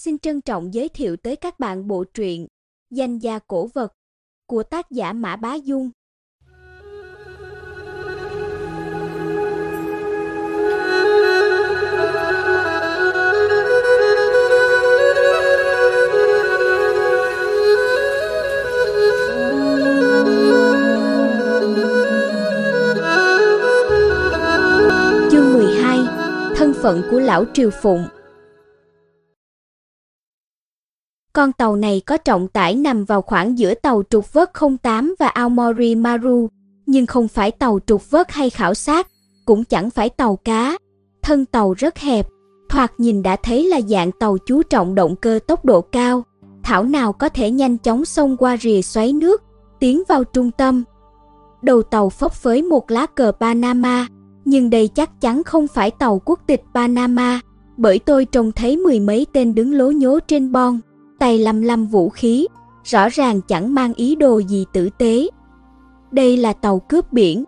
Xin trân trọng giới thiệu tới các bạn bộ truyện Danh gia cổ vật của tác giả Mã Bá Dung. Chương 12: Thân phận của lão Triều Phụng Con tàu này có trọng tải nằm vào khoảng giữa tàu trục vớt 08 và Aomori Maru, nhưng không phải tàu trục vớt hay khảo sát, cũng chẳng phải tàu cá. Thân tàu rất hẹp, thoạt nhìn đã thấy là dạng tàu chú trọng động cơ tốc độ cao, thảo nào có thể nhanh chóng xông qua rìa xoáy nước, tiến vào trung tâm. Đầu tàu phấp phới một lá cờ Panama, nhưng đây chắc chắn không phải tàu quốc tịch Panama, bởi tôi trông thấy mười mấy tên đứng lố nhố trên bon tay lăm lăm vũ khí, rõ ràng chẳng mang ý đồ gì tử tế. Đây là tàu cướp biển.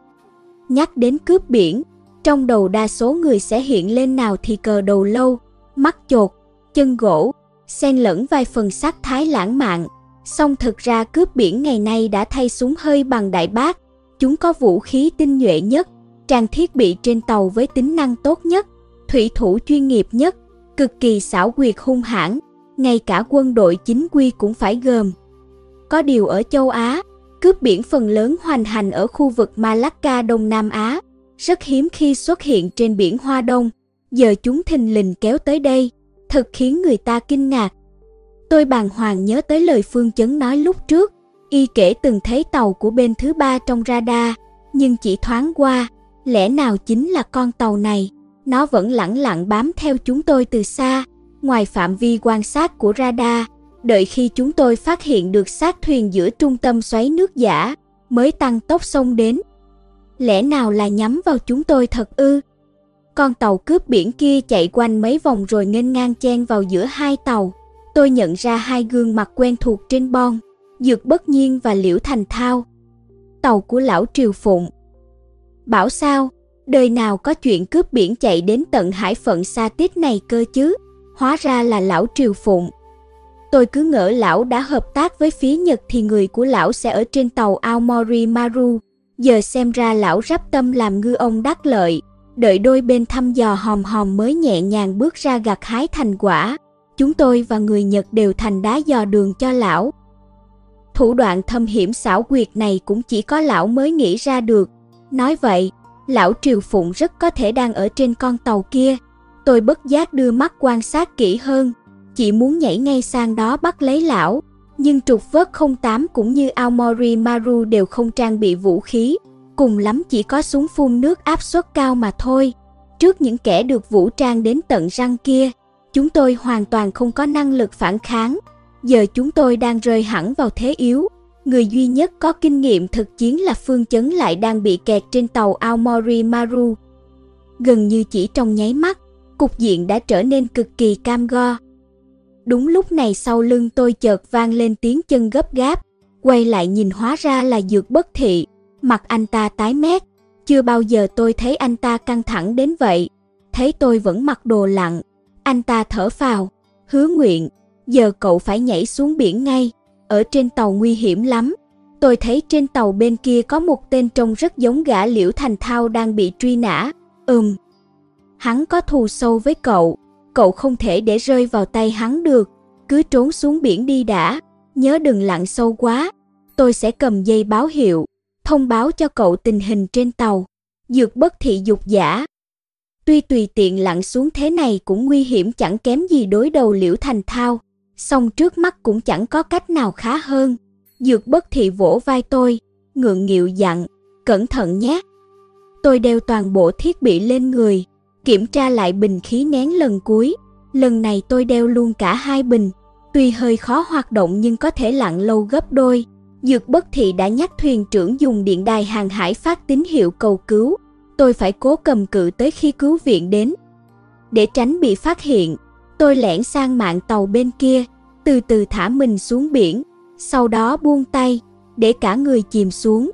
Nhắc đến cướp biển, trong đầu đa số người sẽ hiện lên nào thì cờ đầu lâu, mắt chột, chân gỗ, xen lẫn vài phần sắc thái lãng mạn. Song thực ra cướp biển ngày nay đã thay súng hơi bằng đại bác, chúng có vũ khí tinh nhuệ nhất, trang thiết bị trên tàu với tính năng tốt nhất, thủy thủ chuyên nghiệp nhất, cực kỳ xảo quyệt hung hãn, ngay cả quân đội chính quy cũng phải gồm. Có điều ở châu Á, cướp biển phần lớn hoành hành ở khu vực Malacca Đông Nam Á, rất hiếm khi xuất hiện trên biển Hoa Đông, giờ chúng thình lình kéo tới đây, thật khiến người ta kinh ngạc. Tôi bàng hoàng nhớ tới lời Phương Chấn nói lúc trước, y kể từng thấy tàu của bên thứ ba trong radar, nhưng chỉ thoáng qua, lẽ nào chính là con tàu này, nó vẫn lẳng lặng bám theo chúng tôi từ xa, ngoài phạm vi quan sát của radar, đợi khi chúng tôi phát hiện được xác thuyền giữa trung tâm xoáy nước giả, mới tăng tốc sông đến. Lẽ nào là nhắm vào chúng tôi thật ư? Con tàu cướp biển kia chạy quanh mấy vòng rồi nghênh ngang chen vào giữa hai tàu. Tôi nhận ra hai gương mặt quen thuộc trên bon, Dược Bất Nhiên và Liễu Thành Thao. Tàu của lão Triều Phụng. Bảo sao, đời nào có chuyện cướp biển chạy đến tận hải phận xa tít này cơ chứ? Hóa ra là lão Triều Phụng. Tôi cứ ngỡ lão đã hợp tác với phía Nhật thì người của lão sẽ ở trên tàu Aomori Maru. Giờ xem ra lão rắp tâm làm ngư ông đắc lợi, đợi đôi bên thăm dò hòm hòm mới nhẹ nhàng bước ra gặt hái thành quả. Chúng tôi và người Nhật đều thành đá dò đường cho lão. Thủ đoạn thâm hiểm xảo quyệt này cũng chỉ có lão mới nghĩ ra được. Nói vậy, lão Triều Phụng rất có thể đang ở trên con tàu kia, Tôi bất giác đưa mắt quan sát kỹ hơn, chỉ muốn nhảy ngay sang đó bắt lấy lão, nhưng trục vớt 08 cũng như Aomori Maru đều không trang bị vũ khí, cùng lắm chỉ có súng phun nước áp suất cao mà thôi. Trước những kẻ được vũ trang đến tận răng kia, chúng tôi hoàn toàn không có năng lực phản kháng. Giờ chúng tôi đang rơi hẳn vào thế yếu. Người duy nhất có kinh nghiệm thực chiến là Phương Chấn lại đang bị kẹt trên tàu Aomori Maru. Gần như chỉ trong nháy mắt, cục diện đã trở nên cực kỳ cam go. Đúng lúc này sau lưng tôi chợt vang lên tiếng chân gấp gáp, quay lại nhìn hóa ra là dược bất thị, mặt anh ta tái mét, chưa bao giờ tôi thấy anh ta căng thẳng đến vậy. Thấy tôi vẫn mặc đồ lặng, anh ta thở phào, hứa nguyện, giờ cậu phải nhảy xuống biển ngay, ở trên tàu nguy hiểm lắm. Tôi thấy trên tàu bên kia có một tên trông rất giống gã Liễu Thành Thao đang bị truy nã. Ừm, hắn có thù sâu với cậu, cậu không thể để rơi vào tay hắn được, cứ trốn xuống biển đi đã, nhớ đừng lặn sâu quá, tôi sẽ cầm dây báo hiệu, thông báo cho cậu tình hình trên tàu. Dược bất thị dục giả. Tuy tùy tiện lặn xuống thế này cũng nguy hiểm chẳng kém gì đối đầu liễu thành thao, song trước mắt cũng chẳng có cách nào khá hơn. Dược bất thị vỗ vai tôi, ngượng nghịu dặn, cẩn thận nhé. Tôi đeo toàn bộ thiết bị lên người, kiểm tra lại bình khí nén lần cuối. Lần này tôi đeo luôn cả hai bình, tuy hơi khó hoạt động nhưng có thể lặn lâu gấp đôi. Dược bất thị đã nhắc thuyền trưởng dùng điện đài hàng hải phát tín hiệu cầu cứu. Tôi phải cố cầm cự tới khi cứu viện đến. Để tránh bị phát hiện, tôi lẻn sang mạng tàu bên kia, từ từ thả mình xuống biển, sau đó buông tay, để cả người chìm xuống.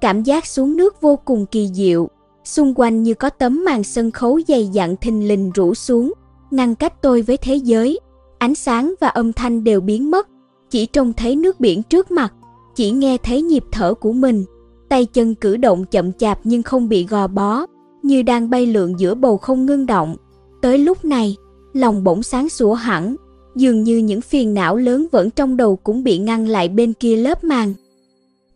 Cảm giác xuống nước vô cùng kỳ diệu, Xung quanh như có tấm màn sân khấu dày dặn thình lình rủ xuống, ngăn cách tôi với thế giới. ánh sáng và âm thanh đều biến mất, chỉ trông thấy nước biển trước mặt, chỉ nghe thấy nhịp thở của mình, tay chân cử động chậm chạp nhưng không bị gò bó, như đang bay lượn giữa bầu không ngưng động. Tới lúc này, lòng bỗng sáng sủa hẳn, dường như những phiền não lớn vẫn trong đầu cũng bị ngăn lại bên kia lớp màn.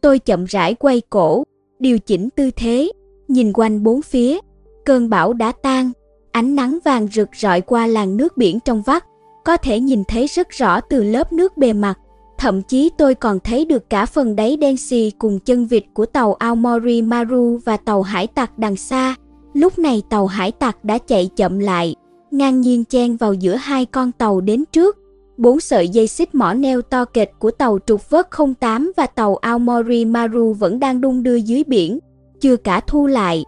Tôi chậm rãi quay cổ, điều chỉnh tư thế, nhìn quanh bốn phía, cơn bão đã tan, ánh nắng vàng rực rọi qua làn nước biển trong vắt, có thể nhìn thấy rất rõ từ lớp nước bề mặt. Thậm chí tôi còn thấy được cả phần đáy đen xì cùng chân vịt của tàu Aomori Maru và tàu hải tặc đằng xa. Lúc này tàu hải tặc đã chạy chậm lại, ngang nhiên chen vào giữa hai con tàu đến trước. Bốn sợi dây xích mỏ neo to kịch của tàu trục vớt 08 và tàu Aomori Maru vẫn đang đung đưa dưới biển, chưa cả thu lại.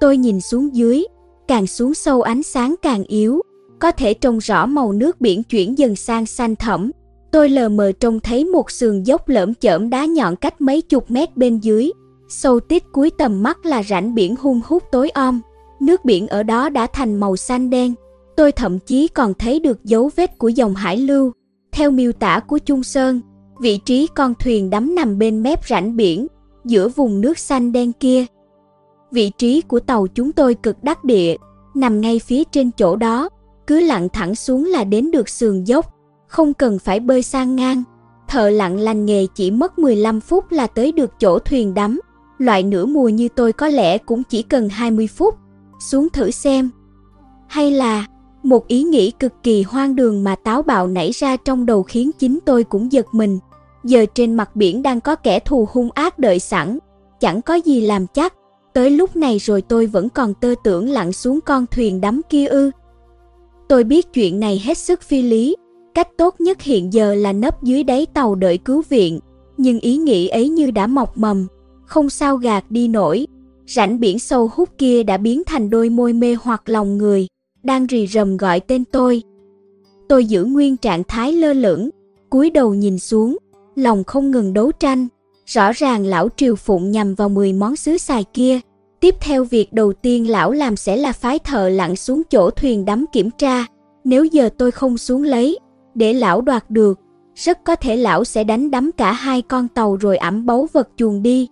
Tôi nhìn xuống dưới, càng xuống sâu ánh sáng càng yếu, có thể trông rõ màu nước biển chuyển dần sang xanh thẫm. Tôi lờ mờ trông thấy một sườn dốc lởm chởm đá nhọn cách mấy chục mét bên dưới. Sâu tít cuối tầm mắt là rãnh biển hung hút tối om. Nước biển ở đó đã thành màu xanh đen. Tôi thậm chí còn thấy được dấu vết của dòng hải lưu. Theo miêu tả của Trung Sơn, vị trí con thuyền đắm nằm bên mép rãnh biển, giữa vùng nước xanh đen kia. Vị trí của tàu chúng tôi cực đắc địa, nằm ngay phía trên chỗ đó, cứ lặn thẳng xuống là đến được sườn dốc, không cần phải bơi sang ngang. Thợ lặn lành nghề chỉ mất 15 phút là tới được chỗ thuyền đắm. Loại nửa mùa như tôi có lẽ cũng chỉ cần 20 phút. Xuống thử xem. Hay là, một ý nghĩ cực kỳ hoang đường mà táo bạo nảy ra trong đầu khiến chính tôi cũng giật mình. Giờ trên mặt biển đang có kẻ thù hung ác đợi sẵn, chẳng có gì làm chắc. Tới lúc này rồi tôi vẫn còn tơ tưởng lặn xuống con thuyền đắm kia ư. Tôi biết chuyện này hết sức phi lý, cách tốt nhất hiện giờ là nấp dưới đáy tàu đợi cứu viện, nhưng ý nghĩ ấy như đã mọc mầm, không sao gạt đi nổi. Rãnh biển sâu hút kia đã biến thành đôi môi mê hoặc lòng người, đang rì rầm gọi tên tôi. Tôi giữ nguyên trạng thái lơ lửng, cúi đầu nhìn xuống, lòng không ngừng đấu tranh. Rõ ràng lão triều phụng nhằm vào 10 món sứ xài kia, Tiếp theo việc đầu tiên lão làm sẽ là phái thợ lặn xuống chỗ thuyền đắm kiểm tra. Nếu giờ tôi không xuống lấy, để lão đoạt được, rất có thể lão sẽ đánh đắm cả hai con tàu rồi ẩm báu vật chuồng đi.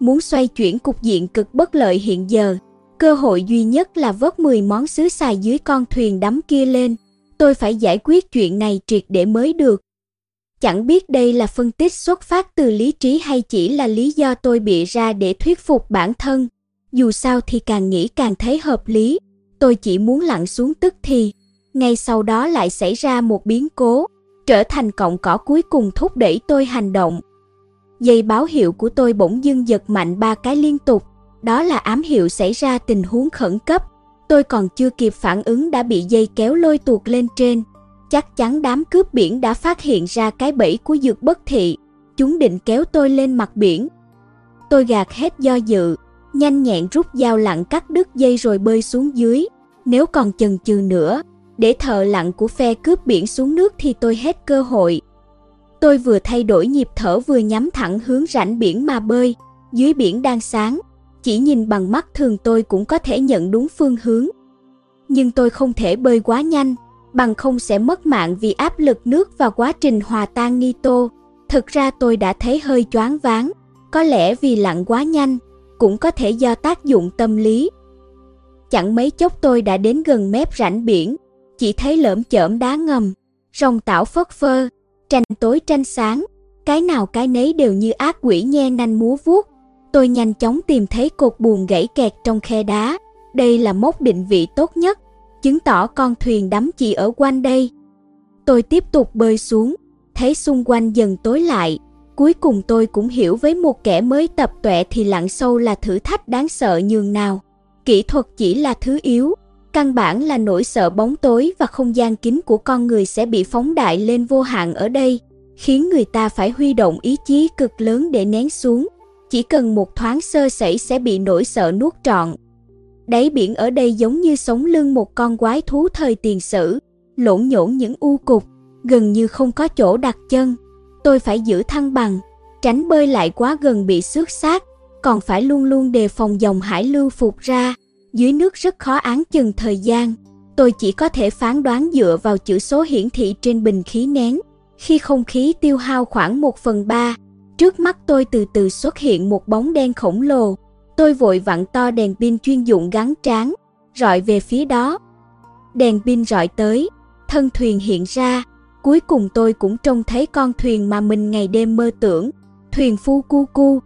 Muốn xoay chuyển cục diện cực bất lợi hiện giờ, cơ hội duy nhất là vớt 10 món sứ xài dưới con thuyền đắm kia lên. Tôi phải giải quyết chuyện này triệt để mới được. Chẳng biết đây là phân tích xuất phát từ lý trí hay chỉ là lý do tôi bịa ra để thuyết phục bản thân dù sao thì càng nghĩ càng thấy hợp lý. Tôi chỉ muốn lặn xuống tức thì, ngay sau đó lại xảy ra một biến cố, trở thành cọng cỏ cuối cùng thúc đẩy tôi hành động. Dây báo hiệu của tôi bỗng dưng giật mạnh ba cái liên tục, đó là ám hiệu xảy ra tình huống khẩn cấp. Tôi còn chưa kịp phản ứng đã bị dây kéo lôi tuột lên trên. Chắc chắn đám cướp biển đã phát hiện ra cái bẫy của dược bất thị. Chúng định kéo tôi lên mặt biển. Tôi gạt hết do dự, nhanh nhẹn rút dao lặn cắt đứt dây rồi bơi xuống dưới. Nếu còn chần chừ nữa, để thợ lặn của phe cướp biển xuống nước thì tôi hết cơ hội. Tôi vừa thay đổi nhịp thở vừa nhắm thẳng hướng rãnh biển mà bơi, dưới biển đang sáng, chỉ nhìn bằng mắt thường tôi cũng có thể nhận đúng phương hướng. Nhưng tôi không thể bơi quá nhanh, bằng không sẽ mất mạng vì áp lực nước và quá trình hòa tan nitô. Thực ra tôi đã thấy hơi choáng váng, có lẽ vì lặn quá nhanh, cũng có thể do tác dụng tâm lý. Chẳng mấy chốc tôi đã đến gần mép rãnh biển, chỉ thấy lởm chởm đá ngầm, rồng tảo phất phơ, tranh tối tranh sáng, cái nào cái nấy đều như ác quỷ nhe nanh múa vuốt. Tôi nhanh chóng tìm thấy cột buồn gãy kẹt trong khe đá, đây là mốc định vị tốt nhất, chứng tỏ con thuyền đắm chỉ ở quanh đây. Tôi tiếp tục bơi xuống, thấy xung quanh dần tối lại, Cuối cùng tôi cũng hiểu với một kẻ mới tập tuệ thì lặn sâu là thử thách đáng sợ nhường nào. Kỹ thuật chỉ là thứ yếu, căn bản là nỗi sợ bóng tối và không gian kín của con người sẽ bị phóng đại lên vô hạn ở đây, khiến người ta phải huy động ý chí cực lớn để nén xuống. Chỉ cần một thoáng sơ sẩy sẽ bị nỗi sợ nuốt trọn. Đáy biển ở đây giống như sống lưng một con quái thú thời tiền sử, lộn nhổn những u cục, gần như không có chỗ đặt chân tôi phải giữ thăng bằng, tránh bơi lại quá gần bị xước xác, còn phải luôn luôn đề phòng dòng hải lưu phục ra, dưới nước rất khó án chừng thời gian. Tôi chỉ có thể phán đoán dựa vào chữ số hiển thị trên bình khí nén. Khi không khí tiêu hao khoảng 1 phần 3, trước mắt tôi từ từ xuất hiện một bóng đen khổng lồ. Tôi vội vặn to đèn pin chuyên dụng gắn tráng rọi về phía đó. Đèn pin rọi tới, thân thuyền hiện ra, cuối cùng tôi cũng trông thấy con thuyền mà mình ngày đêm mơ tưởng, thuyền phu cu cu.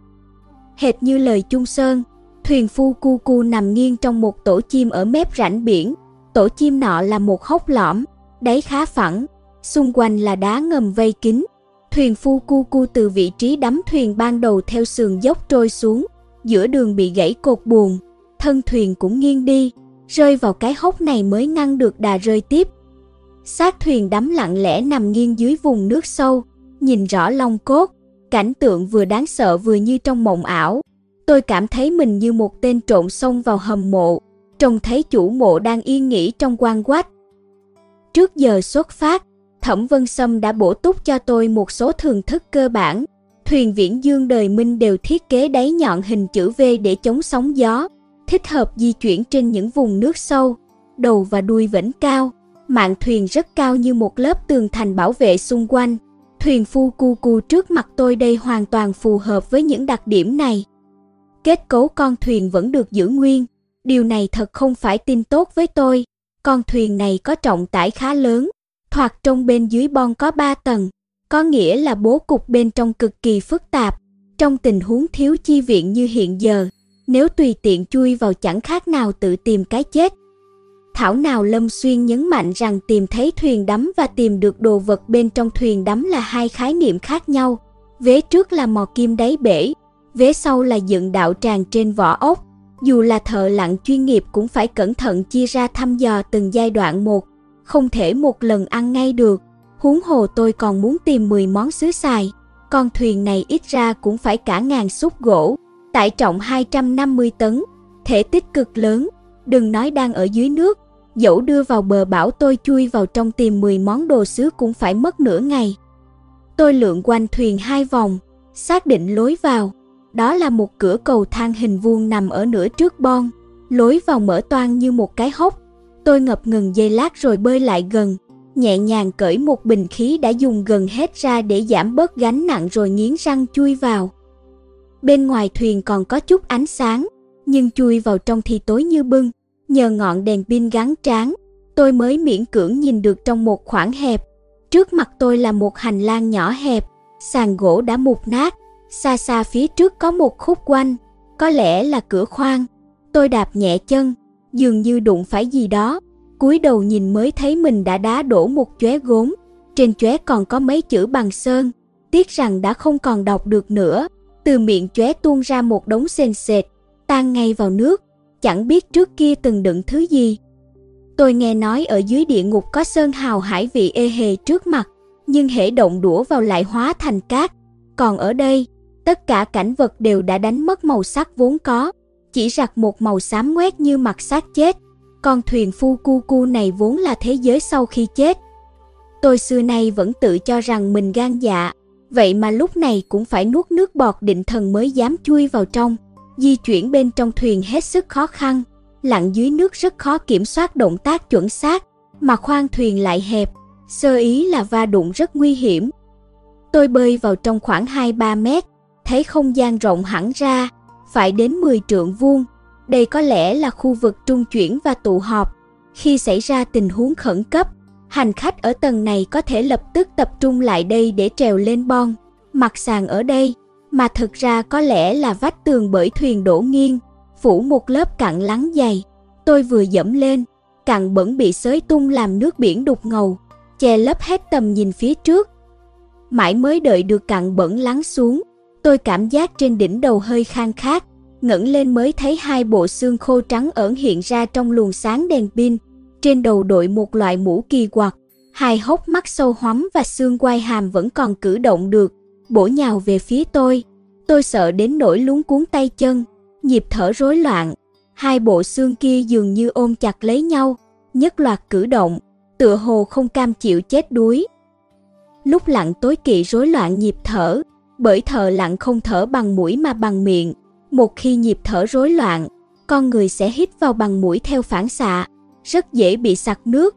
Hệt như lời Chung Sơn, thuyền phu cu cu nằm nghiêng trong một tổ chim ở mép rãnh biển, tổ chim nọ là một hốc lõm, đáy khá phẳng, xung quanh là đá ngầm vây kín. Thuyền phu cu cu từ vị trí đắm thuyền ban đầu theo sườn dốc trôi xuống, giữa đường bị gãy cột buồn, thân thuyền cũng nghiêng đi, rơi vào cái hốc này mới ngăn được đà rơi tiếp. Xác thuyền đắm lặng lẽ nằm nghiêng dưới vùng nước sâu, nhìn rõ long cốt, cảnh tượng vừa đáng sợ vừa như trong mộng ảo. Tôi cảm thấy mình như một tên trộm xông vào hầm mộ, trông thấy chủ mộ đang yên nghỉ trong quan quách. Trước giờ xuất phát, Thẩm Vân Sâm đã bổ túc cho tôi một số thường thức cơ bản. Thuyền viễn dương đời Minh đều thiết kế đáy nhọn hình chữ V để chống sóng gió, thích hợp di chuyển trên những vùng nước sâu, đầu và đuôi vẫn cao, mạng thuyền rất cao như một lớp tường thành bảo vệ xung quanh. Thuyền phu cu cu trước mặt tôi đây hoàn toàn phù hợp với những đặc điểm này. Kết cấu con thuyền vẫn được giữ nguyên, điều này thật không phải tin tốt với tôi. Con thuyền này có trọng tải khá lớn, thoạt trong bên dưới bon có 3 tầng, có nghĩa là bố cục bên trong cực kỳ phức tạp. Trong tình huống thiếu chi viện như hiện giờ, nếu tùy tiện chui vào chẳng khác nào tự tìm cái chết. Thảo nào Lâm Xuyên nhấn mạnh rằng tìm thấy thuyền đắm và tìm được đồ vật bên trong thuyền đắm là hai khái niệm khác nhau. Vế trước là mò kim đáy bể, vế sau là dựng đạo tràng trên vỏ ốc. Dù là thợ lặn chuyên nghiệp cũng phải cẩn thận chia ra thăm dò từng giai đoạn một, không thể một lần ăn ngay được. Huống hồ tôi còn muốn tìm 10 món xứ xài, con thuyền này ít ra cũng phải cả ngàn xúc gỗ, tải trọng 250 tấn, thể tích cực lớn, đừng nói đang ở dưới nước, dẫu đưa vào bờ bảo tôi chui vào trong tìm 10 món đồ sứ cũng phải mất nửa ngày. Tôi lượn quanh thuyền hai vòng, xác định lối vào. Đó là một cửa cầu thang hình vuông nằm ở nửa trước bon, lối vào mở toang như một cái hốc. Tôi ngập ngừng giây lát rồi bơi lại gần, nhẹ nhàng cởi một bình khí đã dùng gần hết ra để giảm bớt gánh nặng rồi nghiến răng chui vào. Bên ngoài thuyền còn có chút ánh sáng, nhưng chui vào trong thì tối như bưng. Nhờ ngọn đèn pin gắn tráng tôi mới miễn cưỡng nhìn được trong một khoảng hẹp. Trước mặt tôi là một hành lang nhỏ hẹp, sàn gỗ đã mục nát, xa xa phía trước có một khúc quanh, có lẽ là cửa khoang. Tôi đạp nhẹ chân, dường như đụng phải gì đó, cúi đầu nhìn mới thấy mình đã đá đổ một chóe gốm, trên chóe còn có mấy chữ bằng sơn, tiếc rằng đã không còn đọc được nữa. Từ miệng chóe tuôn ra một đống sền sệt, tan ngay vào nước chẳng biết trước kia từng đựng thứ gì. Tôi nghe nói ở dưới địa ngục có sơn hào hải vị ê hề trước mặt, nhưng hễ động đũa vào lại hóa thành cát. Còn ở đây, tất cả cảnh vật đều đã đánh mất màu sắc vốn có, chỉ rạc một màu xám ngoét như mặt xác chết. Con thuyền phu cu cu này vốn là thế giới sau khi chết. Tôi xưa nay vẫn tự cho rằng mình gan dạ, vậy mà lúc này cũng phải nuốt nước bọt định thần mới dám chui vào trong. Di chuyển bên trong thuyền hết sức khó khăn, lặn dưới nước rất khó kiểm soát động tác chuẩn xác, mà khoang thuyền lại hẹp, sơ ý là va đụng rất nguy hiểm. Tôi bơi vào trong khoảng 2-3 mét, thấy không gian rộng hẳn ra, phải đến 10 trượng vuông. Đây có lẽ là khu vực trung chuyển và tụ họp. Khi xảy ra tình huống khẩn cấp, hành khách ở tầng này có thể lập tức tập trung lại đây để trèo lên bon. Mặt sàn ở đây, mà thực ra có lẽ là vách tường bởi thuyền đổ nghiêng, phủ một lớp cặn lắng dày. Tôi vừa dẫm lên, cặn bẩn bị xới tung làm nước biển đục ngầu, che lấp hết tầm nhìn phía trước. Mãi mới đợi được cặn bẩn lắng xuống, tôi cảm giác trên đỉnh đầu hơi khang khát, ngẩng lên mới thấy hai bộ xương khô trắng ẩn hiện ra trong luồng sáng đèn pin. Trên đầu đội một loại mũ kỳ quặc, hai hốc mắt sâu hoắm và xương quai hàm vẫn còn cử động được, bổ nhào về phía tôi. Tôi sợ đến nỗi luống cuốn tay chân, nhịp thở rối loạn. Hai bộ xương kia dường như ôm chặt lấy nhau, nhất loạt cử động, tựa hồ không cam chịu chết đuối. Lúc lặng tối kỵ rối loạn nhịp thở, bởi thở lặng không thở bằng mũi mà bằng miệng. Một khi nhịp thở rối loạn, con người sẽ hít vào bằng mũi theo phản xạ, rất dễ bị sặc nước.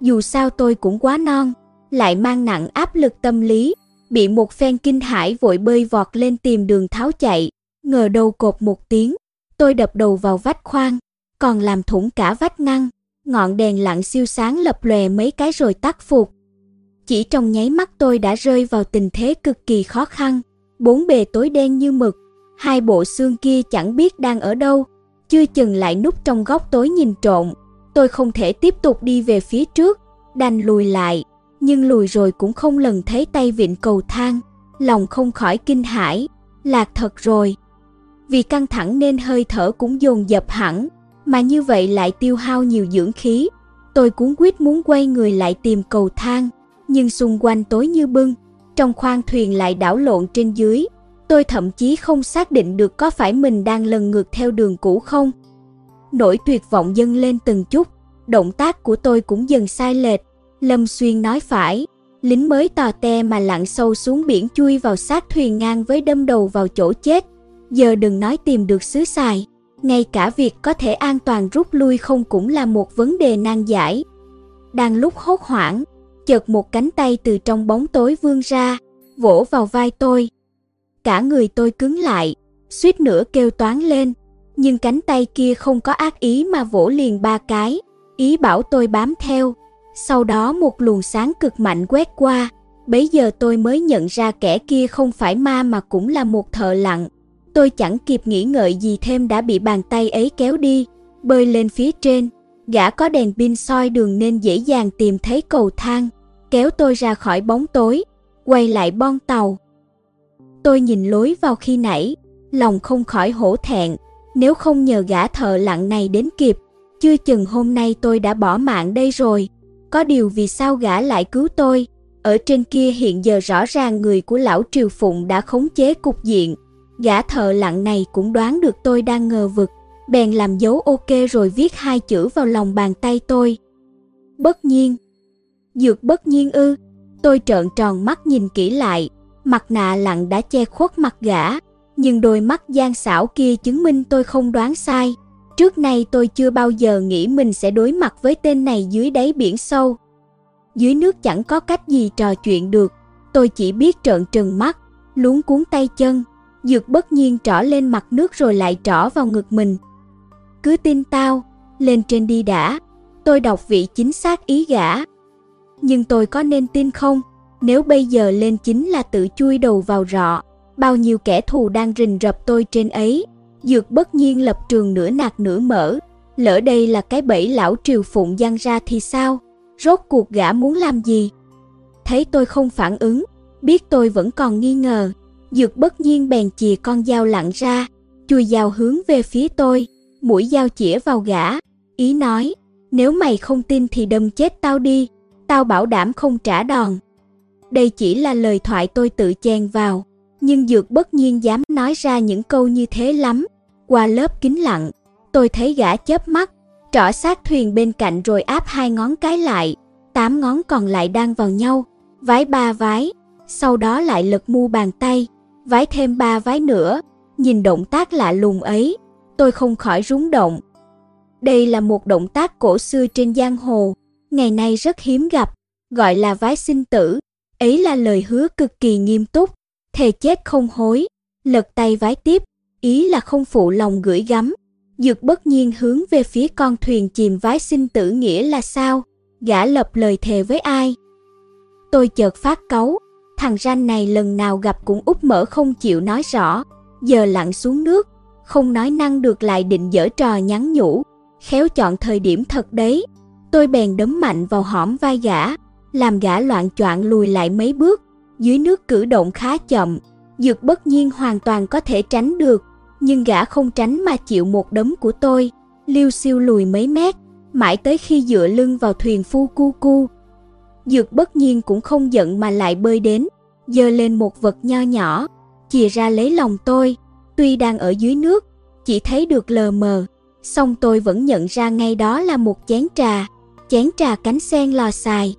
Dù sao tôi cũng quá non, lại mang nặng áp lực tâm lý, bị một phen kinh hãi vội bơi vọt lên tìm đường tháo chạy, ngờ đầu cột một tiếng, tôi đập đầu vào vách khoan, còn làm thủng cả vách ngăn, ngọn đèn lặng siêu sáng lập lòe mấy cái rồi tắt phục. Chỉ trong nháy mắt tôi đã rơi vào tình thế cực kỳ khó khăn, bốn bề tối đen như mực, hai bộ xương kia chẳng biết đang ở đâu, chưa chừng lại núp trong góc tối nhìn trộn. Tôi không thể tiếp tục đi về phía trước, đành lùi lại, nhưng lùi rồi cũng không lần thấy tay vịn cầu thang, lòng không khỏi kinh hãi, lạc thật rồi. Vì căng thẳng nên hơi thở cũng dồn dập hẳn, mà như vậy lại tiêu hao nhiều dưỡng khí. Tôi cuốn quyết muốn quay người lại tìm cầu thang, nhưng xung quanh tối như bưng, trong khoang thuyền lại đảo lộn trên dưới. Tôi thậm chí không xác định được có phải mình đang lần ngược theo đường cũ không. Nỗi tuyệt vọng dâng lên từng chút, động tác của tôi cũng dần sai lệch. Lâm Xuyên nói phải, lính mới tò te mà lặn sâu xuống biển chui vào sát thuyền ngang với đâm đầu vào chỗ chết. Giờ đừng nói tìm được xứ xài, ngay cả việc có thể an toàn rút lui không cũng là một vấn đề nan giải. Đang lúc hốt hoảng, chợt một cánh tay từ trong bóng tối vươn ra, vỗ vào vai tôi. Cả người tôi cứng lại, suýt nữa kêu toán lên, nhưng cánh tay kia không có ác ý mà vỗ liền ba cái, ý bảo tôi bám theo. Sau đó một luồng sáng cực mạnh quét qua, bấy giờ tôi mới nhận ra kẻ kia không phải ma mà cũng là một thợ lặng. Tôi chẳng kịp nghĩ ngợi gì thêm đã bị bàn tay ấy kéo đi, bơi lên phía trên. Gã có đèn pin soi đường nên dễ dàng tìm thấy cầu thang, kéo tôi ra khỏi bóng tối, quay lại bon tàu. Tôi nhìn lối vào khi nãy, lòng không khỏi hổ thẹn, nếu không nhờ gã thợ lặng này đến kịp, chưa chừng hôm nay tôi đã bỏ mạng đây rồi. Có điều vì sao gã lại cứu tôi? Ở trên kia hiện giờ rõ ràng người của lão Triều Phụng đã khống chế cục diện. Gã thợ lặng này cũng đoán được tôi đang ngờ vực, bèn làm dấu ok rồi viết hai chữ vào lòng bàn tay tôi. Bất nhiên. Dược bất nhiên ư. Tôi trợn tròn mắt nhìn kỹ lại, mặt nạ lặng đã che khuất mặt gã, nhưng đôi mắt gian xảo kia chứng minh tôi không đoán sai. Trước nay tôi chưa bao giờ nghĩ mình sẽ đối mặt với tên này dưới đáy biển sâu. Dưới nước chẳng có cách gì trò chuyện được, tôi chỉ biết trợn trừng mắt, luống cuốn tay chân, dược bất nhiên trỏ lên mặt nước rồi lại trỏ vào ngực mình. Cứ tin tao, lên trên đi đã, tôi đọc vị chính xác ý gã. Nhưng tôi có nên tin không? Nếu bây giờ lên chính là tự chui đầu vào rọ, bao nhiêu kẻ thù đang rình rập tôi trên ấy. Dược bất nhiên lập trường nửa nạc nửa mở, lỡ đây là cái bẫy lão triều phụng giăng ra thì sao? Rốt cuộc gã muốn làm gì? Thấy tôi không phản ứng, biết tôi vẫn còn nghi ngờ, dược bất nhiên bèn chì con dao lặn ra, chui dao hướng về phía tôi, mũi dao chĩa vào gã, ý nói, nếu mày không tin thì đâm chết tao đi, tao bảo đảm không trả đòn. Đây chỉ là lời thoại tôi tự chèn vào, nhưng Dược bất nhiên dám nói ra những câu như thế lắm. Qua lớp kính lặng, tôi thấy gã chớp mắt, trỏ sát thuyền bên cạnh rồi áp hai ngón cái lại, tám ngón còn lại đang vào nhau, vái ba vái, sau đó lại lật mu bàn tay, vái thêm ba vái nữa. Nhìn động tác lạ lùng ấy, tôi không khỏi rúng động. Đây là một động tác cổ xưa trên giang hồ, ngày nay rất hiếm gặp, gọi là vái sinh tử. Ấy là lời hứa cực kỳ nghiêm túc, thề chết không hối, lật tay vái tiếp, ý là không phụ lòng gửi gắm. Dược bất nhiên hướng về phía con thuyền chìm vái sinh tử nghĩa là sao? Gã lập lời thề với ai? Tôi chợt phát cáu, thằng ranh này lần nào gặp cũng úp mở không chịu nói rõ, giờ lặn xuống nước, không nói năng được lại định dở trò nhắn nhủ, khéo chọn thời điểm thật đấy. Tôi bèn đấm mạnh vào hõm vai gã, làm gã loạn choạng lùi lại mấy bước, dưới nước cử động khá chậm, Dược bất nhiên hoàn toàn có thể tránh được, nhưng gã không tránh mà chịu một đấm của tôi, liêu siêu lùi mấy mét, mãi tới khi dựa lưng vào thuyền phu cu cu. Dược bất nhiên cũng không giận mà lại bơi đến, giơ lên một vật nho nhỏ, chìa ra lấy lòng tôi, tuy đang ở dưới nước, chỉ thấy được lờ mờ, song tôi vẫn nhận ra ngay đó là một chén trà, chén trà cánh sen lò xài.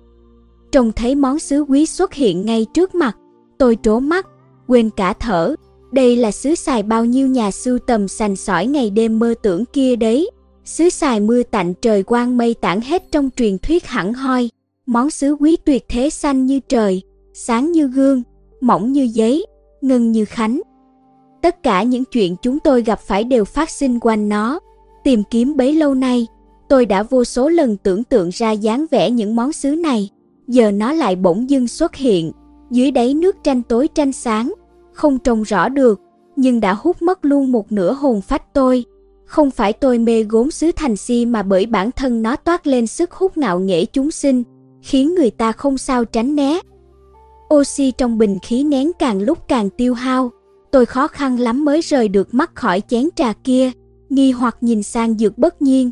Trông thấy món sứ quý xuất hiện ngay trước mặt, tôi trố mắt, quên cả thở. Đây là sứ xài bao nhiêu nhà sưu tầm sành sỏi ngày đêm mơ tưởng kia đấy. Sứ xài mưa tạnh trời quang mây tản hết trong truyền thuyết hẳn hoi, món sứ quý tuyệt thế xanh như trời, sáng như gương, mỏng như giấy, ngân như khánh. Tất cả những chuyện chúng tôi gặp phải đều phát sinh quanh nó. Tìm kiếm bấy lâu nay, tôi đã vô số lần tưởng tượng ra dáng vẻ những món sứ này. Giờ nó lại bỗng dưng xuất hiện, dưới đáy nước tranh tối tranh sáng, không trông rõ được, nhưng đã hút mất luôn một nửa hồn phách tôi. Không phải tôi mê gốm sứ thành si mà bởi bản thân nó toát lên sức hút ngạo nghễ chúng sinh, khiến người ta không sao tránh né. Oxy trong bình khí nén càng lúc càng tiêu hao, tôi khó khăn lắm mới rời được mắt khỏi chén trà kia, nghi hoặc nhìn sang dược bất nhiên.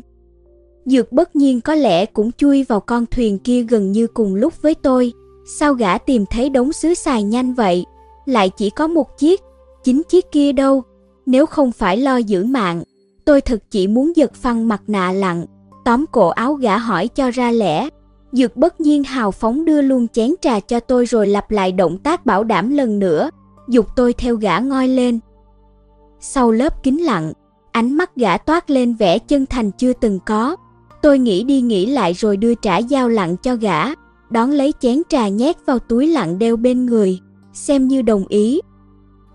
Dược bất nhiên có lẽ cũng chui vào con thuyền kia gần như cùng lúc với tôi, sao gã tìm thấy đống sứ xài nhanh vậy, lại chỉ có một chiếc, chính chiếc kia đâu, nếu không phải lo giữ mạng, tôi thực chỉ muốn giật phăng mặt nạ lặng, tóm cổ áo gã hỏi cho ra lẽ. Dược bất nhiên hào phóng đưa luôn chén trà cho tôi rồi lặp lại động tác bảo đảm lần nữa, dục tôi theo gã ngoi lên. Sau lớp kính lặng, ánh mắt gã toát lên vẻ chân thành chưa từng có. Tôi nghĩ đi nghĩ lại rồi đưa trả dao lặng cho gã, đón lấy chén trà nhét vào túi lặng đeo bên người, xem như đồng ý.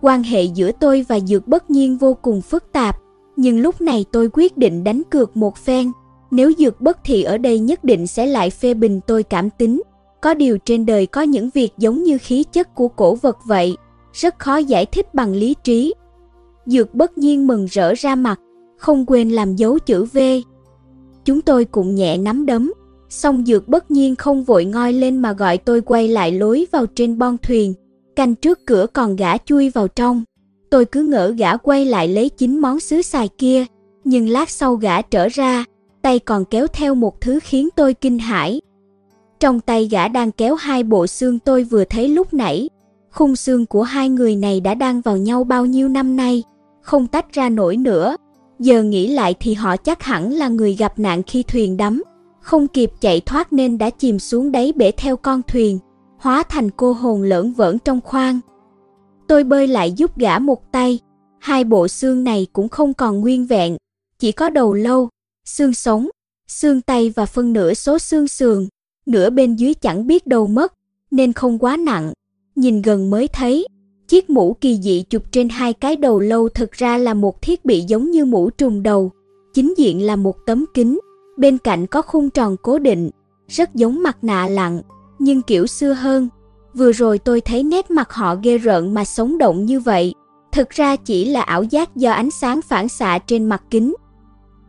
Quan hệ giữa tôi và Dược bất nhiên vô cùng phức tạp, nhưng lúc này tôi quyết định đánh cược một phen. Nếu Dược bất thì ở đây nhất định sẽ lại phê bình tôi cảm tính. Có điều trên đời có những việc giống như khí chất của cổ vật vậy, rất khó giải thích bằng lý trí. Dược bất nhiên mừng rỡ ra mặt, không quên làm dấu chữ V. Chúng tôi cũng nhẹ nắm đấm, song Dược bất nhiên không vội ngoi lên mà gọi tôi quay lại lối vào trên bon thuyền, canh trước cửa còn gã chui vào trong. Tôi cứ ngỡ gã quay lại lấy chính món sứ xài kia, nhưng lát sau gã trở ra, tay còn kéo theo một thứ khiến tôi kinh hãi. Trong tay gã đang kéo hai bộ xương tôi vừa thấy lúc nãy, Khung xương của hai người này đã đang vào nhau bao nhiêu năm nay, không tách ra nổi nữa. Giờ nghĩ lại thì họ chắc hẳn là người gặp nạn khi thuyền đắm, không kịp chạy thoát nên đã chìm xuống đáy bể theo con thuyền, hóa thành cô hồn lởn vởn trong khoang. Tôi bơi lại giúp gã một tay, hai bộ xương này cũng không còn nguyên vẹn, chỉ có đầu lâu, xương sống, xương tay và phân nửa số xương sườn, nửa bên dưới chẳng biết đâu mất, nên không quá nặng nhìn gần mới thấy. Chiếc mũ kỳ dị chụp trên hai cái đầu lâu thực ra là một thiết bị giống như mũ trùng đầu. Chính diện là một tấm kính, bên cạnh có khung tròn cố định, rất giống mặt nạ lặng, nhưng kiểu xưa hơn. Vừa rồi tôi thấy nét mặt họ ghê rợn mà sống động như vậy, thực ra chỉ là ảo giác do ánh sáng phản xạ trên mặt kính.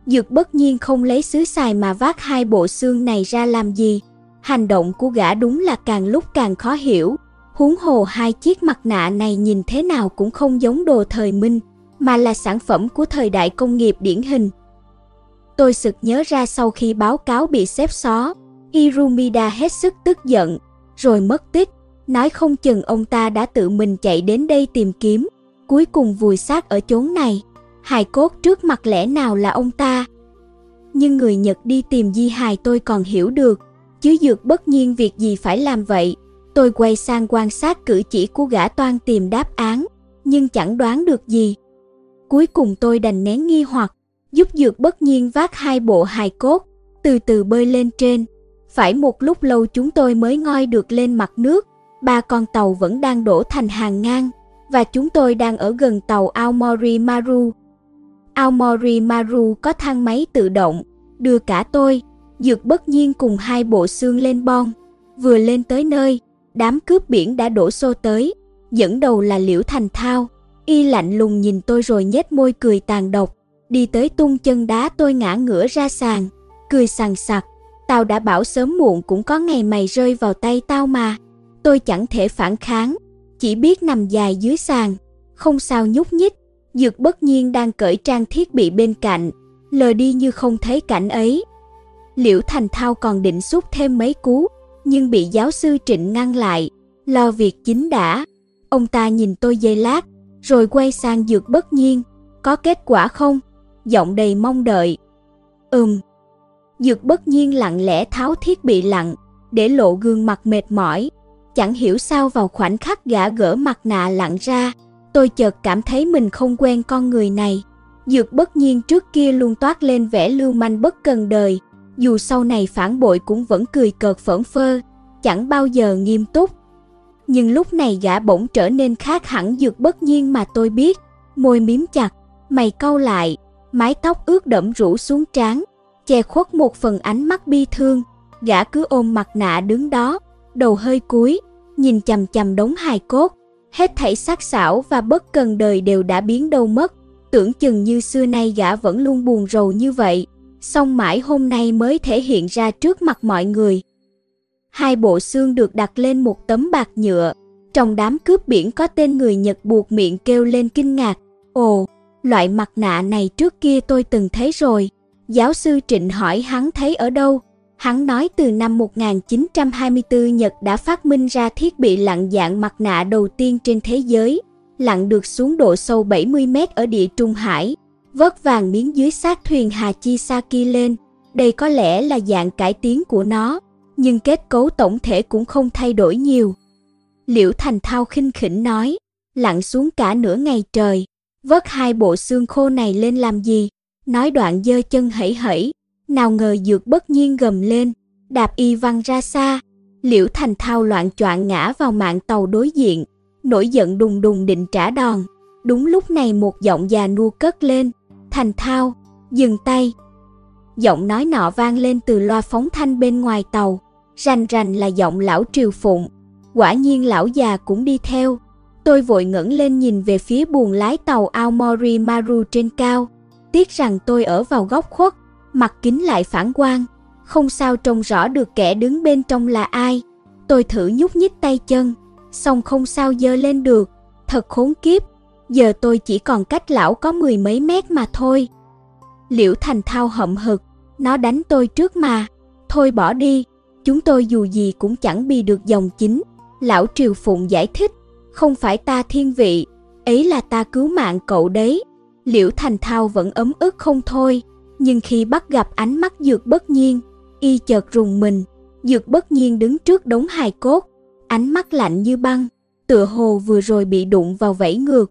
Dược bất nhiên không lấy sứ xài mà vác hai bộ xương này ra làm gì. Hành động của gã đúng là càng lúc càng khó hiểu. Huống hồ hai chiếc mặt nạ này nhìn thế nào cũng không giống đồ thời Minh, mà là sản phẩm của thời đại công nghiệp điển hình. Tôi sực nhớ ra sau khi báo cáo bị xếp xó, Irumida hết sức tức giận, rồi mất tích, nói không chừng ông ta đã tự mình chạy đến đây tìm kiếm, cuối cùng vùi xác ở chốn này. Hài cốt trước mặt lẽ nào là ông ta? Nhưng người Nhật đi tìm di hài tôi còn hiểu được, chứ dược bất nhiên việc gì phải làm vậy. Tôi quay sang quan sát cử chỉ của gã toan tìm đáp án, nhưng chẳng đoán được gì. Cuối cùng tôi đành nén nghi hoặc, giúp dược bất nhiên vác hai bộ hài cốt, từ từ bơi lên trên. Phải một lúc lâu chúng tôi mới ngoi được lên mặt nước, ba con tàu vẫn đang đổ thành hàng ngang, và chúng tôi đang ở gần tàu Aomori Maru. Aomori Maru có thang máy tự động, đưa cả tôi, dược bất nhiên cùng hai bộ xương lên bon. Vừa lên tới nơi, đám cướp biển đã đổ xô tới, dẫn đầu là Liễu Thành Thao. Y lạnh lùng nhìn tôi rồi nhếch môi cười tàn độc, đi tới tung chân đá tôi ngã ngửa ra sàn, cười sằng sặc. Tao đã bảo sớm muộn cũng có ngày mày rơi vào tay tao mà. Tôi chẳng thể phản kháng, chỉ biết nằm dài dưới sàn, không sao nhúc nhích. Dược bất nhiên đang cởi trang thiết bị bên cạnh, lờ đi như không thấy cảnh ấy. Liễu Thành Thao còn định xúc thêm mấy cú, nhưng bị giáo sư Trịnh ngăn lại, lo việc chính đã. Ông ta nhìn tôi giây lát, rồi quay sang dược bất nhiên, có kết quả không? Giọng đầy mong đợi. Ừm. Dược bất nhiên lặng lẽ tháo thiết bị lặng, để lộ gương mặt mệt mỏi. Chẳng hiểu sao vào khoảnh khắc gã gỡ mặt nạ lặng ra, tôi chợt cảm thấy mình không quen con người này. Dược bất nhiên trước kia luôn toát lên vẻ lưu manh bất cần đời, dù sau này phản bội cũng vẫn cười cợt phởn phơ, chẳng bao giờ nghiêm túc. Nhưng lúc này gã bỗng trở nên khác hẳn dược bất nhiên mà tôi biết, môi miếm chặt, mày cau lại, mái tóc ướt đẫm rủ xuống trán, che khuất một phần ánh mắt bi thương, gã cứ ôm mặt nạ đứng đó, đầu hơi cúi, nhìn chằm chằm đống hài cốt, hết thảy sắc sảo và bất cần đời đều đã biến đâu mất, tưởng chừng như xưa nay gã vẫn luôn buồn rầu như vậy, song mãi hôm nay mới thể hiện ra trước mặt mọi người. Hai bộ xương được đặt lên một tấm bạc nhựa, trong đám cướp biển có tên người Nhật buộc miệng kêu lên kinh ngạc, ồ, loại mặt nạ này trước kia tôi từng thấy rồi. Giáo sư Trịnh hỏi hắn thấy ở đâu, Hắn nói từ năm 1924 Nhật đã phát minh ra thiết bị lặn dạng mặt nạ đầu tiên trên thế giới, lặn được xuống độ sâu 70 mét ở địa Trung Hải, vớt vàng miếng dưới xác thuyền Hachisaki lên. Đây có lẽ là dạng cải tiến của nó, nhưng kết cấu tổng thể cũng không thay đổi nhiều. Liễu Thành Thao khinh khỉnh nói, lặn xuống cả nửa ngày trời, vớt hai bộ xương khô này lên làm gì? Nói đoạn dơ chân hẩy hẩy, nào ngờ dược bất nhiên gầm lên, đạp y văng ra xa. Liễu Thành Thao loạn choạng ngã vào mạng tàu đối diện, nổi giận đùng đùng định trả đòn. Đúng lúc này một giọng già nua cất lên, Thành Thao, dừng tay. Giọng nói nọ vang lên từ loa phóng thanh bên ngoài tàu, rành rành là giọng lão Triều Phụng. Quả nhiên lão già cũng đi theo. Tôi vội ngẩng lên nhìn về phía buồng lái tàu Aomori Maru trên cao. Tiếc rằng tôi ở vào góc khuất, mặt kính lại phản quang, không sao trông rõ được kẻ đứng bên trong là ai. Tôi thử nhúc nhích tay chân, xong không sao dơ lên được, thật khốn kiếp, giờ tôi chỉ còn cách lão có mười mấy mét mà thôi. Liễu Thành Thao hậm hực, nó đánh tôi trước mà, thôi bỏ đi, chúng tôi dù gì cũng chẳng bị được dòng chính. Lão Triều Phụng giải thích, không phải ta thiên vị, ấy là ta cứu mạng cậu đấy. Liễu Thành Thao vẫn ấm ức không thôi nhưng khi bắt gặp ánh mắt dược bất nhiên, y chợt rùng mình, dược bất nhiên đứng trước đống hài cốt, ánh mắt lạnh như băng, tựa hồ vừa rồi bị đụng vào vẫy ngược.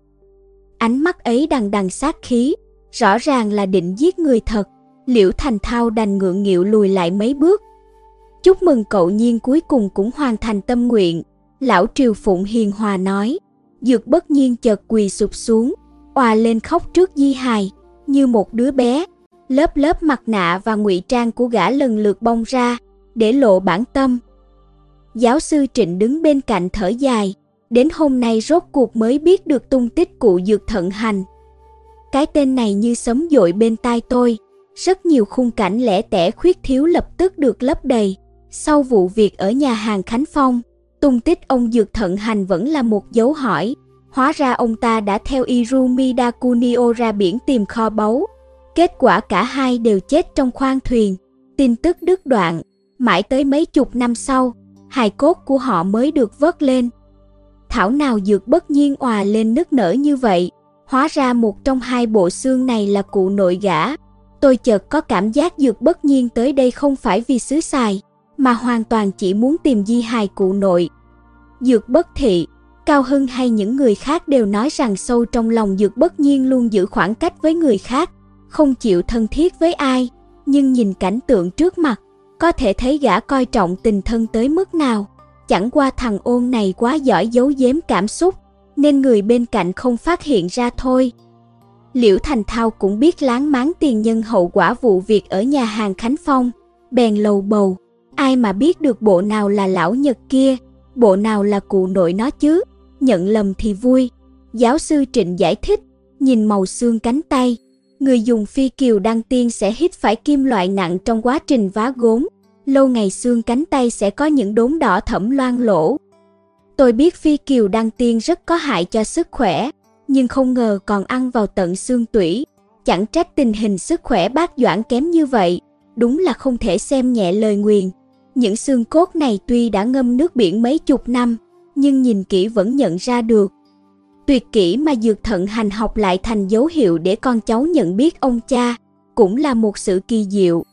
Ánh mắt ấy đằng đằng sát khí, rõ ràng là định giết người thật, liễu thành thao đành ngượng nghịu lùi lại mấy bước. Chúc mừng cậu nhiên cuối cùng cũng hoàn thành tâm nguyện, lão triều phụng hiền hòa nói, dược bất nhiên chợt quỳ sụp xuống, òa lên khóc trước di hài, như một đứa bé, lớp lớp mặt nạ và ngụy trang của gã lần lượt bong ra, để lộ bản tâm. Giáo sư Trịnh đứng bên cạnh thở dài, đến hôm nay rốt cuộc mới biết được tung tích cụ dược thận hành. Cái tên này như sấm dội bên tai tôi, rất nhiều khung cảnh lẻ tẻ khuyết thiếu lập tức được lấp đầy. Sau vụ việc ở nhà hàng Khánh Phong, tung tích ông dược thận hành vẫn là một dấu hỏi. Hóa ra ông ta đã theo Irumi Dakunio ra biển tìm kho báu, Kết quả cả hai đều chết trong khoang thuyền, tin tức đứt đoạn, mãi tới mấy chục năm sau, hài cốt của họ mới được vớt lên. Thảo nào dược bất nhiên òa lên nức nở như vậy, hóa ra một trong hai bộ xương này là cụ nội gã. Tôi chợt có cảm giác dược bất nhiên tới đây không phải vì xứ xài, mà hoàn toàn chỉ muốn tìm di hài cụ nội. Dược bất thị, Cao Hưng hay những người khác đều nói rằng sâu trong lòng dược bất nhiên luôn giữ khoảng cách với người khác, không chịu thân thiết với ai, nhưng nhìn cảnh tượng trước mặt, có thể thấy gã coi trọng tình thân tới mức nào. Chẳng qua thằng ôn này quá giỏi giấu giếm cảm xúc, nên người bên cạnh không phát hiện ra thôi. Liễu Thành Thao cũng biết láng máng tiền nhân hậu quả vụ việc ở nhà hàng Khánh Phong, bèn lầu bầu, ai mà biết được bộ nào là lão Nhật kia, bộ nào là cụ nội nó chứ, nhận lầm thì vui. Giáo sư Trịnh giải thích, nhìn màu xương cánh tay, Người dùng phi kiều đăng tiên sẽ hít phải kim loại nặng trong quá trình vá gốm, lâu ngày xương cánh tay sẽ có những đốm đỏ thẫm loang lỗ. Tôi biết phi kiều đăng tiên rất có hại cho sức khỏe, nhưng không ngờ còn ăn vào tận xương tủy. Chẳng trách tình hình sức khỏe bác Doãn kém như vậy, đúng là không thể xem nhẹ lời nguyền. Những xương cốt này tuy đã ngâm nước biển mấy chục năm, nhưng nhìn kỹ vẫn nhận ra được Tuyệt kỹ mà dược thận hành học lại thành dấu hiệu để con cháu nhận biết ông cha, cũng là một sự kỳ diệu.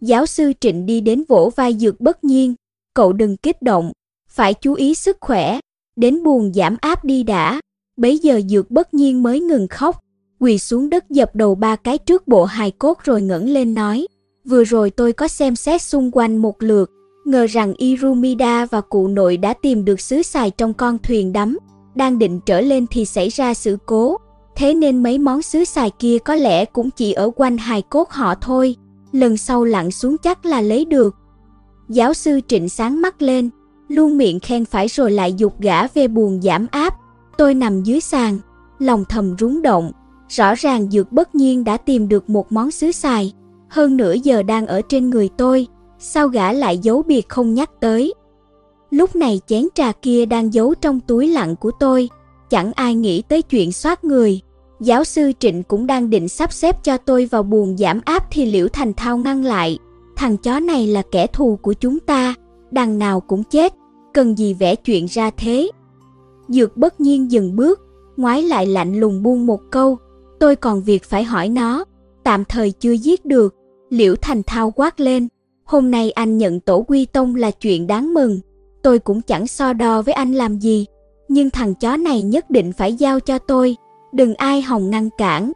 Giáo sư Trịnh đi đến vỗ vai dược bất nhiên, cậu đừng kích động, phải chú ý sức khỏe, đến buồn giảm áp đi đã. Bấy giờ dược bất nhiên mới ngừng khóc, quỳ xuống đất dập đầu ba cái trước bộ hài cốt rồi ngẩng lên nói, vừa rồi tôi có xem xét xung quanh một lượt, ngờ rằng Irumida và cụ nội đã tìm được xứ xài trong con thuyền đắm, đang định trở lên thì xảy ra sự cố, thế nên mấy món xứ xài kia có lẽ cũng chỉ ở quanh hài cốt họ thôi, lần sau lặn xuống chắc là lấy được. Giáo sư Trịnh sáng mắt lên, luôn miệng khen phải rồi lại dục gã về buồn giảm áp. Tôi nằm dưới sàn, lòng thầm rúng động. Rõ ràng dược bất nhiên đã tìm được một món xứ xài, hơn nửa giờ đang ở trên người tôi, sao gã lại giấu biệt không nhắc tới. Lúc này chén trà kia đang giấu trong túi lặng của tôi, chẳng ai nghĩ tới chuyện soát người. Giáo sư Trịnh cũng đang định sắp xếp cho tôi vào buồng giảm áp thì Liễu Thành Thao ngăn lại. Thằng chó này là kẻ thù của chúng ta, đằng nào cũng chết, cần gì vẽ chuyện ra thế. Dược bất nhiên dừng bước, ngoái lại lạnh lùng buông một câu, tôi còn việc phải hỏi nó, tạm thời chưa giết được. Liễu Thành Thao quát lên, hôm nay anh nhận tổ quy tông là chuyện đáng mừng, tôi cũng chẳng so đo với anh làm gì, nhưng thằng chó này nhất định phải giao cho tôi, đừng ai hòng ngăn cản.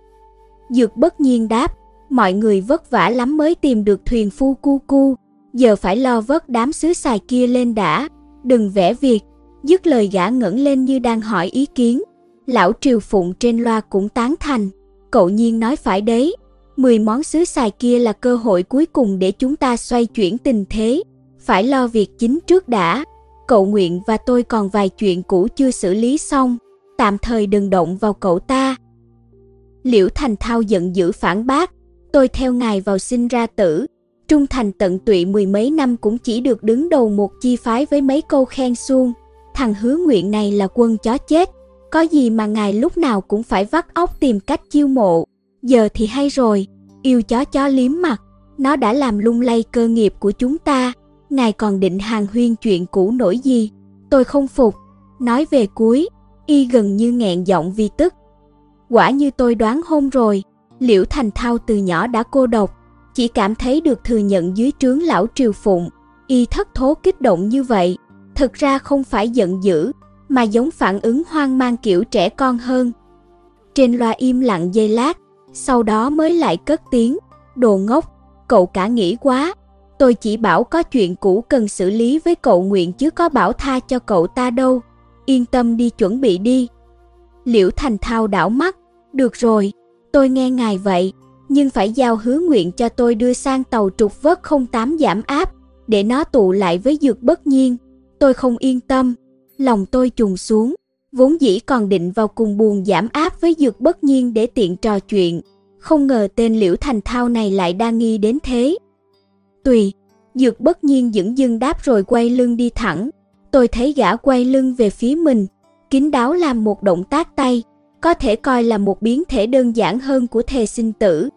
Dược bất nhiên đáp, mọi người vất vả lắm mới tìm được thuyền phu cu cu, giờ phải lo vớt đám sứ xài kia lên đã, đừng vẽ việc. Dứt lời gã ngẩng lên như đang hỏi ý kiến. Lão Triều Phụng trên loa cũng tán thành. Cậu nhiên nói phải đấy, 10 món sứ xài kia là cơ hội cuối cùng để chúng ta xoay chuyển tình thế. Phải lo việc chính trước đã. Cậu Nguyện và tôi còn vài chuyện cũ chưa xử lý xong, tạm thời đừng động vào cậu ta. Liễu Thành Thao giận dữ phản bác, tôi theo ngài vào sinh ra tử, trung thành tận tụy mười mấy năm cũng chỉ được đứng đầu một chi phái với mấy câu khen suông. Thằng hứa nguyện này là quân chó chết, có gì mà ngài lúc nào cũng phải vắt óc tìm cách chiêu mộ. Giờ thì hay rồi, yêu chó chó liếm mặt, nó đã làm lung lay cơ nghiệp của chúng ta. Ngài còn định hàng huyên chuyện cũ nổi gì? Tôi không phục. Nói về cuối, y gần như nghẹn giọng vì tức. Quả như tôi đoán hôm rồi, Liễu Thành Thao từ nhỏ đã cô độc, chỉ cảm thấy được thừa nhận dưới trướng lão Triều Phụng, y thất thố kích động như vậy, thực ra không phải giận dữ, mà giống phản ứng hoang mang kiểu trẻ con hơn. Trên loa im lặng giây lát, sau đó mới lại cất tiếng, đồ ngốc, cậu cả nghĩ quá, tôi chỉ bảo có chuyện cũ cần xử lý với cậu nguyện chứ có bảo tha cho cậu ta đâu, yên tâm đi chuẩn bị đi. Liễu Thành Thao đảo mắt, được rồi, tôi nghe ngài vậy, nhưng phải giao hứa nguyện cho tôi đưa sang tàu trục vớt 08 giảm áp, để nó tụ lại với dược bất nhiên. Tôi không yên tâm, lòng tôi trùng xuống, vốn dĩ còn định vào cùng buồn giảm áp với dược bất nhiên để tiện trò chuyện. Không ngờ tên liễu thành thao này lại đa nghi đến thế. Tùy, dược bất nhiên dững dưng đáp rồi quay lưng đi thẳng. Tôi thấy gã quay lưng về phía mình, kín đáo làm một động tác tay, có thể coi là một biến thể đơn giản hơn của thề sinh tử.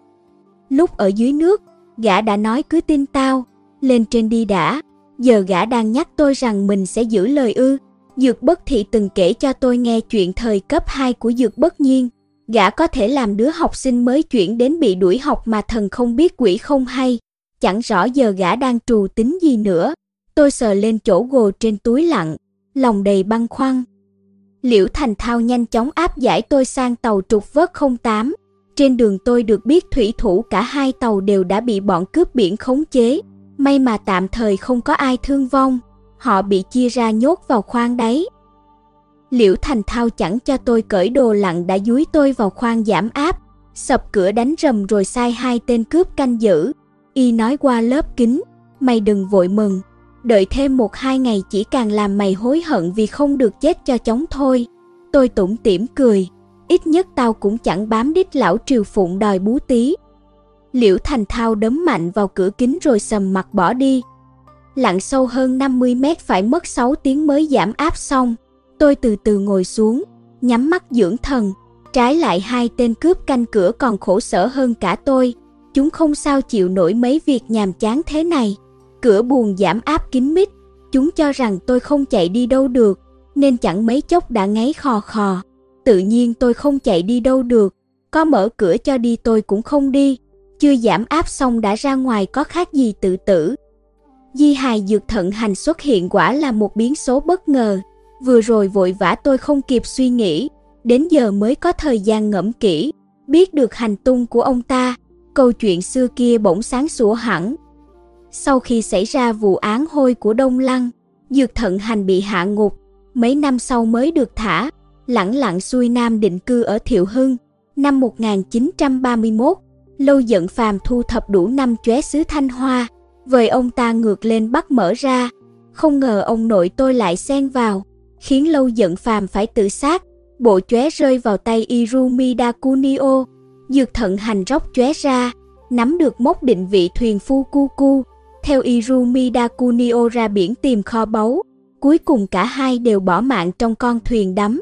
Lúc ở dưới nước, gã đã nói cứ tin tao, lên trên đi đã. Giờ gã đang nhắc tôi rằng mình sẽ giữ lời ư. Dược bất thị từng kể cho tôi nghe chuyện thời cấp 2 của dược bất nhiên. Gã có thể làm đứa học sinh mới chuyển đến bị đuổi học mà thần không biết quỷ không hay. Chẳng rõ giờ gã đang trù tính gì nữa. Tôi sờ lên chỗ gồ trên túi lặng, lòng đầy băng khoăn. Liễu Thành Thao nhanh chóng áp giải tôi sang tàu trục vớt 08. Trên đường tôi được biết thủy thủ cả hai tàu đều đã bị bọn cướp biển khống chế. May mà tạm thời không có ai thương vong. Họ bị chia ra nhốt vào khoang đáy. Liễu Thành Thao chẳng cho tôi cởi đồ lặn đã dúi tôi vào khoang giảm áp. Sập cửa đánh rầm rồi sai hai tên cướp canh giữ. Y nói qua lớp kính. Mày đừng vội mừng. Đợi thêm một hai ngày chỉ càng làm mày hối hận vì không được chết cho chóng thôi. Tôi tủm tỉm cười ít nhất tao cũng chẳng bám đít lão triều phụng đòi bú tí. Liễu Thành Thao đấm mạnh vào cửa kính rồi sầm mặt bỏ đi. Lặn sâu hơn 50 mét phải mất 6 tiếng mới giảm áp xong. Tôi từ từ ngồi xuống, nhắm mắt dưỡng thần. Trái lại hai tên cướp canh cửa còn khổ sở hơn cả tôi. Chúng không sao chịu nổi mấy việc nhàm chán thế này. Cửa buồn giảm áp kín mít. Chúng cho rằng tôi không chạy đi đâu được, nên chẳng mấy chốc đã ngáy khò khò. Tự nhiên tôi không chạy đi đâu được, có mở cửa cho đi tôi cũng không đi, chưa giảm áp xong đã ra ngoài có khác gì tự tử. Di hài dược thận hành xuất hiện quả là một biến số bất ngờ, vừa rồi vội vã tôi không kịp suy nghĩ, đến giờ mới có thời gian ngẫm kỹ, Biết được hành tung của ông ta, câu chuyện xưa kia bỗng sáng sủa hẳn. Sau khi xảy ra vụ án hôi của Đông Lăng, Dược Thận Hành bị hạ ngục, mấy năm sau mới được thả, lẳng lặng xuôi nam định cư ở Thiệu Hưng. Năm 1931, Lâu Dận phàm thu thập đủ năm chóe xứ Thanh Hoa, vời ông ta ngược lên bắt mở ra. Không ngờ ông nội tôi lại xen vào, khiến lâu Dận phàm phải tự sát. Bộ chóe rơi vào tay Irumi Dakunio, dược thận hành róc chóe ra, nắm được mốc định vị thuyền phu Kuku theo Irumi Dakunio ra biển tìm kho báu. Cuối cùng cả hai đều bỏ mạng trong con thuyền đắm.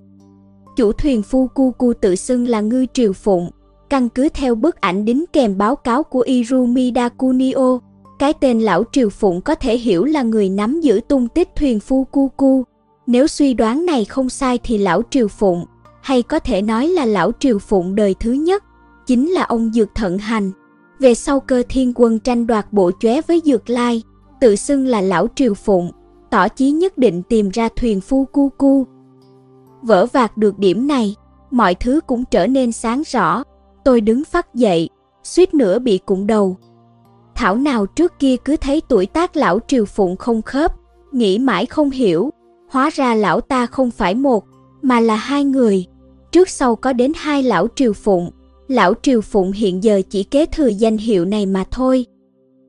Chủ thuyền Fukuku tự xưng là ngư triều phụng, căn cứ theo bức ảnh đính kèm báo cáo của Irumi Dakunio. Cái tên lão triều phụng có thể hiểu là người nắm giữ tung tích thuyền Fukuku. Nếu suy đoán này không sai thì lão triều phụng, hay có thể nói là lão triều phụng đời thứ nhất, chính là ông Dược Thận Hành. Về sau cơ thiên quân tranh đoạt bộ chóe với Dược Lai, tự xưng là lão triều phụng, tỏ chí nhất định tìm ra thuyền phu cu cu Vỡ vạc được điểm này, mọi thứ cũng trở nên sáng rõ. Tôi đứng phát dậy, suýt nữa bị cụng đầu. Thảo nào trước kia cứ thấy tuổi tác lão triều phụng không khớp, nghĩ mãi không hiểu. Hóa ra lão ta không phải một, mà là hai người. Trước sau có đến hai lão triều phụng. Lão triều phụng hiện giờ chỉ kế thừa danh hiệu này mà thôi.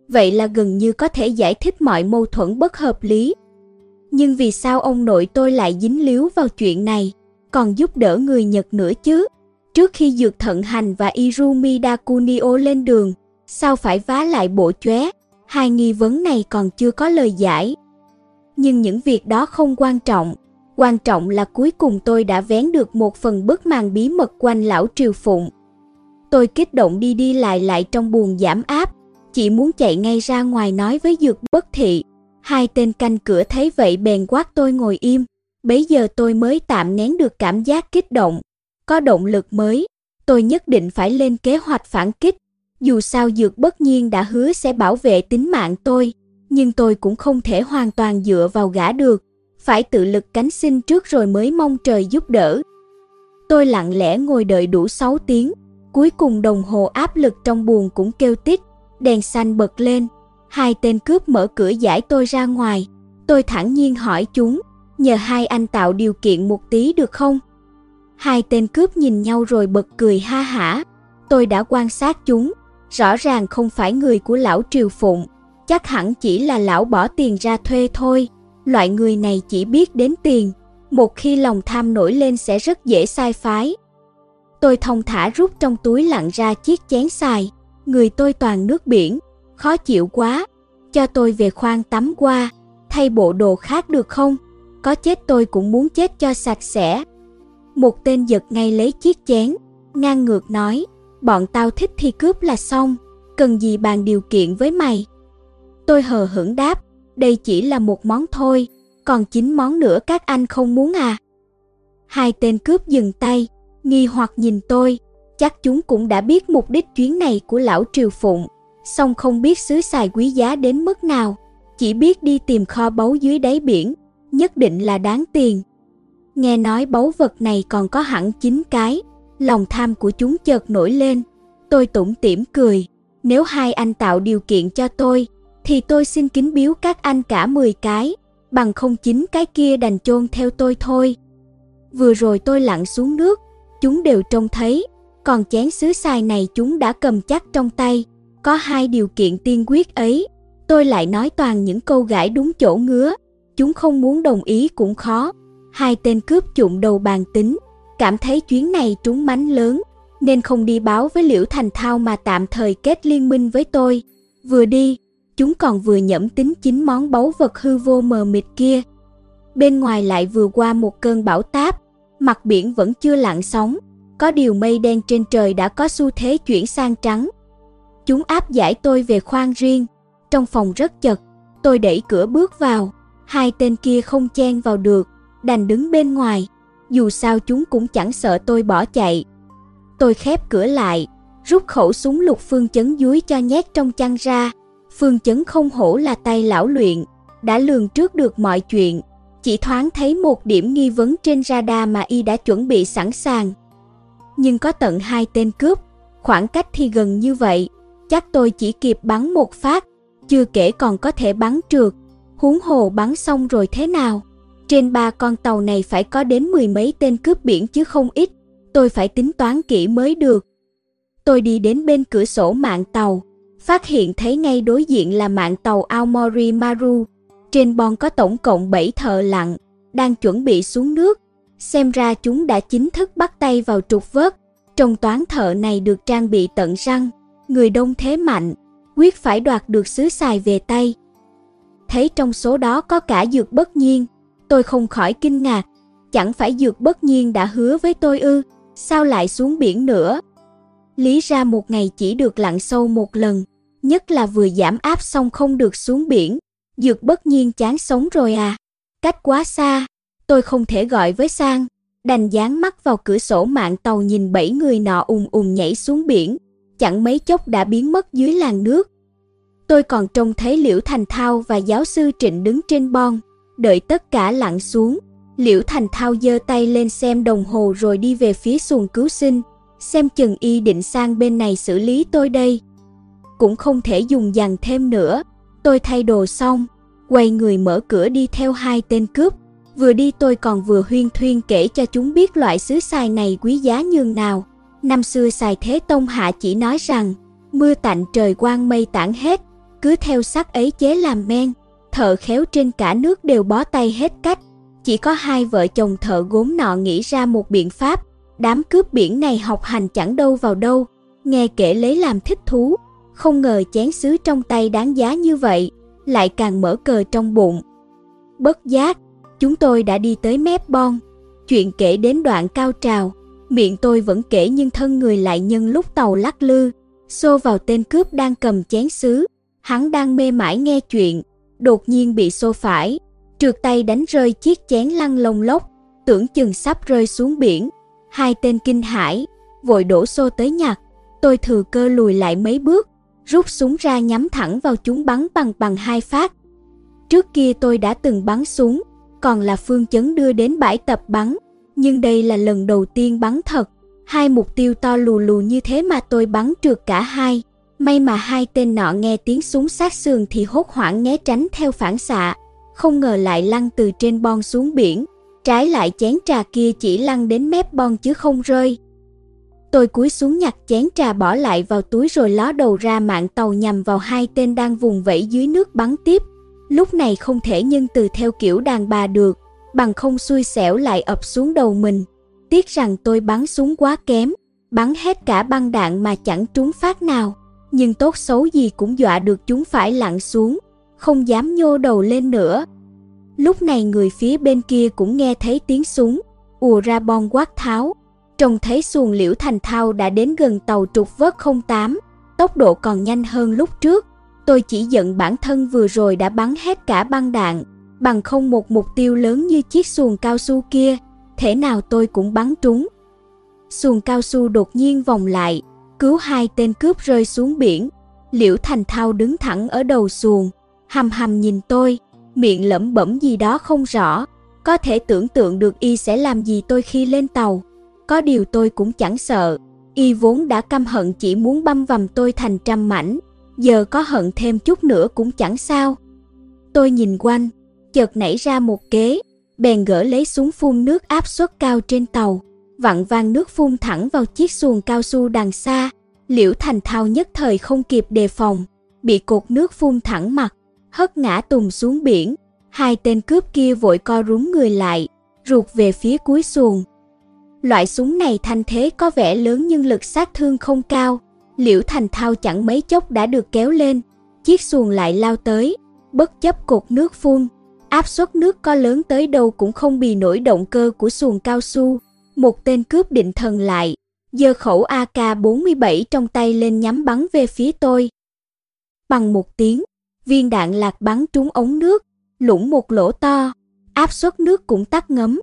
Vậy là gần như có thể giải thích mọi mâu thuẫn bất hợp lý. Nhưng vì sao ông nội tôi lại dính líu vào chuyện này, còn giúp đỡ người Nhật nữa chứ? Trước khi Dược Thận Hành và Irumi Dakunio lên đường, sao phải vá lại bộ chóe? Hai nghi vấn này còn chưa có lời giải. Nhưng những việc đó không quan trọng. Quan trọng là cuối cùng tôi đã vén được một phần bức màn bí mật quanh lão Triều Phụng. Tôi kích động đi đi lại lại trong buồn giảm áp, chỉ muốn chạy ngay ra ngoài nói với Dược Bất Thị. Hai tên canh cửa thấy vậy bèn quát tôi ngồi im. Bấy giờ tôi mới tạm nén được cảm giác kích động. Có động lực mới, tôi nhất định phải lên kế hoạch phản kích. Dù sao Dược bất nhiên đã hứa sẽ bảo vệ tính mạng tôi, nhưng tôi cũng không thể hoàn toàn dựa vào gã được. Phải tự lực cánh sinh trước rồi mới mong trời giúp đỡ. Tôi lặng lẽ ngồi đợi đủ 6 tiếng, cuối cùng đồng hồ áp lực trong buồng cũng kêu tít, đèn xanh bật lên, Hai tên cướp mở cửa giải tôi ra ngoài. Tôi thẳng nhiên hỏi chúng, nhờ hai anh tạo điều kiện một tí được không? Hai tên cướp nhìn nhau rồi bật cười ha hả. Tôi đã quan sát chúng, rõ ràng không phải người của lão Triều Phụng, chắc hẳn chỉ là lão bỏ tiền ra thuê thôi. Loại người này chỉ biết đến tiền, một khi lòng tham nổi lên sẽ rất dễ sai phái. Tôi thông thả rút trong túi lặn ra chiếc chén xài, người tôi toàn nước biển, khó chịu quá, cho tôi về khoang tắm qua, thay bộ đồ khác được không? Có chết tôi cũng muốn chết cho sạch sẽ. Một tên giật ngay lấy chiếc chén, ngang ngược nói, bọn tao thích thì cướp là xong, cần gì bàn điều kiện với mày. Tôi hờ hững đáp, đây chỉ là một món thôi, còn chín món nữa các anh không muốn à? Hai tên cướp dừng tay, nghi hoặc nhìn tôi, chắc chúng cũng đã biết mục đích chuyến này của lão Triều Phụng song không biết xứ xài quý giá đến mức nào, chỉ biết đi tìm kho báu dưới đáy biển, nhất định là đáng tiền. Nghe nói báu vật này còn có hẳn chín cái, lòng tham của chúng chợt nổi lên. Tôi tủm tỉm cười, nếu hai anh tạo điều kiện cho tôi, thì tôi xin kính biếu các anh cả 10 cái, bằng không chín cái kia đành chôn theo tôi thôi. Vừa rồi tôi lặn xuống nước, chúng đều trông thấy, còn chén sứ sai này chúng đã cầm chắc trong tay. Có hai điều kiện tiên quyết ấy, tôi lại nói toàn những câu gãi đúng chỗ ngứa, chúng không muốn đồng ý cũng khó. Hai tên cướp trụng đầu bàn tính, cảm thấy chuyến này trúng mánh lớn, nên không đi báo với Liễu Thành Thao mà tạm thời kết liên minh với tôi. Vừa đi, chúng còn vừa nhẩm tính chính món báu vật hư vô mờ mịt kia. Bên ngoài lại vừa qua một cơn bão táp, mặt biển vẫn chưa lặng sóng, có điều mây đen trên trời đã có xu thế chuyển sang trắng, Chúng áp giải tôi về khoang riêng, trong phòng rất chật, tôi đẩy cửa bước vào, hai tên kia không chen vào được, đành đứng bên ngoài, dù sao chúng cũng chẳng sợ tôi bỏ chạy. Tôi khép cửa lại, rút khẩu súng lục phương chấn dúi cho nhét trong chăn ra, phương chấn không hổ là tay lão luyện, đã lường trước được mọi chuyện, chỉ thoáng thấy một điểm nghi vấn trên radar mà y đã chuẩn bị sẵn sàng. Nhưng có tận hai tên cướp, Khoảng cách thì gần như vậy, chắc tôi chỉ kịp bắn một phát, chưa kể còn có thể bắn trượt, huống hồ bắn xong rồi thế nào. Trên ba con tàu này phải có đến mười mấy tên cướp biển chứ không ít, tôi phải tính toán kỹ mới được. Tôi đi đến bên cửa sổ mạng tàu, phát hiện thấy ngay đối diện là mạng tàu Aomori Maru. Trên bon có tổng cộng 7 thợ lặn, đang chuẩn bị xuống nước. Xem ra chúng đã chính thức bắt tay vào trục vớt. Trong toán thợ này được trang bị tận răng, người đông thế mạnh, quyết phải đoạt được xứ xài về tay. Thấy trong số đó có cả dược bất nhiên, tôi không khỏi kinh ngạc. Chẳng phải dược bất nhiên đã hứa với tôi ư, sao lại xuống biển nữa? Lý ra một ngày chỉ được lặn sâu một lần, nhất là vừa giảm áp xong không được xuống biển. Dược bất nhiên chán sống rồi à? Cách quá xa, tôi không thể gọi với sang, đành dán mắt vào cửa sổ mạng tàu nhìn bảy người nọ ùn ùn nhảy xuống biển, chẳng mấy chốc đã biến mất dưới làn nước. Tôi còn trông thấy Liễu Thành Thao và giáo sư Trịnh đứng trên bon, đợi tất cả lặn xuống. Liễu Thành Thao giơ tay lên xem đồng hồ rồi đi về phía xuồng cứu sinh, xem chừng y định sang bên này xử lý tôi đây. Cũng không thể dùng dằn thêm nữa, tôi thay đồ xong, quay người mở cửa đi theo hai tên cướp. Vừa đi tôi còn vừa huyên thuyên kể cho chúng biết loại sứ xài này quý giá nhường nào. Năm xưa xài Thế Tông Hạ chỉ nói rằng, mưa tạnh trời quang mây tản hết, cứ theo sắc ấy chế làm men, thợ khéo trên cả nước đều bó tay hết cách. Chỉ có hai vợ chồng thợ gốm nọ nghĩ ra một biện pháp, đám cướp biển này học hành chẳng đâu vào đâu, nghe kể lấy làm thích thú, không ngờ chén sứ trong tay đáng giá như vậy, lại càng mở cờ trong bụng. Bất giác, chúng tôi đã đi tới mép bon, chuyện kể đến đoạn cao trào, miệng tôi vẫn kể nhưng thân người lại nhân lúc tàu lắc lư, xô vào tên cướp đang cầm chén sứ, hắn đang mê mải nghe chuyện, đột nhiên bị xô phải, trượt tay đánh rơi chiếc chén lăn lông lốc, tưởng chừng sắp rơi xuống biển. Hai tên kinh hãi, vội đổ xô tới nhặt, tôi thừa cơ lùi lại mấy bước, rút súng ra nhắm thẳng vào chúng bắn bằng bằng hai phát. Trước kia tôi đã từng bắn súng, còn là phương chấn đưa đến bãi tập bắn, nhưng đây là lần đầu tiên bắn thật. Hai mục tiêu to lù lù như thế mà tôi bắn trượt cả hai. May mà hai tên nọ nghe tiếng súng sát sườn thì hốt hoảng né tránh theo phản xạ, không ngờ lại lăn từ trên bon xuống biển. Trái lại chén trà kia chỉ lăn đến mép bon chứ không rơi. Tôi cúi xuống nhặt chén trà bỏ lại vào túi rồi ló đầu ra mạng tàu nhằm vào hai tên đang vùng vẫy dưới nước bắn tiếp. Lúc này không thể nhân từ theo kiểu đàn bà được, bằng không xui xẻo lại ập xuống đầu mình. Tiếc rằng tôi bắn súng quá kém, bắn hết cả băng đạn mà chẳng trúng phát nào. Nhưng tốt xấu gì cũng dọa được chúng phải lặn xuống, không dám nhô đầu lên nữa. Lúc này người phía bên kia cũng nghe thấy tiếng súng, ùa ra bon quát tháo. Trông thấy xuồng liễu thành thao đã đến gần tàu trục vớt 08, tốc độ còn nhanh hơn lúc trước. Tôi chỉ giận bản thân vừa rồi đã bắn hết cả băng đạn, bằng không một mục tiêu lớn như chiếc xuồng cao su kia, thể nào tôi cũng bắn trúng. Xuồng cao su đột nhiên vòng lại, cứu hai tên cướp rơi xuống biển. Liễu Thành Thao đứng thẳng ở đầu xuồng, hầm hầm nhìn tôi, miệng lẩm bẩm gì đó không rõ. Có thể tưởng tượng được y sẽ làm gì tôi khi lên tàu. Có điều tôi cũng chẳng sợ. Y vốn đã căm hận chỉ muốn băm vằm tôi thành trăm mảnh. Giờ có hận thêm chút nữa cũng chẳng sao. Tôi nhìn quanh, chợt nảy ra một kế, bèn gỡ lấy súng phun nước áp suất cao trên tàu, vặn vang nước phun thẳng vào chiếc xuồng cao su đằng xa. Liễu Thành Thao nhất thời không kịp đề phòng, bị cột nước phun thẳng mặt, hất ngã tùng xuống biển. Hai tên cướp kia vội co rúm người lại, ruột về phía cuối xuồng. Loại súng này thanh thế có vẻ lớn nhưng lực sát thương không cao. Liễu Thành Thao chẳng mấy chốc đã được kéo lên, chiếc xuồng lại lao tới, bất chấp cột nước phun. Áp suất nước có lớn tới đâu cũng không bị nổi động cơ của xuồng cao su. Một tên cướp định thần lại, giơ khẩu AK-47 trong tay lên nhắm bắn về phía tôi. Bằng một tiếng, viên đạn lạc bắn trúng ống nước, lũng một lỗ to, áp suất nước cũng tắt ngấm.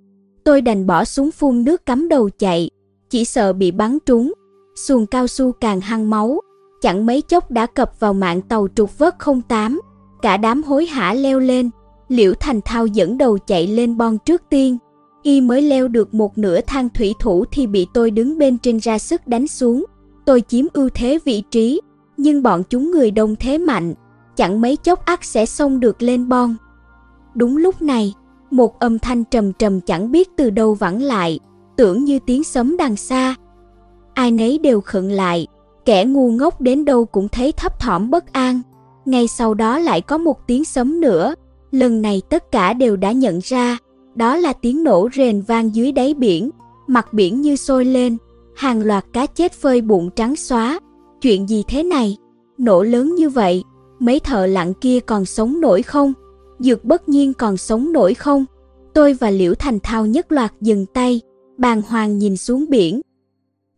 Tôi đành bỏ súng phun nước cắm đầu chạy, chỉ sợ bị bắn trúng. Xuồng cao su càng hăng máu, chẳng mấy chốc đã cập vào mạng tàu trục vớt 08. Cả đám hối hả leo lên, Liễu Thành Thao dẫn đầu chạy lên bon trước tiên. Y mới leo được một nửa thang thủy thủ thì bị tôi đứng bên trên ra sức đánh xuống. Tôi chiếm ưu thế vị trí, nhưng bọn chúng người đông thế mạnh, chẳng mấy chốc ắt sẽ xông được lên bon. Đúng lúc này, một âm thanh trầm trầm chẳng biết từ đâu vẳng lại, tưởng như tiếng sấm đằng xa. Ai nấy đều khựng lại, kẻ ngu ngốc đến đâu cũng thấy thấp thỏm bất an. Ngay sau đó lại có một tiếng sấm nữa, lần này tất cả đều đã nhận ra, đó là tiếng nổ rền vang dưới đáy biển, mặt biển như sôi lên, hàng loạt cá chết phơi bụng trắng xóa. Chuyện gì thế này? Nổ lớn như vậy, mấy thợ lặng kia còn sống nổi không? Dược bất nhiên còn sống nổi không? Tôi và Liễu Thành Thao nhất loạt dừng tay, bàng hoàng nhìn xuống biển.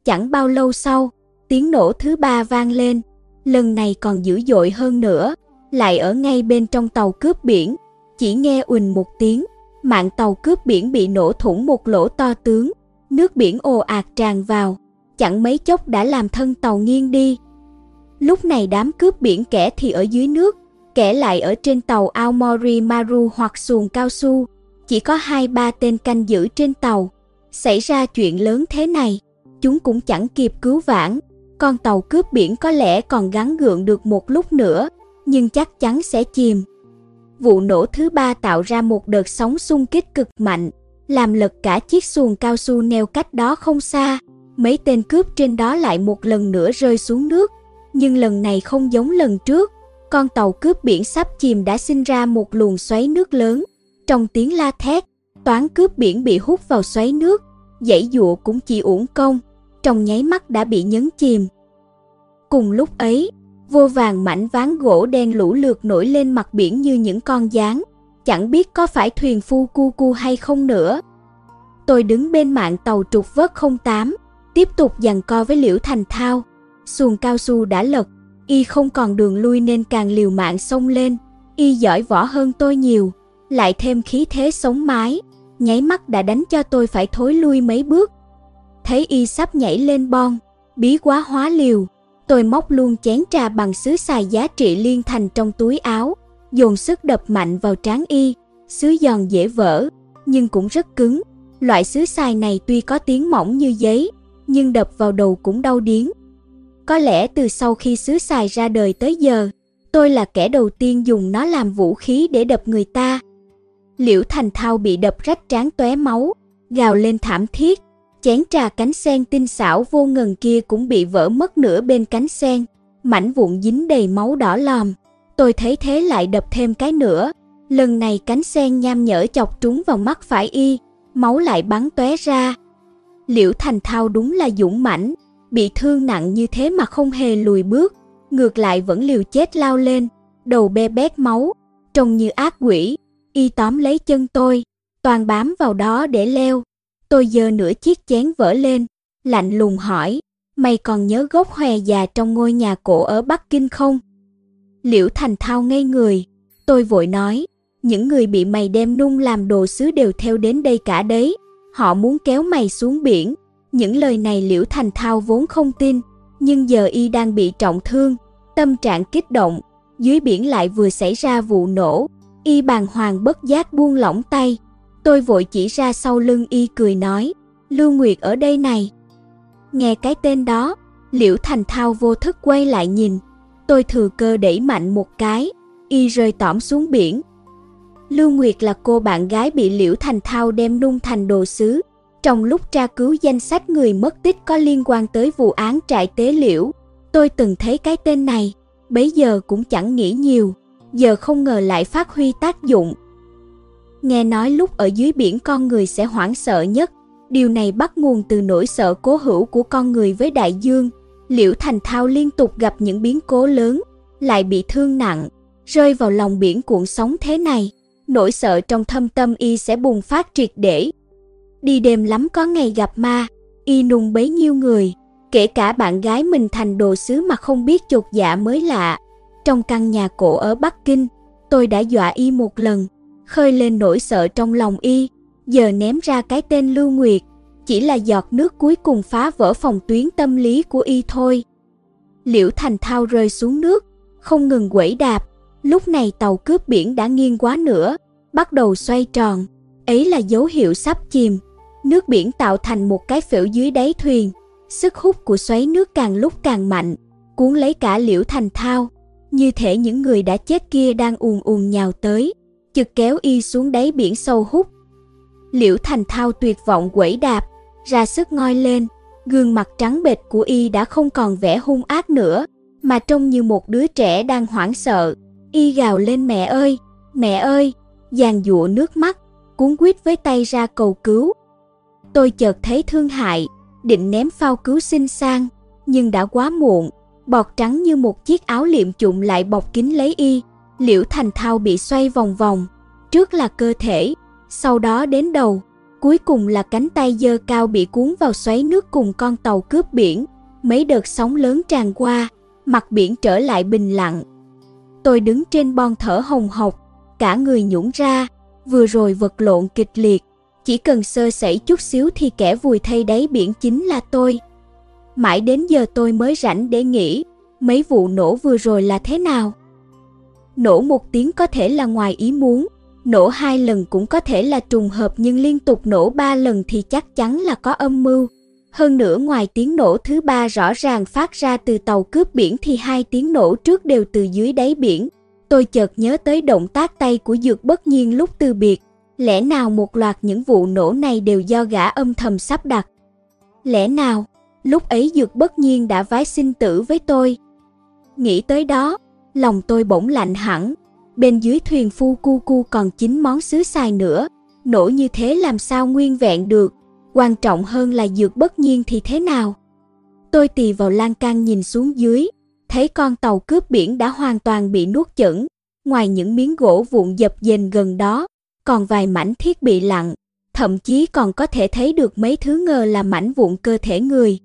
Chẳng bao lâu sau, tiếng nổ thứ ba vang lên, lần này còn dữ dội hơn nữa, lại ở ngay bên trong tàu cướp biển, chỉ nghe ùn một tiếng, mạng tàu cướp biển bị nổ thủng một lỗ to tướng, nước biển ồ ạt tràn vào, chẳng mấy chốc đã làm thân tàu nghiêng đi. Lúc này đám cướp biển kẻ thì ở dưới nước, kẻ lại ở trên tàu Aomori Maru hoặc xuồng cao su, chỉ có hai ba tên canh giữ trên tàu. Xảy ra chuyện lớn thế này, chúng cũng chẳng kịp cứu vãn, con tàu cướp biển có lẽ còn gắn gượng được một lúc nữa, nhưng chắc chắn sẽ chìm. Vụ nổ thứ ba tạo ra một đợt sóng xung kích cực mạnh, làm lật cả chiếc xuồng cao su neo cách đó không xa. Mấy tên cướp trên đó lại một lần nữa rơi xuống nước, nhưng lần này không giống lần trước. Con tàu cướp biển sắp chìm đã sinh ra một luồng xoáy nước lớn. Trong tiếng la thét, toán cướp biển bị hút vào xoáy nước, dãy dụa cũng chỉ uổng công, trong nháy mắt đã bị nhấn chìm. Cùng lúc ấy, vô vàng mảnh ván gỗ đen lũ lượt nổi lên mặt biển như những con gián, chẳng biết có phải thuyền phu cu cu hay không nữa. Tôi đứng bên mạng tàu trục vớt 08, tiếp tục giằng co với Liễu Thành Thao. Xuồng cao su đã lật, y không còn đường lui nên càng liều mạng xông lên. Y giỏi võ hơn tôi nhiều, lại thêm khí thế sống mái, nháy mắt đã đánh cho tôi phải thối lui mấy bước. Thấy y sắp nhảy lên bon, bí quá hóa liều, tôi móc luôn chén trà bằng sứ xài giá trị liên thành trong túi áo, dồn sức đập mạnh vào trán y, sứ giòn dễ vỡ, nhưng cũng rất cứng. Loại sứ xài này tuy có tiếng mỏng như giấy, nhưng đập vào đầu cũng đau điếng. Có lẽ từ sau khi sứ xài ra đời tới giờ, tôi là kẻ đầu tiên dùng nó làm vũ khí để đập người ta. Liễu Thành Thao bị đập rách trán tóe máu, gào lên thảm thiết. Chén trà cánh sen tinh xảo vô ngần kia cũng bị vỡ mất nửa bên cánh sen, mảnh vụn dính đầy máu đỏ lòm. Tôi thấy thế lại đập thêm cái nữa. Lần này cánh sen nham nhở chọc trúng vào mắt phải y, máu lại bắn tóe ra. Liễu Thành Thao đúng là dũng mãnh, bị thương nặng như thế mà không hề lùi bước, ngược lại vẫn liều chết lao lên, đầu be bét máu, trông như ác quỷ. Y tóm lấy chân tôi, toàn bám vào đó để leo. Tôi giơ nửa chiếc chén vỡ lên, lạnh lùng hỏi, mày còn nhớ gốc hòe già trong ngôi nhà cổ ở Bắc Kinh không? Liễu Thành Thao ngây người, tôi vội nói, những người bị mày đem nung làm đồ sứ đều theo đến đây cả đấy, họ muốn kéo mày xuống biển. Những lời này Liễu Thành Thao vốn không tin, nhưng giờ y đang bị trọng thương, tâm trạng kích động, dưới biển lại vừa xảy ra vụ nổ, y bàng hoàng bất giác buông lỏng tay. Tôi vội chỉ ra sau lưng y cười nói, Lưu Nguyệt ở đây này. Nghe cái tên đó, Liễu Thành Thao vô thức quay lại nhìn, tôi thừa cơ đẩy mạnh một cái, y rơi tõm xuống biển. Lưu Nguyệt là cô bạn gái bị Liễu Thành Thao đem nung thành đồ sứ. Trong lúc tra cứu danh sách người mất tích có liên quan tới vụ án trại tế liễu, tôi từng thấy cái tên này, bấy giờ cũng chẳng nghĩ nhiều, giờ không ngờ lại phát huy tác dụng. Nghe nói lúc ở dưới biển con người sẽ hoảng sợ nhất, điều này bắt nguồn từ nỗi sợ cố hữu của con người với đại dương, Liễu Thành Thao liên tục gặp những biến cố lớn, lại bị thương nặng, rơi vào lòng biển cuộn sóng thế này. Nỗi sợ trong thâm tâm y sẽ bùng phát triệt để. Đi đêm lắm có ngày gặp ma, y nung bấy nhiêu người, kể cả bạn gái mình thành đồ sứ mà không biết chột dạ mới lạ. Trong căn nhà cổ ở Bắc Kinh, tôi đã dọa y một lần, khơi lên nỗi sợ trong lòng y, giờ ném ra cái tên Lưu Nguyệt, chỉ là giọt nước cuối cùng phá vỡ phòng tuyến tâm lý của y thôi. Liễu Thành Thao rơi xuống nước, không ngừng quẩy đạp, lúc này tàu cướp biển đã nghiêng quá nữa, bắt đầu xoay tròn, ấy là dấu hiệu sắp chìm. Nước biển tạo thành một cái phễu dưới đáy thuyền, sức hút của xoáy nước càng lúc càng mạnh, cuốn lấy cả Liễu Thành Thao, như thể những người đã chết kia đang ùn ùn nhào tới, chực kéo y xuống đáy biển sâu hút. Liễu Thành Thao tuyệt vọng quẩy đạp, ra sức ngoi lên, gương mặt trắng bệch của y đã không còn vẻ hung ác nữa, mà trông như một đứa trẻ đang hoảng sợ. Y gào lên mẹ ơi, mẹ ơi, giàn dụa nước mắt, cuốn quýt với tay ra cầu cứu. Tôi chợt thấy thương hại, định ném phao cứu sinh sang, nhưng đã quá muộn, bọt trắng như một chiếc áo liệm trụng lại bọc kín lấy y, liễu thành thao bị xoay vòng vòng, trước là cơ thể, sau đó đến đầu, cuối cùng là cánh tay dơ cao bị cuốn vào xoáy nước cùng con tàu cướp biển, mấy đợt sóng lớn tràn qua, mặt biển trở lại bình lặng. Tôi đứng trên bon thở hồng hộc, cả người nhũn ra, vừa rồi vật lộn kịch liệt, chỉ cần sơ sẩy chút xíu thì kẻ vùi thay đáy biển chính là tôi. Mãi đến giờ tôi mới rảnh để nghĩ, mấy vụ nổ vừa rồi là thế nào? Nổ một tiếng có thể là ngoài ý muốn, nổ hai lần cũng có thể là trùng hợp nhưng liên tục nổ ba lần thì chắc chắn là có âm mưu. Hơn nữa ngoài tiếng nổ thứ ba rõ ràng phát ra từ tàu cướp biển thì hai tiếng nổ trước đều từ dưới đáy biển. Tôi chợt nhớ tới động tác tay của Dược bất nhiên lúc từ biệt. Lẽ nào một loạt những vụ nổ này đều do gã âm thầm sắp đặt? Lẽ nào, lúc ấy Dược bất nhiên đã vái sinh tử với tôi? Nghĩ tới đó, lòng tôi bỗng lạnh hẳn. Bên dưới thuyền phu cu cu còn chín món sứ xài nữa, nổ như thế làm sao nguyên vẹn được? Quan trọng hơn là Dược bất nhiên thì thế nào? Tôi tì vào lan can nhìn xuống dưới, thấy con tàu cướp biển đã hoàn toàn bị nuốt chửng, ngoài những miếng gỗ vụn dập dềnh gần đó, còn vài mảnh thiết bị lặng, thậm chí còn có thể thấy được mấy thứ ngờ là mảnh vụn cơ thể người.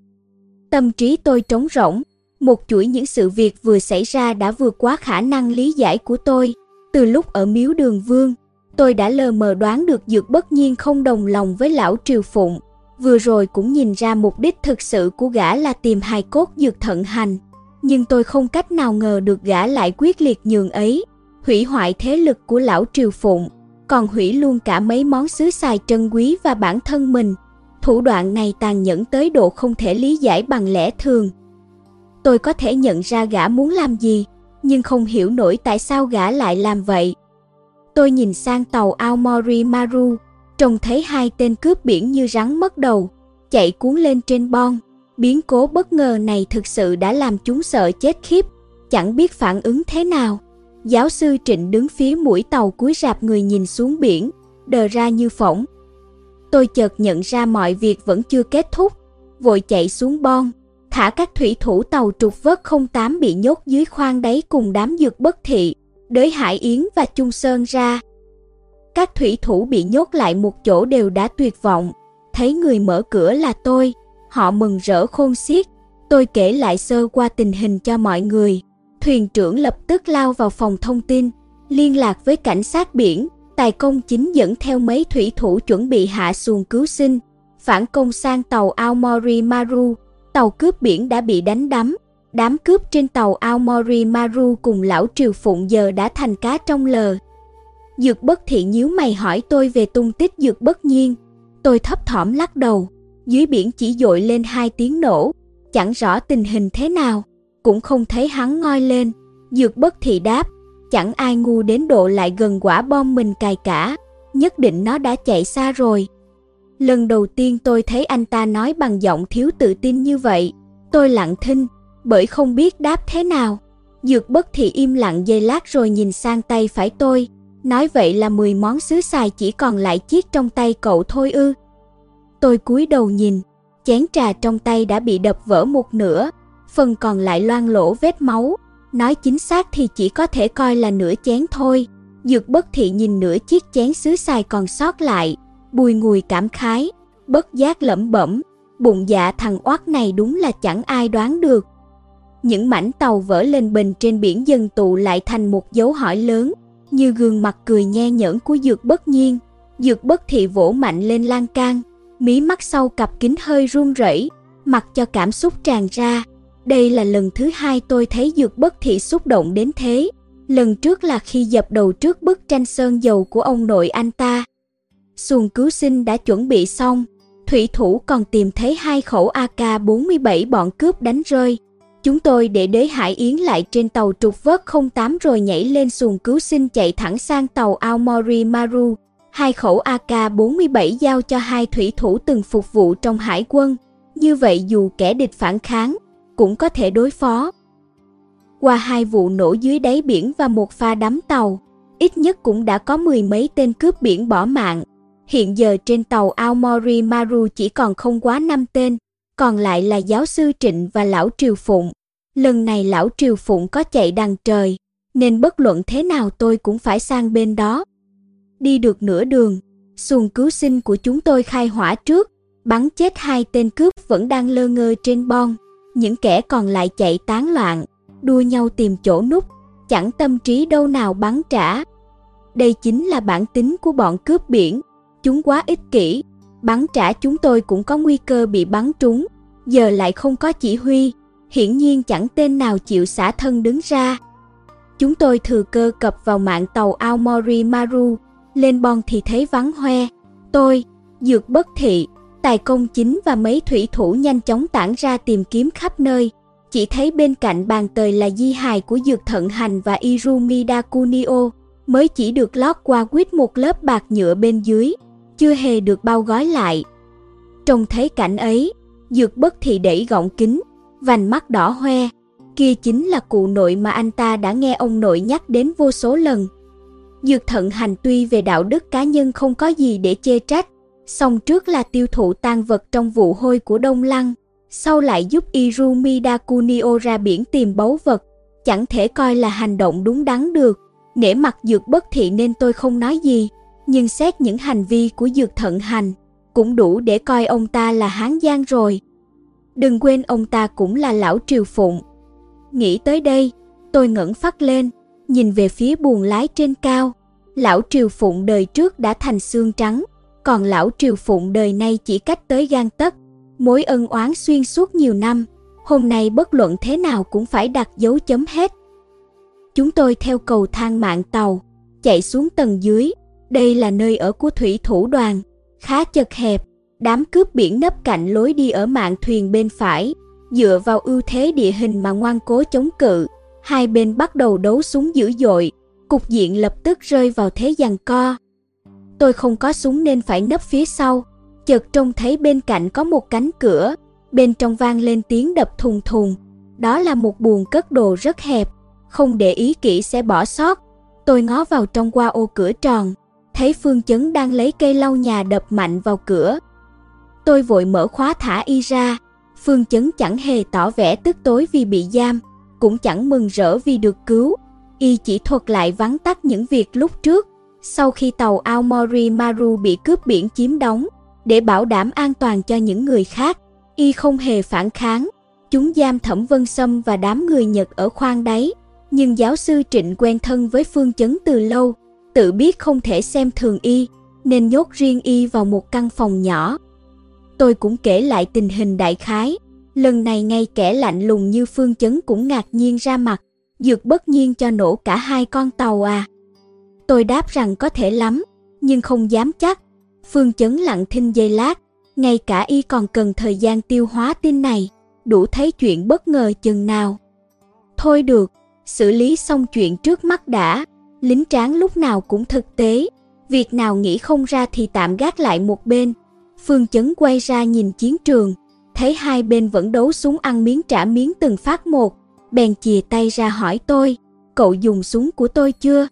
Tâm trí tôi trống rỗng, một chuỗi những sự việc vừa xảy ra đã vượt quá khả năng lý giải của tôi. Từ lúc ở miếu đường vương, tôi đã lờ mờ đoán được dược bất nhiên không đồng lòng với lão triều phụng. Vừa rồi cũng nhìn ra mục đích thực sự của gã là tìm hài cốt dược thận hành. Nhưng tôi không cách nào ngờ được gã lại quyết liệt nhường ấy, hủy hoại thế lực của lão triều phụng còn hủy luôn cả mấy món xứ xài trân quý và bản thân mình. Thủ đoạn này tàn nhẫn tới độ không thể lý giải bằng lẽ thường. Tôi có thể nhận ra gã muốn làm gì, nhưng không hiểu nổi tại sao gã lại làm vậy. Tôi nhìn sang tàu Aomori Maru, trông thấy hai tên cướp biển như rắn mất đầu, chạy cuốn lên trên bon. Biến cố bất ngờ này thực sự đã làm chúng sợ chết khiếp, chẳng biết phản ứng thế nào. Giáo sư Trịnh đứng phía mũi tàu cúi rạp người nhìn xuống biển, đờ ra như phỏng. Tôi chợt nhận ra mọi việc vẫn chưa kết thúc, vội chạy xuống bon, thả các thủy thủ tàu trục vớt 08 bị nhốt dưới khoang đáy cùng đám dược bất thị, đới Hải Yến và Trung Sơn ra. Các thủy thủ bị nhốt lại một chỗ đều đã tuyệt vọng, thấy người mở cửa là tôi, họ mừng rỡ khôn xiết. Tôi kể lại sơ qua tình hình cho mọi người, thuyền trưởng lập tức lao vào phòng thông tin, liên lạc với cảnh sát biển, tài công chính dẫn theo mấy thủy thủ chuẩn bị hạ xuồng cứu sinh, phản công sang tàu Aomori Maru, tàu cướp biển đã bị đánh đắm. Đám cướp trên tàu Aomori Maru cùng lão Triều Phụng giờ đã thành cá trong lờ. Dược bất thị nhíu mày hỏi tôi về tung tích dược bất nhiên. Tôi thấp thỏm lắc đầu, dưới biển chỉ dội lên hai tiếng nổ, chẳng rõ tình hình thế nào cũng không thấy hắn ngoi lên. Dược bất thị đáp, chẳng ai ngu đến độ lại gần quả bom mình cài cả, nhất định nó đã chạy xa rồi. Lần đầu tiên tôi thấy anh ta nói bằng giọng thiếu tự tin như vậy, tôi lặng thinh, bởi không biết đáp thế nào. Dược bất thị im lặng giây lát rồi nhìn sang tay phải tôi, nói vậy là 10 món sứ xài chỉ còn lại chiếc trong tay cậu thôi ư. Tôi cúi đầu nhìn, chén trà trong tay đã bị đập vỡ một nửa, phần còn lại loang lỗ vết máu. Nói chính xác thì chỉ có thể coi là nửa chén thôi. Dược bất thị nhìn nửa chiếc chén sứ xài còn sót lại, bùi ngùi cảm khái, bất giác lẩm bẩm, bụng dạ thằng oát này đúng là chẳng ai đoán được. Những mảnh tàu vỡ lên bình trên biển dần tụ lại thành một dấu hỏi lớn, như gương mặt cười nhe nhẫn của Dược bất nhiên. Dược bất thị vỗ mạnh lên lan can, mí mắt sau cặp kính hơi run rẩy, mặc cho cảm xúc tràn ra, đây là lần thứ hai tôi thấy Dược Bất Thị xúc động đến thế. Lần trước là khi dập đầu trước bức tranh sơn dầu của ông nội anh ta. Xuồng cứu sinh đã chuẩn bị xong, Thủy thủ còn tìm thấy hai khẩu AK-47 bọn cướp đánh rơi. Chúng tôi để đế Hải Yến lại trên tàu trục vớt 08 rồi nhảy lên xuồng cứu sinh chạy thẳng sang tàu Aomori Maru. Hai khẩu AK-47 giao cho hai thủy thủ từng phục vụ trong hải quân. Như vậy dù kẻ địch phản kháng, cũng có thể đối phó. Qua hai vụ nổ dưới đáy biển và một pha đắm tàu, ít nhất cũng đã có mười mấy tên cướp biển bỏ mạng. Hiện giờ trên tàu Aomori Maru chỉ còn không quá 5 tên, còn lại là giáo sư Trịnh và lão Triều Phụng. Lần này lão Triều Phụng có chạy đằng trời, nên bất luận thế nào tôi cũng phải sang bên đó. Đi được nửa đường, xuồng cứu sinh của chúng tôi khai hỏa trước, bắn chết hai tên cướp vẫn đang lơ ngơ trên bon. Những kẻ còn lại chạy tán loạn, đua nhau tìm chỗ núp, chẳng tâm trí đâu nào bắn trả. Đây chính là bản tính của bọn cướp biển, chúng quá ích kỷ, bắn trả chúng tôi cũng có nguy cơ bị bắn trúng, giờ lại không có chỉ huy, hiển nhiên chẳng tên nào chịu xả thân đứng ra. Chúng tôi thừa cơ cập vào mạng tàu Aomori Maru, lên bon thì thấy vắng hoe. Tôi, Dược Bất Thị, Tài Công Chính và mấy thủy thủ nhanh chóng tản ra tìm kiếm khắp nơi. Chỉ thấy bên cạnh bàn tời là di hài của Dược Thận Hành và Irumi Dakunio, mới chỉ được lót qua quýt một lớp bạc nhựa bên dưới, chưa hề được bao gói lại. Trông thấy cảnh ấy, Dược Bất thì đẩy gọng kính, vành mắt đỏ hoe, kia chính là cụ nội mà anh ta đã nghe ông nội nhắc đến vô số lần. Dược thận hành tuy về đạo đức cá nhân không có gì để chê trách, song trước là tiêu thụ tan vật trong vụ hôi của Đông Lăng, sau lại giúp Irumi Dakunio ra biển tìm báu vật, chẳng thể coi là hành động đúng đắn được. Nể mặt dược bất thị nên tôi không nói gì, nhưng xét những hành vi của dược thận hành, cũng đủ để coi ông ta là hán giang rồi. Đừng quên ông ta cũng là lão triều phụng. Nghĩ tới đây, tôi ngẩng phát lên, nhìn về phía buồng lái trên cao. Lão triều phụng đời trước đã thành xương trắng, còn lão triều phụng đời nay chỉ cách tới gan tấc. Mối ân oán xuyên suốt nhiều năm, hôm nay bất luận thế nào cũng phải đặt dấu chấm hết. Chúng tôi theo cầu thang mạng tàu, chạy xuống tầng dưới. Đây là nơi ở của thủy thủ đoàn, khá chật hẹp, đám cướp biển nấp cạnh lối đi ở mạng thuyền bên phải, dựa vào ưu thế địa hình mà ngoan cố chống cự, hai bên bắt đầu đấu súng dữ dội, cục diện lập tức rơi vào thế giằng co. Tôi không có súng nên phải nấp phía sau, chợt trông thấy bên cạnh có một cánh cửa, bên trong vang lên tiếng đập thùng thùng. Đó là một buồng cất đồ rất hẹp, không để ý kỹ sẽ bỏ sót. Tôi ngó vào trong qua ô cửa tròn, thấy Phương Chấn đang lấy cây lau nhà đập mạnh vào cửa, Tôi vội mở khóa thả y ra, Phương Chấn chẳng hề tỏ vẻ tức tối vì bị giam, cũng chẳng mừng rỡ vì được cứu. Y chỉ thuật lại vắn tắt những việc lúc trước, sau khi tàu Aomori Maru bị cướp biển chiếm đóng, để bảo đảm an toàn cho những người khác. Y không hề phản kháng, chúng giam Thẩm Vân Sâm và đám người Nhật ở khoang đáy. Nhưng giáo sư Trịnh quen thân với Phương Chấn từ lâu, tự biết không thể xem thường Y, nên nhốt riêng Y vào một căn phòng nhỏ, Tôi cũng kể lại tình hình đại khái, lần này ngay kẻ lạnh lùng như Phương Chấn cũng ngạc nhiên ra mặt, dược bất nhiên cho nổ cả hai con tàu à. Tôi đáp rằng có thể lắm, nhưng không dám chắc. Phương Chấn lặng thinh giây lát, ngay cả y còn cần thời gian tiêu hóa tin này, đủ thấy chuyện bất ngờ chừng nào. Thôi được, xử lý xong chuyện trước mắt đã, lính tráng lúc nào cũng thực tế, việc nào nghĩ không ra thì tạm gác lại một bên, Phương Chấn quay ra nhìn chiến trường, thấy hai bên vẫn đấu súng ăn miếng trả miếng từng phát một, bèn chìa tay ra hỏi tôi, cậu dùng súng của tôi chưa?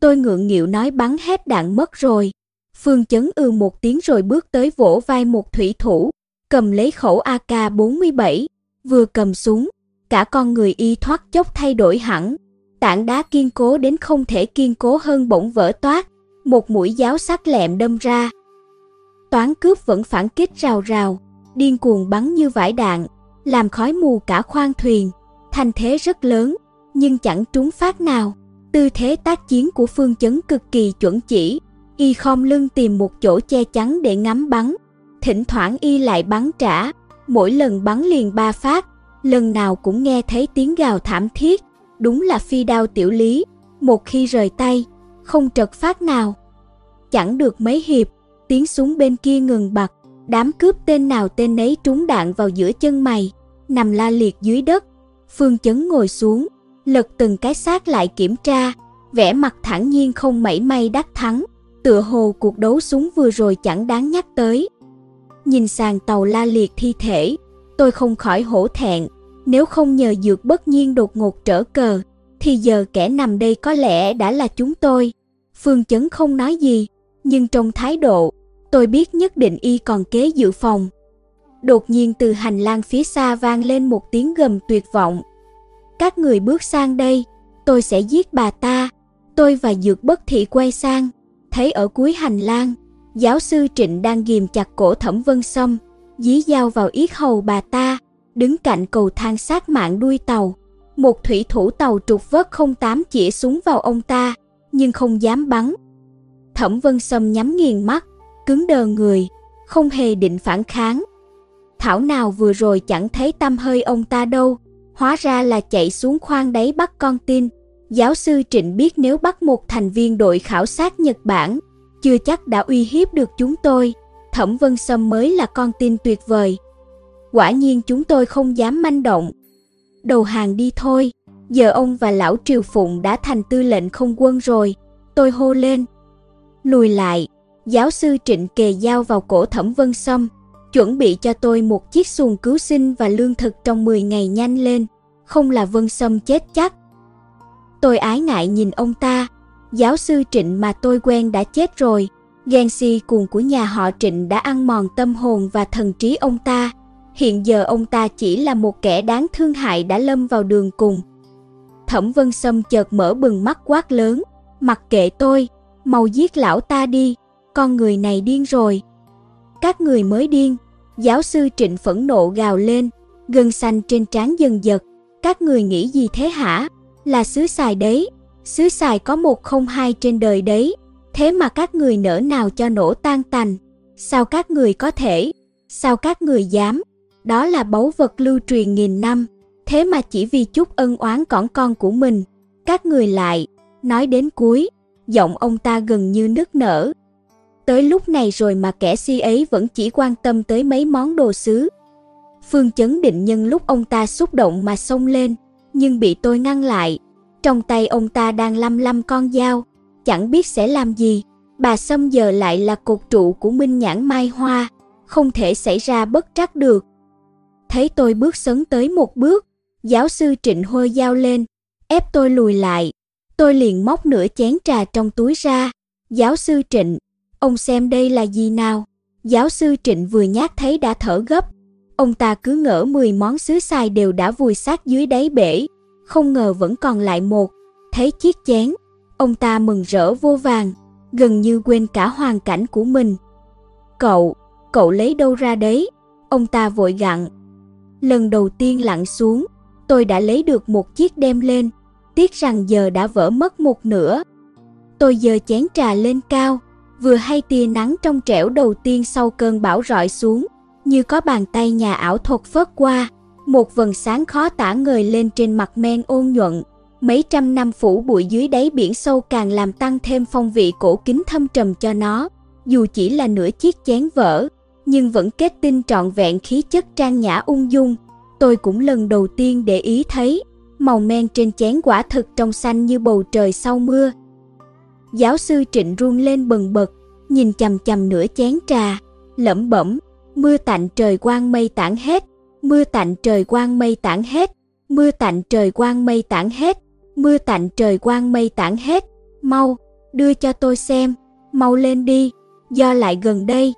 Tôi ngượng nghịu nói bắn hết đạn mất rồi. Phương Chấn ư một tiếng rồi bước tới vỗ vai một thủy thủ, cầm lấy khẩu AK-47, vừa cầm súng, cả con người y thoát chốc thay đổi hẳn. Tảng đá kiên cố đến không thể kiên cố hơn bỗng vỡ toát, một mũi giáo sắc lẹm đâm ra, Toán cướp vẫn phản kích rào rào, điên cuồng bắn như vải đạn, làm khói mù cả khoang thuyền. Thành thế rất lớn, nhưng chẳng trúng phát nào. Tư thế tác chiến của phương chấn cực kỳ chuẩn chỉ. Y khom lưng tìm một chỗ che chắn để ngắm bắn. Thỉnh thoảng Y lại bắn trả, mỗi lần bắn liền ba phát, lần nào cũng nghe thấy tiếng gào thảm thiết. Đúng là phi đao tiểu lý, một khi rời tay, không trật phát nào. Chẳng được mấy hiệp, tiếng súng bên kia ngừng bặt, Đám cướp tên nào tên nấy trúng đạn vào giữa chân mày, nằm la liệt dưới đất. Phương Chấn ngồi xuống, lật từng cái xác lại kiểm tra, vẻ mặt thản nhiên không mảy may đắc thắng, tựa hồ cuộc đấu súng vừa rồi chẳng đáng nhắc tới. Nhìn sàn tàu la liệt thi thể, tôi không khỏi hổ thẹn, nếu không nhờ dược bất nhiên đột ngột trở cờ, thì giờ kẻ nằm đây có lẽ đã là chúng tôi. Phương Chấn không nói gì, nhưng trong thái độ, tôi biết nhất định y còn kế dự phòng. Đột nhiên từ hành lang phía xa vang lên một tiếng gầm tuyệt vọng. Các người bước sang đây, tôi sẽ giết bà ta. Tôi và Dược Bất Thị quay sang, thấy ở cuối hành lang, giáo sư Trịnh đang ghìm chặt cổ Thẩm Vân Sâm, dí dao vào yết hầu bà ta, đứng cạnh cầu thang sát mạng đuôi tàu. Một thủy thủ tàu trục vớt 08 chỉ súng vào ông ta, nhưng không dám bắn. Thẩm Vân Sâm nhắm nghiền mắt, cứng đờ người, không hề định phản kháng. Thảo nào vừa rồi chẳng thấy tâm hơi ông ta đâu, hóa ra là chạy xuống khoang đáy bắt con tin. Giáo sư Trịnh biết nếu bắt một thành viên đội khảo sát Nhật Bản, chưa chắc đã uy hiếp được chúng tôi. Thẩm Vân Sâm mới là con tin tuyệt vời. Quả nhiên chúng tôi không dám manh động. Đầu hàng đi thôi, giờ ông và lão Triều Phụng đã thành tư lệnh không quân rồi. Tôi hô lên. Lùi lại, giáo sư Trịnh kề dao vào cổ Thẩm Vân Sâm, chuẩn bị cho tôi một chiếc xuồng cứu sinh và lương thực trong 10 ngày nhanh lên, không là Vân Sâm chết chắc. Tôi ái ngại nhìn ông ta, giáo sư Trịnh mà tôi quen đã chết rồi, ghen si cuồng của nhà họ Trịnh đã ăn mòn tâm hồn và thần trí ông ta. Hiện giờ ông ta chỉ là một kẻ đáng thương hại đã lâm vào đường cùng. Thẩm Vân Sâm chợt mở bừng mắt quát lớn, mặc kệ tôi, mau giết lão ta đi, con người này điên rồi. Các người mới điên, giáo sư Trịnh phẫn nộ gào lên, gân xanh trên trán dần giật, các người nghĩ gì thế hả? Là xứ xài đấy, xứ xài có một không hai trên đời đấy, thế mà các người nỡ nào cho nổ tan tành, sao các người có thể, sao các người dám, đó là báu vật lưu truyền nghìn năm, thế mà chỉ vì chút ân oán cỏn con của mình, các người lại, nói đến cuối, giọng ông ta gần như nức nở. Tới lúc này rồi mà kẻ si ấy vẫn chỉ quan tâm tới mấy món đồ sứ. Phương chấn định nhân lúc ông ta xúc động mà xông lên, nhưng bị tôi ngăn lại. Trong tay ông ta đang lăm lăm con dao, chẳng biết sẽ làm gì. Bà Sâm giờ lại là cột trụ của Minh Nhãn Mai Hoa, không thể xảy ra bất trắc được. Thấy tôi bước sấn tới một bước, giáo sư Trịnh hôi dao lên, ép tôi lùi lại. Tôi liền móc nửa chén trà trong túi ra. Giáo sư Trịnh, ông xem đây là gì nào? Giáo sư Trịnh vừa nhát thấy đã thở gấp. Ông ta cứ ngỡ 10 món sứ xài đều đã vùi sát dưới đáy bể, không ngờ vẫn còn lại một. Thấy chiếc chén, ông ta mừng rỡ vô vàng, gần như quên cả hoàn cảnh của mình. Cậu, cậu lấy đâu ra đấy? Ông ta vội gặn. Lần đầu tiên lặn xuống, tôi đã lấy được một chiếc đem lên, tiếc rằng giờ đã vỡ mất một nửa. Tôi giờ chén trà lên cao, vừa hay tia nắng trong trẻo đầu tiên sau cơn bão rọi xuống, như có bàn tay nhà ảo thuật phớt qua, một vầng sáng khó tả ngời lên trên mặt men ôn nhuận. Mấy trăm năm phủ bụi dưới đáy biển sâu càng làm tăng thêm phong vị cổ kính thâm trầm cho nó. Dù chỉ là nửa chiếc chén vỡ, nhưng vẫn kết tinh trọn vẹn khí chất trang nhã ung dung. Tôi cũng lần đầu tiên để ý thấy, màu men trên chén quả thực trong xanh như bầu trời sau mưa. Giáo sư Trịnh run lên bần bật, nhìn chầm chầm nửa chén trà, lẩm bẩm, mưa tạnh trời quang mây tản hết, mưa tạnh trời quang mây tản hết, mưa tạnh trời quang mây tản hết, mưa tạnh trời quang mây tản hết, mau, đưa cho tôi xem, mau lên đi, do lại gần đây.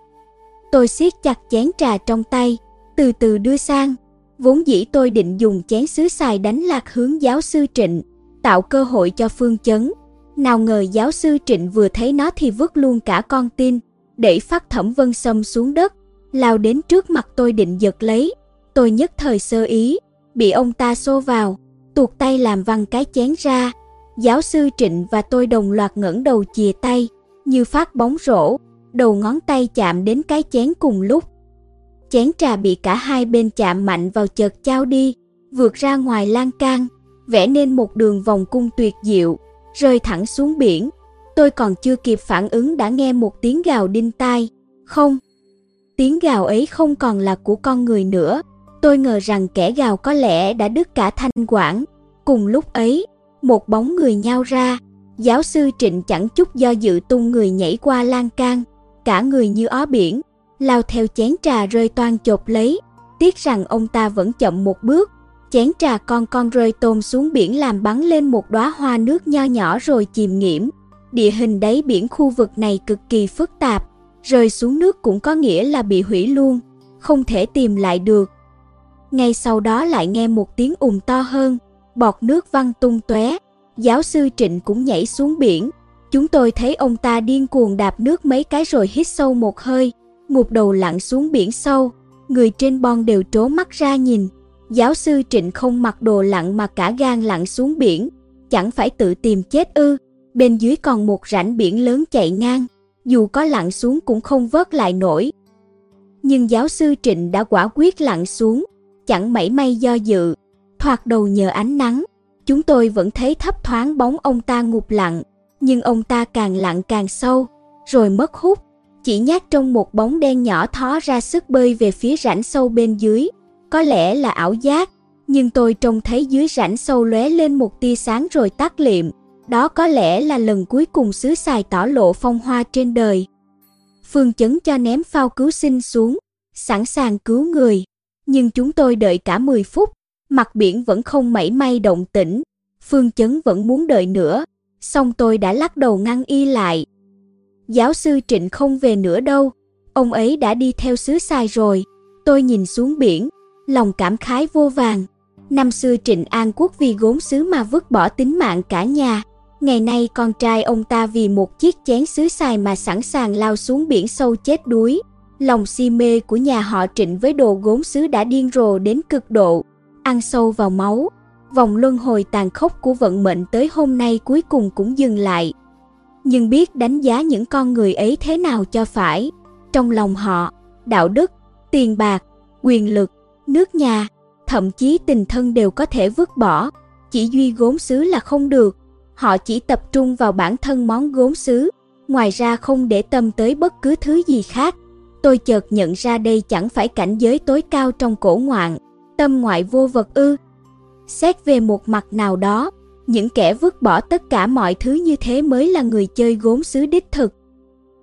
Tôi siết chặt chén trà trong tay, từ từ đưa sang. Vốn dĩ tôi định dùng chén sứ xài đánh lạc hướng giáo sư Trịnh, tạo cơ hội cho Phương Chấn. Nào ngờ giáo sư Trịnh vừa thấy nó thì vứt luôn cả con tin, để phát thẩm vân sâm xuống đất, lao đến trước mặt tôi định giật lấy. Tôi nhất thời sơ ý, bị ông ta xô vào, tuột tay làm văng cái chén ra. Giáo sư Trịnh và tôi đồng loạt ngẩng đầu chìa tay, như phát bóng rổ, đầu ngón tay chạm đến cái chén cùng lúc. Chén trà bị cả hai bên chạm mạnh vào chợt trao đi, vượt ra ngoài lan can, vẽ nên một đường vòng cung tuyệt diệu, rơi thẳng xuống biển. Tôi còn chưa kịp phản ứng đã nghe một tiếng gào đinh tai. Không, Tiếng gào ấy không còn là của con người nữa. Tôi ngờ rằng kẻ gào có lẽ đã đứt cả thanh quản. Cùng lúc ấy, một bóng người nhao ra. Giáo sư Trịnh chẳng chút do dự tung người nhảy qua lan can, cả người như ó biển, lao theo chén trà rơi toan chộp lấy. Tiếc rằng ông ta vẫn chậm một bước, chén trà con con rơi tôm xuống biển làm bắn lên một đóa hoa nước nho nhỏ rồi chìm nghiễm. Địa hình đáy biển khu vực này cực kỳ phức tạp, rơi xuống nước cũng có nghĩa là bị hủy luôn, không thể tìm lại được. Ngay sau đó lại nghe một tiếng ùm to hơn, bọt nước văng tung tóe. Giáo sư Trịnh cũng nhảy xuống biển. Chúng tôi thấy ông ta điên cuồng đạp nước mấy cái rồi hít sâu một hơi, ngụp đầu lặn xuống biển sâu. Người trên bon đều trố mắt ra nhìn. Giáo sư Trịnh không mặc đồ lặn mà cả gan lặn xuống biển, chẳng phải tự tìm chết ư? Bên dưới còn một rãnh biển lớn chạy ngang, dù có lặn xuống cũng không vớt lại nổi. Nhưng giáo sư Trịnh đã quả quyết lặn xuống, chẳng mảy may do dự, thoạt đầu nhờ ánh nắng, chúng tôi vẫn thấy thấp thoáng bóng ông ta ngụp lặn, nhưng ông ta càng lặn càng sâu, rồi mất hút, chỉ nhát trong một bóng đen nhỏ thó ra sức bơi về phía rãnh sâu bên dưới. Có lẽ là ảo giác, nhưng tôi trông thấy dưới rãnh sâu lóe lên một tia sáng rồi tắt liệm. Đó có lẽ là lần cuối cùng xứ xài tỏ lộ phong hoa trên đời. Phương chấn cho ném phao cứu sinh xuống, sẵn sàng cứu người. Nhưng chúng tôi đợi cả 10 phút, mặt biển vẫn không mảy may động tĩnh. Phương chấn vẫn muốn đợi nữa, xong tôi đã lắc đầu ngăn y lại. Giáo sư Trịnh không về nữa đâu, ông ấy đã đi theo xứ xài rồi. Tôi nhìn xuống biển, lòng cảm khái vô vàng. Năm xưa Trịnh An Quốc vì gốm sứ mà vứt bỏ tính mạng cả nhà. Ngày nay con trai ông ta vì một chiếc chén sứ xài mà sẵn sàng lao xuống biển sâu chết đuối. Lòng si mê của nhà họ Trịnh với đồ gốm sứ đã điên rồ đến cực độ, ăn sâu vào máu. Vòng luân hồi tàn khốc của vận mệnh tới hôm nay cuối cùng cũng dừng lại. Nhưng biết đánh giá những con người ấy thế nào cho phải. Trong lòng họ, đạo đức, tiền bạc, quyền lực, nước nhà, thậm chí tình thân đều có thể vứt bỏ. Chỉ duy gốm sứ là không được. Họ chỉ tập trung vào bản thân món gốm sứ, ngoài ra không để tâm tới bất cứ thứ gì khác. Tôi chợt nhận ra đây chẳng phải cảnh giới tối cao trong cổ ngoạn, tâm ngoại vô vật ư. Xét về một mặt nào đó, những kẻ vứt bỏ tất cả mọi thứ như thế mới là người chơi gốm sứ đích thực.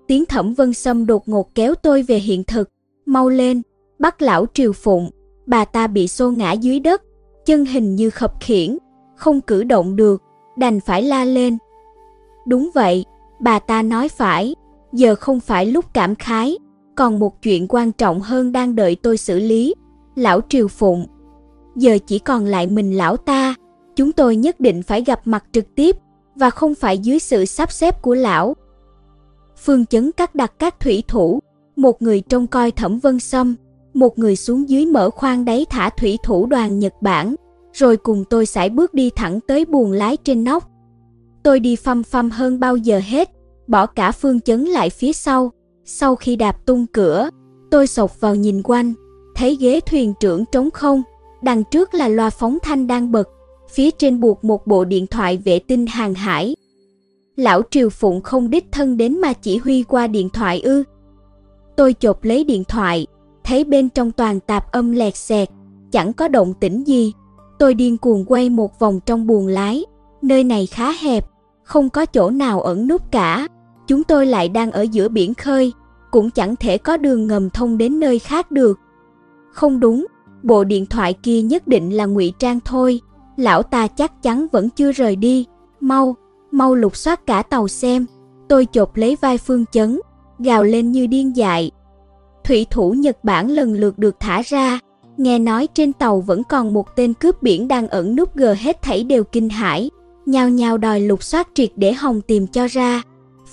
Tiếng thẩm vân sâm đột ngột kéo tôi về hiện thực, mau lên, bắt lão triều phụng, bà ta bị xô ngã dưới đất, chân hình như khập khiển, không cử động được, đành phải la lên. Đúng vậy, bà ta nói phải, giờ không phải lúc cảm khái, còn một chuyện quan trọng hơn đang đợi tôi xử lý. Lão Triều Phụng, giờ chỉ còn lại mình lão ta, chúng tôi nhất định phải gặp mặt trực tiếp và không phải dưới sự sắp xếp của lão. Phương Chấn cắt đặt các thủy thủ, một người trông coi Thẩm Vân Sâm, một người xuống dưới mở khoang đáy thả thủy thủ đoàn Nhật Bản, rồi cùng tôi sải bước đi thẳng tới buồng lái trên nóc. Tôi đi phăm phăm hơn bao giờ hết, bỏ cả Phương Chấn lại phía sau. Sau khi đạp tung cửa, tôi sộc vào nhìn quanh, thấy ghế thuyền trưởng trống không, đằng trước là loa phóng thanh đang bật, phía trên buộc một bộ điện thoại vệ tinh hàng hải. Lão Triều Phụng không đích thân đến mà chỉ huy qua điện thoại ư. Tôi chộp lấy điện thoại, thấy bên trong toàn tạp âm lẹt xẹt, chẳng có động tĩnh gì. Tôi điên cuồng quay một vòng trong buồng lái, nơi này khá hẹp, không có chỗ nào ẩn núp cả. Chúng tôi lại đang ở giữa biển khơi, cũng chẳng thể có đường ngầm thông đến nơi khác được. Không đúng, bộ điện thoại kia nhất định là ngụy trang thôi, lão ta chắc chắn vẫn chưa rời đi. Mau, mau lục soát cả tàu xem. Tôi chộp lấy vai Phương Chấn, gào lên như điên dại. Thủy thủ Nhật Bản lần lượt được thả ra, nghe nói trên tàu vẫn còn một tên cướp biển đang ẩn núp gờ hết thảy đều kinh hãi, nhao nhao đòi lục soát triệt để hồng tìm cho ra.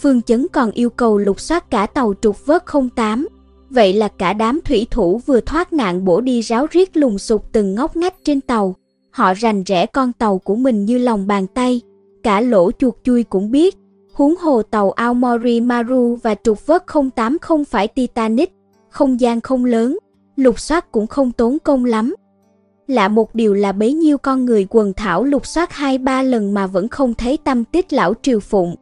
Phương Chấn còn yêu cầu lục soát cả tàu trục vớt 08. Vậy là cả đám thủy thủ vừa thoát nạn bổ đi ráo riết lùng sục từng ngóc ngách trên tàu. Họ rành rẽ con tàu của mình như lòng bàn tay. Cả lỗ chuột chui cũng biết. Huống hồ tàu Aomori Maru và trục vớt 08 không phải Titanic. Không gian không lớn, lục soát cũng không tốn công lắm. Lạ một điều là bấy nhiêu con người quần thảo lục soát hai ba lần mà vẫn không thấy tâm tích lão triều phụng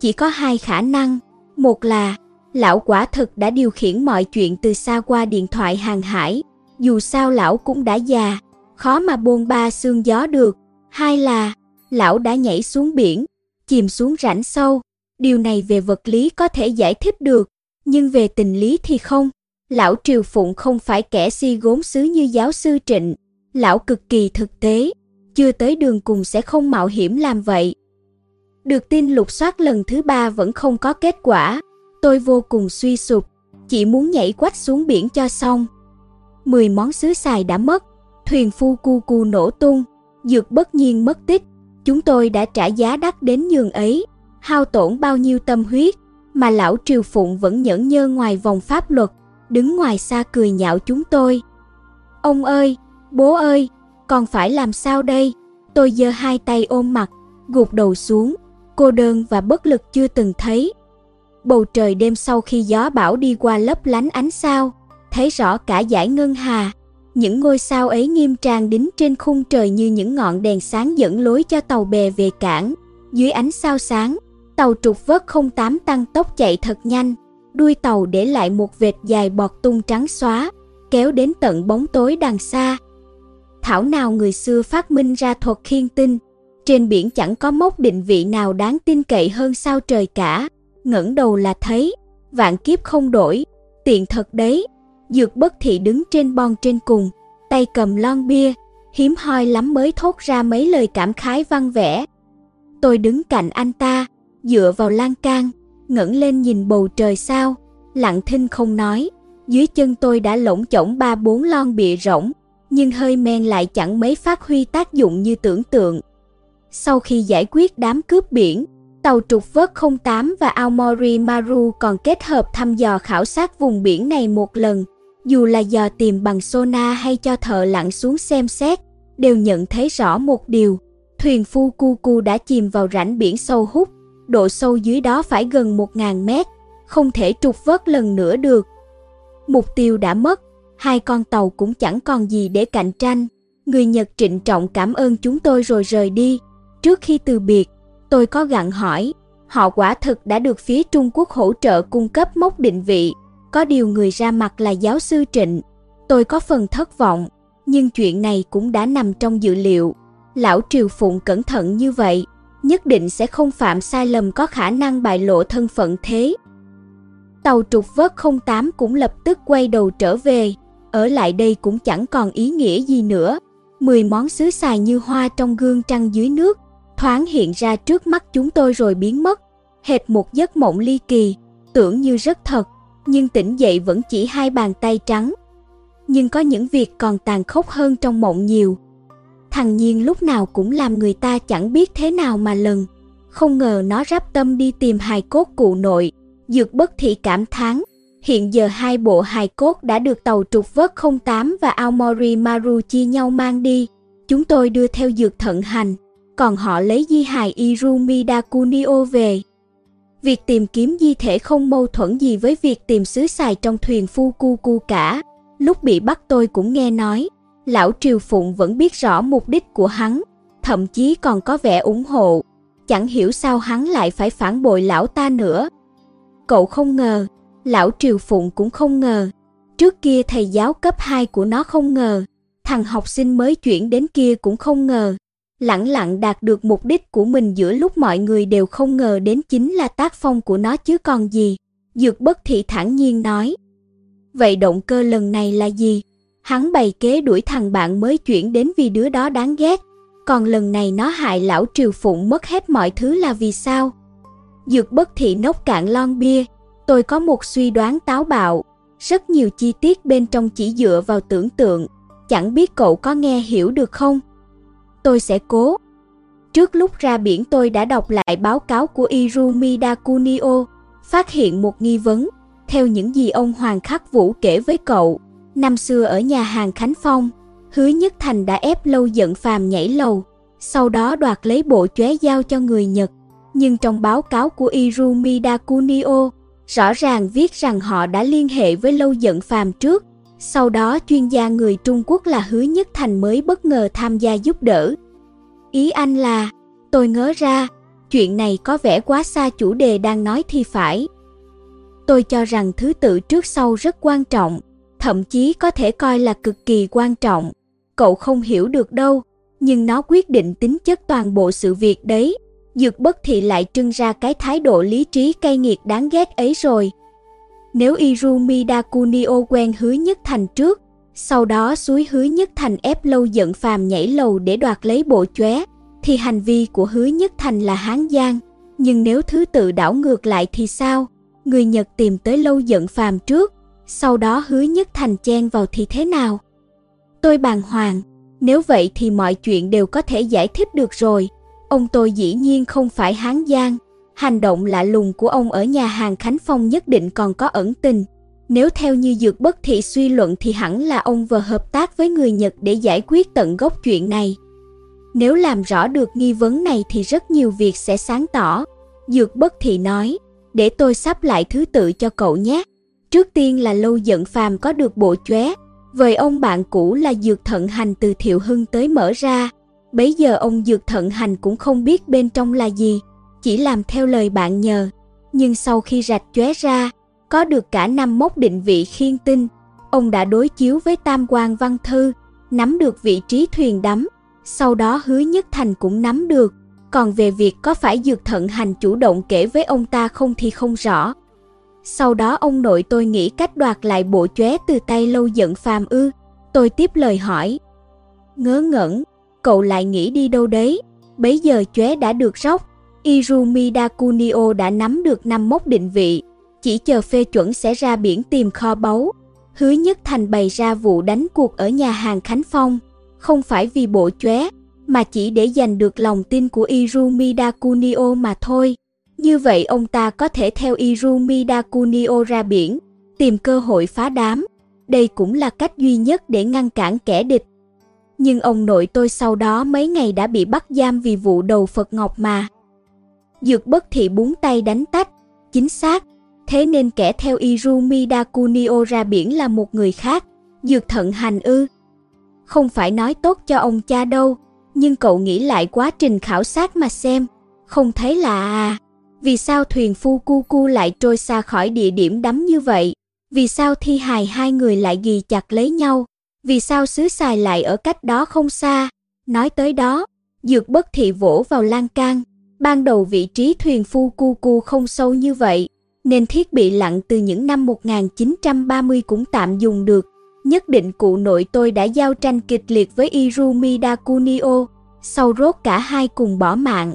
chỉ có hai khả năng, một là Lão quả thực đã điều khiển mọi chuyện từ xa qua điện thoại hàng hải. Dù sao lão cũng đã già, khó mà bôn ba xương gió được. Hai là, lão đã nhảy xuống biển, chìm xuống rãnh sâu. Điều này về vật lý có thể giải thích được, nhưng về tình lý thì không. Lão Triều Phụng không phải kẻ si gốm xứ như giáo sư Trịnh. Lão cực kỳ thực tế, chưa tới đường cùng sẽ không mạo hiểm làm vậy. Được tin lục soát lần thứ ba vẫn không có kết quả, tôi vô cùng suy sụp, chỉ muốn nhảy quách xuống biển cho xong. Mười món sứ xài đã mất, thuyền phu cu cu nổ tung, dược bất nhiên mất tích. Chúng tôi đã trả giá đắt đến nhường ấy, hao tổn bao nhiêu tâm huyết, mà lão Triều Phụng vẫn nhẫn nhơ ngoài vòng pháp luật, đứng ngoài xa cười nhạo chúng tôi. Ông ơi, bố ơi, còn phải làm sao đây? Tôi giơ hai tay ôm mặt, gục đầu xuống, cô đơn và bất lực chưa từng thấy. Bầu trời đêm sau khi gió bão đi qua lấp lánh ánh sao, thấy rõ cả dải ngân hà. Những ngôi sao ấy nghiêm trang đính trên khung trời như những ngọn đèn sáng dẫn lối cho tàu bè về cảng. Dưới ánh sao sáng, tàu trục vớt 08 tăng tốc chạy thật nhanh, đuôi tàu để lại một vệt dài bọt tung trắng xóa, kéo đến tận bóng tối đằng xa. Thảo nào người xưa phát minh ra thuật khiên tinh, trên biển chẳng có mốc định vị nào đáng tin cậy hơn sao trời cả, ngẩng đầu là thấy, vạn kiếp không đổi, tiện thật đấy. Dược bất thị đứng trên bon trên cùng, tay cầm lon bia, hiếm hoi lắm mới thốt ra mấy lời cảm khái văn vẻ. Tôi đứng cạnh anh ta, dựa vào lan can, ngẩng lên nhìn bầu trời sao, lặng thinh không nói. Dưới chân tôi đã lỗng chổng ba bốn lon bịa rỗng, nhưng hơi men lại chẳng mấy phát huy tác dụng như tưởng tượng. Sau khi giải quyết đám cướp biển, tàu trục vớt 08 và Aomori Maru còn kết hợp thăm dò khảo sát vùng biển này một lần. Dù là dò tìm bằng sonar hay cho thợ lặn xuống xem xét, đều nhận thấy rõ một điều. Thuyền phu cu cu đã chìm vào rãnh biển sâu hút, độ sâu dưới đó phải gần 1.000 mét, không thể trục vớt lần nữa được. Mục tiêu đã mất, hai con tàu cũng chẳng còn gì để cạnh tranh. Người Nhật trịnh trọng cảm ơn chúng tôi rồi rời đi. Trước khi từ biệt, tôi có gặng hỏi, họ quả thực đã được phía Trung Quốc hỗ trợ cung cấp mốc định vị, có điều người ra mặt là giáo sư Trịnh. Tôi có phần thất vọng, nhưng chuyện này cũng đã nằm trong dự liệu. Lão Triều Phụng cẩn thận như vậy, nhất định sẽ không phạm sai lầm có khả năng bại lộ thân phận thế. Tàu trục vớt 08 cũng lập tức quay đầu trở về, ở lại đây cũng chẳng còn ý nghĩa gì nữa. Mười món sứ xài như hoa trong gương trăng dưới nước, thoáng hiện ra trước mắt chúng tôi rồi biến mất, hệt một giấc mộng ly kỳ, tưởng như rất thật, nhưng tỉnh dậy vẫn chỉ hai bàn tay trắng. Nhưng có những việc còn tàn khốc hơn trong mộng nhiều. Thằng Nhiên lúc nào cũng làm người ta chẳng biết thế nào mà lần. Không ngờ nó ráp tâm đi tìm hài cốt cụ nội, dược bất thị cảm thán. Hiện giờ hai bộ hài cốt đã được tàu trục vớt 08 và Aomori Maru chia nhau mang đi. Chúng tôi đưa theo dược thận hành, còn họ lấy di hài Irumi Dakunio về. Việc tìm kiếm di thể không mâu thuẫn gì với việc tìm xứ xài trong thuyền Fukuku cả. Lúc bị bắt tôi cũng nghe nói, lão Triều Phụng vẫn biết rõ mục đích của hắn, thậm chí còn có vẻ ủng hộ. Chẳng hiểu sao hắn lại phải phản bội lão ta nữa. Cậu không ngờ, lão Triều Phụng cũng không ngờ. Trước kia thầy giáo cấp 2 của nó không ngờ, thằng học sinh mới chuyển đến kia cũng không ngờ lẳng lặng đạt được mục đích của mình giữa lúc mọi người đều không ngờ đến chính là tác phong của nó chứ còn gì. Dược bất thị thản nhiên nói. Vậy động cơ lần này là gì? Hắn bày kế đuổi thằng bạn mới chuyển đến vì đứa đó đáng ghét. Còn lần này nó hại lão triều phụng mất hết mọi thứ là vì sao? Dược bất thị nốc cạn lon bia. Tôi có một suy đoán táo bạo. Rất nhiều chi tiết bên trong chỉ dựa vào tưởng tượng. Chẳng biết cậu có nghe hiểu được không? tôi sẽ cố. Trước lúc ra biển tôi đã đọc lại báo cáo của Irumi Dakunio, phát hiện một nghi vấn. Theo những gì ông Hoàng Khắc Vũ kể với cậu, năm xưa ở nhà hàng Khánh Phong, Hứa Nhất Thành đã ép lâu giận phàm nhảy lầu, sau đó đoạt lấy bộ chóe giao cho người Nhật. Nhưng trong báo cáo của Irumi Dakunio, rõ ràng viết rằng họ đã liên hệ với lâu giận phàm trước, sau đó chuyên gia người Trung Quốc là Hứa Nhất Thành mới bất ngờ tham gia giúp đỡ. Ý anh là, tôi ngớ ra, chuyện này có vẻ quá xa chủ đề đang nói thì phải. Tôi cho rằng thứ tự trước sau rất quan trọng, thậm chí có thể coi là cực kỳ quan trọng. Cậu không hiểu được đâu, nhưng nó quyết định tính chất toàn bộ sự việc đấy. Dược bất thị lại trưng ra cái thái độ lý trí cay nghiệt đáng ghét ấy rồi. Nếu Irumi Dakunio quen hứa nhất thành trước, sau đó suối hứa nhất thành ép lâu giận phàm nhảy lầu để đoạt lấy bộ chóe, thì hành vi của hứa nhất thành là hán giang. Nhưng nếu thứ tự đảo ngược lại thì sao? Người Nhật tìm tới lâu giận phàm trước, sau đó hứa nhất thành chen vào thì thế nào? Tôi bàng hoàng, nếu vậy thì mọi chuyện đều có thể giải thích được rồi. Ông tôi dĩ nhiên không phải hán giang, hành động lạ lùng của ông ở nhà hàng Khánh Phong nhất định còn có ẩn tình. Nếu theo như dược bất thị suy luận thì hẳn là ông vừa hợp tác với người Nhật để giải quyết tận gốc chuyện này. Nếu làm rõ được nghi vấn này thì rất nhiều việc sẽ sáng tỏ. Dược bất thị nói, để tôi sắp lại thứ tự cho cậu nhé. Trước tiên là lâu giận phàm có được bộ chóe, vời ông bạn cũ là dược thận hành từ thiệu hưng tới mở ra. Bấy giờ ông dược thận hành cũng không biết bên trong là gì, chỉ làm theo lời bạn nhờ. Nhưng sau khi rạch chóe ra, có được cả năm mốc định vị khiên tinh, ông đã đối chiếu với tam quan văn thư, nắm được vị trí thuyền đắm, sau đó hứa nhất thành cũng nắm được. Còn về việc có phải dược thận hành chủ động kể với ông ta không thì không rõ. Sau đó ông nội tôi nghĩ cách đoạt lại bộ chóe từ tay lâu giận phàm ư. Tôi tiếp lời hỏi. Ngớ ngẩn, cậu lại nghĩ đi đâu đấy? Bấy giờ chóe đã được róc. Irumi Dakunio đã nắm được năm mốc định vị. Chỉ chờ phê chuẩn sẽ ra biển tìm kho báu. Hứa Nhất Thành bày ra vụ đánh cuộc ở nhà hàng Khánh Phong. Không phải vì bộ chóe, mà chỉ để giành được lòng tin của Irumi Dakunio mà thôi. Như vậy ông ta có thể theo Irumi Dakunio ra biển, tìm cơ hội phá đám. Đây cũng là cách duy nhất để ngăn cản kẻ địch. Nhưng ông nội tôi sau đó mấy ngày đã bị bắt giam vì vụ đầu Phật Ngọc mà. Dược bất thị búng tay đánh tách, chính xác. Thế nên kẻ theo Irumi Dakunio ra biển là một người khác, dược thận hành ư. Không phải nói tốt cho ông cha đâu, nhưng cậu nghĩ lại quá trình khảo sát mà xem, không thấy là à. Vì sao thuyền phu cu cu lại trôi xa khỏi địa điểm đắm như vậy? Vì sao thi hài hai người lại ghi chặt lấy nhau? Vì sao xứ xài lại ở cách đó không xa? Nói tới đó, dược bất thị vỗ vào lan can. Ban đầu vị trí thuyền phu cu cu không sâu như vậy, nên thiết bị lặn từ những năm 1930 cũng tạm dùng được. Nhất định cụ nội tôi đã giao tranh kịch liệt với Irumi Dakunio, sau rốt cả hai cùng bỏ mạng.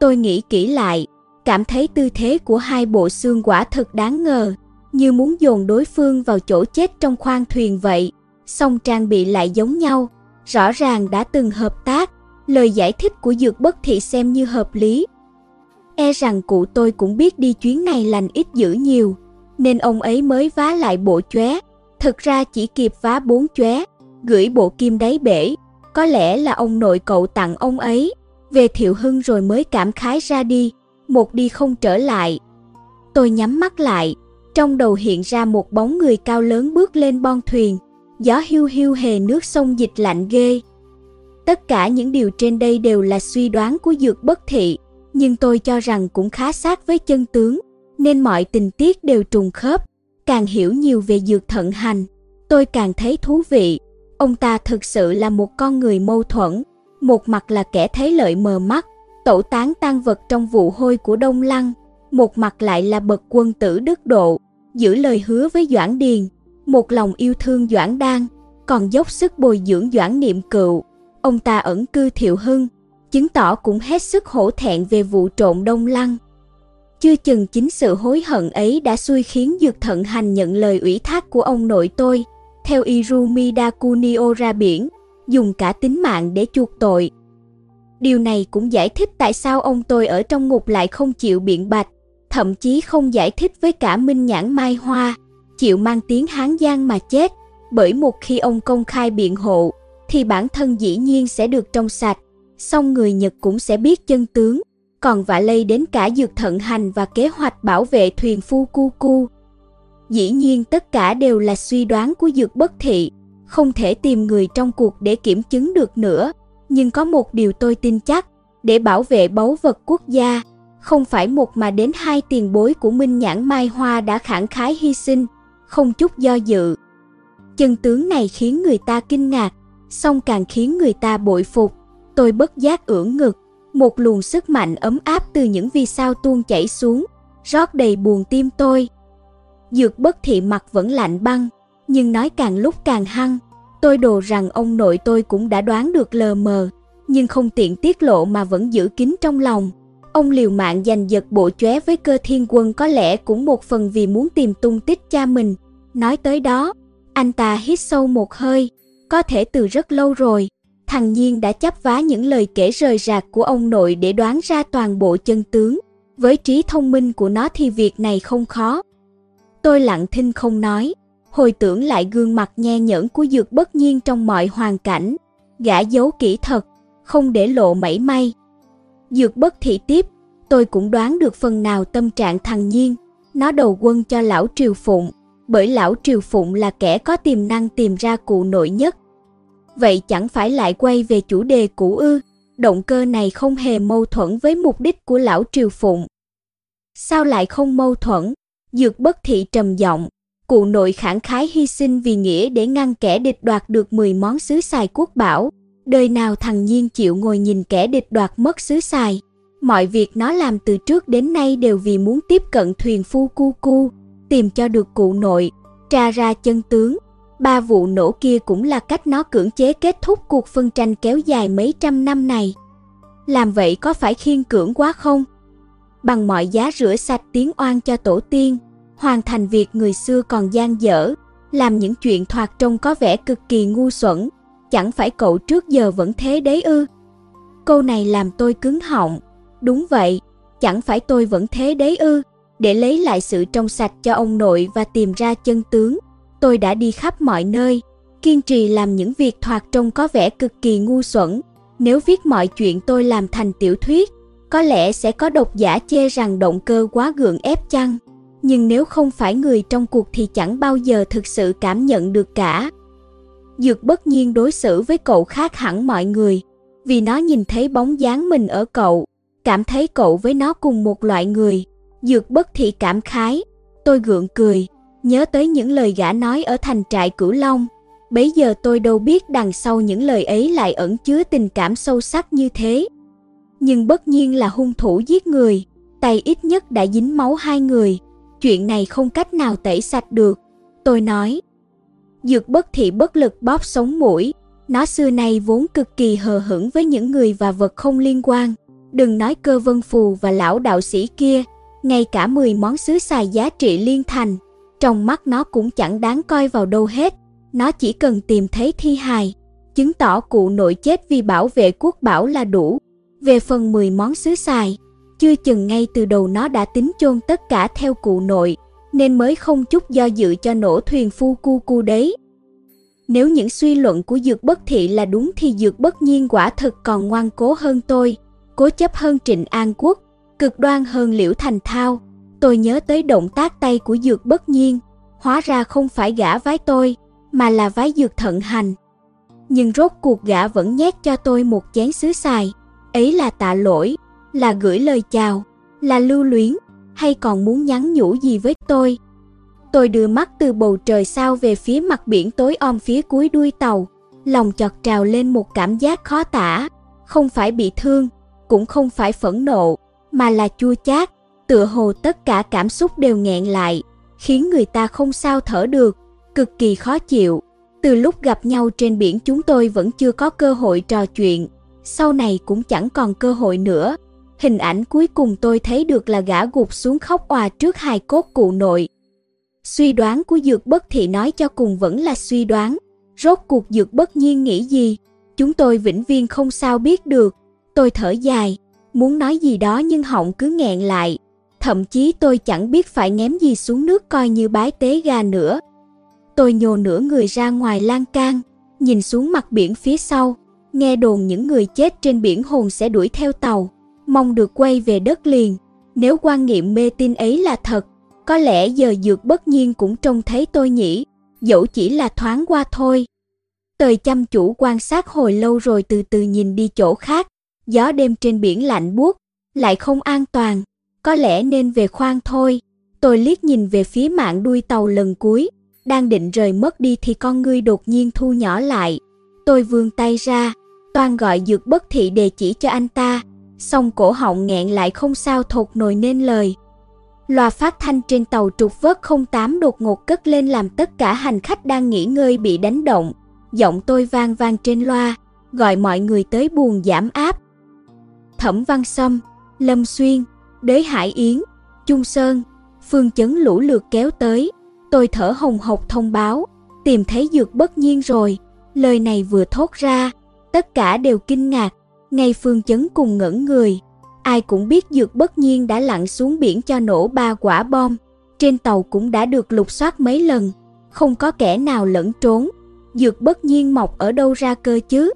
Tôi nghĩ kỹ lại, cảm thấy tư thế của hai bộ xương quả thật đáng ngờ, như muốn dồn đối phương vào chỗ chết trong khoang thuyền vậy. Song trang bị lại giống nhau, rõ ràng đã từng hợp tác, lời giải thích của dược bất thị xem như hợp lý. E rằng cụ tôi cũng biết đi chuyến này lành ít dữ nhiều, nên ông ấy mới vá lại bộ chóe. Thực ra chỉ kịp vá bốn chóe, gửi bộ kim đáy bể. Có lẽ là ông nội cậu tặng ông ấy, về thiệu hưng rồi mới cảm khái ra đi một đi không trở lại. Tôi nhắm mắt lại, trong đầu hiện ra một bóng người cao lớn bước lên bon thuyền, gió hiu hiu hề nước sông dịch lạnh ghê. Tất cả những điều trên đây đều là suy đoán của dược bất thị, nhưng tôi cho rằng cũng khá sát với chân tướng, nên mọi tình tiết đều trùng khớp. Càng hiểu nhiều về dược thận hành, tôi càng thấy thú vị. Ông ta thực sự là một con người mâu thuẫn, một mặt là kẻ thấy lợi mờ mắt, tẩu tán tan vật trong vụ hôi của Đông Lăng, một mặt lại là bậc quân tử đức độ, giữ lời hứa với Doãn Điền, một lòng yêu thương Doãn Đan, còn dốc sức bồi dưỡng Doãn Niệm Cựu. Ông ta ẩn cư Thiệu Hưng, chứng tỏ cũng hết sức hổ thẹn về vụ trộn Đông Lăng. Chưa chừng chính sự hối hận ấy đã xui khiến Dược Thận Hành nhận lời ủy thác của ông nội tôi, theo Irumi Dakunio ra biển, dùng cả tính mạng để chuộc tội. Điều này cũng giải thích tại sao ông tôi ở trong ngục lại không chịu biện bạch, thậm chí không giải thích với cả Minh Nhãn Mai Hoa, chịu mang tiếng Hán Giang mà chết, bởi một khi ông công khai biện hộ, thì bản thân dĩ nhiên sẽ được trong sạch, song người Nhật cũng sẽ biết chân tướng, còn vạ lây đến cả dược thận hành và kế hoạch bảo vệ thuyền phu cu cu. Dĩ nhiên tất cả đều là suy đoán của dược bất thị, không thể tìm người trong cuộc để kiểm chứng được nữa nhưng có một điều tôi tin chắc, để bảo vệ báu vật quốc gia, Không phải một mà đến hai tiền bối của Minh Nhãn Mai Hoa đã khẳng khái hy sinh, không chút do dự. Chân tướng này khiến người ta kinh ngạc, song càng khiến người ta bội phục. Tôi bất giác ưỡn ngực, một luồng sức mạnh ấm áp từ những vì sao tuôn chảy xuống, rót đầy buồn tim tôi. Dược bất thị mặt vẫn lạnh băng, nhưng nói càng lúc càng hăng. Tôi đồ rằng ông nội tôi cũng đã đoán được lờ mờ, nhưng không tiện tiết lộ mà vẫn giữ kín trong lòng. Ông liều mạng giành giật bộ chóe với cơ thiên quân có lẽ cũng một phần vì muốn tìm tung tích cha mình. Nói tới đó, anh ta hít sâu một hơi, có thể từ rất lâu rồi, thằng Nhiên đã chấp vá những lời kể rời rạc của ông nội để đoán ra toàn bộ chân tướng. Với trí thông minh của nó thì việc này không khó. Tôi lặng thinh không nói, hồi tưởng lại gương mặt nhe nhẫn của Dược bất nhiên trong mọi hoàn cảnh. Gã giấu kỹ thật, không để lộ mảy may. Dược bất thị tiếp, tôi cũng đoán được phần nào tâm trạng thằng Nhiên. Nó đầu quân cho lão Triều Phụng, bởi lão Triều Phụng là kẻ có tiềm năng tìm ra cụ nội nhất. Vậy chẳng phải lại quay về chủ đề cũ ư, động cơ này không hề mâu thuẫn với mục đích của lão Triều Phụng. Sao lại không mâu thuẫn? Dược bất thị trầm giọng, cụ nội khẳng khái hy sinh vì nghĩa để ngăn kẻ địch đoạt được 10 món sứ xài quốc bảo. Đời nào thằng Nhiên chịu ngồi nhìn kẻ địch đoạt mất sứ xài. Mọi việc nó làm từ trước đến nay đều vì muốn tiếp cận thuyền phu cu cu, tìm cho được cụ nội, tra ra chân tướng. Ba vụ nổ kia cũng là cách nó cưỡng chế kết thúc cuộc phân tranh kéo dài mấy trăm năm này. Làm vậy có phải khiên cưỡng quá không? Bằng mọi giá rửa sạch tiếng oan cho tổ tiên, hoàn thành việc người xưa còn gian dở, làm những chuyện thoạt trông có vẻ cực kỳ ngu xuẩn, chẳng phải cậu trước giờ vẫn thế đấy ư? Câu này làm tôi cứng họng. Đúng vậy, chẳng phải tôi vẫn thế đấy ư? Để lấy lại sự trong sạch cho ông nội và tìm ra chân tướng, tôi đã đi khắp mọi nơi, kiên trì làm những việc thoạt trông có vẻ cực kỳ ngu xuẩn. Nếu viết mọi chuyện tôi làm thành tiểu thuyết, có lẽ sẽ có độc giả chê rằng động cơ quá gượng ép chăng? Nhưng nếu không phải người trong cuộc thì chẳng bao giờ thực sự cảm nhận được cả. Dược bất nhiên đối xử với cậu khác hẳn mọi người, vì nó nhìn thấy bóng dáng mình ở cậu, cảm thấy cậu với nó cùng một loại người. Dược bất thị cảm khái, tôi gượng cười, nhớ tới những lời gã nói ở thành trại Cửu Long. Bấy giờ tôi đâu biết đằng sau những lời ấy lại ẩn chứa tình cảm sâu sắc như thế. Nhưng bất nhiên là hung thủ giết người, tay ít nhất đã dính máu hai người. Chuyện này không cách nào tẩy sạch được. Tôi nói, Dược bất thị bất lực bóp sống mũi, nó xưa nay vốn cực kỳ hờ hững với những người và vật không liên quan. Đừng nói cơ vân phù và lão đạo sĩ kia, ngay cả 10 món sứ xài giá trị liên thành, trong mắt nó cũng chẳng đáng coi vào đâu hết. Nó chỉ cần tìm thấy thi hài, chứng tỏ cụ nội chết vì bảo vệ quốc bảo là đủ. Về phần 10 món sứ xài, chưa chừng ngay từ đầu nó đã tính chôn tất cả theo cụ nội, nên mới không chút do dự cho nổ thuyền phu cu cu đấy. Nếu những suy luận của Dược Bất Thị là đúng thì Dược Bất Nhiên quả thực còn ngoan cố hơn tôi, cố chấp hơn Trịnh An Quốc, cực đoan hơn Liễu Thành Thao. Tôi nhớ tới động tác tay của Dược Bất Nhiên, hóa ra không phải gã vái tôi, mà là vái Dược Thận Hành. Nhưng rốt cuộc gã vẫn nhét cho tôi một chén sứ xài, ấy là tạ lỗi, là gửi lời chào, là lưu luyến, hay còn muốn nhắn nhủ gì với tôi. Tôi đưa mắt từ bầu trời sao về phía mặt biển tối om phía cuối đuôi tàu, lòng chọt trào lên một cảm giác khó tả, không phải bị thương, cũng không phải phẫn nộ, mà là chua chát, tựa hồ tất cả cảm xúc đều nghẹn lại, khiến người ta không sao thở được, cực kỳ khó chịu. Từ lúc gặp nhau trên biển chúng tôi vẫn chưa có cơ hội trò chuyện, sau này cũng chẳng còn cơ hội nữa. Hình ảnh cuối cùng tôi thấy được là gã gục xuống khóc òa trước hài cốt cụ nội. Suy đoán của Dược Bất Thị nói cho cùng vẫn là suy đoán. Rốt cuộc Dược Bất Nhiên nghĩ gì? Chúng tôi vĩnh viên không sao biết được. Tôi thở dài, muốn nói gì đó nhưng họng cứ nghẹn lại. Thậm chí tôi chẳng biết phải ném gì xuống nước coi như bái tế gà nữa. Tôi nhô nửa người ra ngoài lan can, nhìn xuống mặt biển phía sau, nghe đồn những người chết trên biển hồn sẽ đuổi theo tàu mong được quay về đất liền. Nếu quan niệm mê tin ấy là thật, có lẽ giờ dược bất nhiên cũng trông thấy tôi nhỉ, dẫu chỉ là thoáng qua thôi. Tời chăm chủ quan sát hồi lâu rồi từ từ nhìn đi chỗ khác, gió đêm trên biển lạnh buốt, lại không an toàn, có lẽ nên về khoang thôi. Tôi liếc nhìn về phía mạng đuôi tàu lần cuối, đang định rời mất đi thì con ngươi đột nhiên thu nhỏ lại. Tôi vươn tay ra, toàn gọi dược bất thị đề chỉ cho anh ta, song cổ họng nghẹn lại không sao thột nổi nên lời. Loa phát thanh trên tàu trục vớt 08 đột ngột cất lên làm tất cả hành khách đang nghỉ ngơi bị đánh động. Giọng tôi vang vang trên loa, gọi mọi người tới buồng giảm áp. Thẩm Văn Sâm, Lâm Xuyên, Đế Hải Yến, Trung Sơn, Phương Chấn lũ lượt kéo tới. Tôi thở hồng hộc thông báo, tìm thấy dược bất nhiên rồi. Lời này vừa thốt ra, tất cả đều kinh ngạc, ngay Phương Chấn cùng ngẩn người. Ai cũng biết dược bất nhiên đã lặn xuống biển cho nổ ba quả bom. Trên tàu cũng đã được lục soát mấy lần, không có kẻ nào lẫn trốn. Dược bất nhiên mọc ở đâu ra cơ chứ?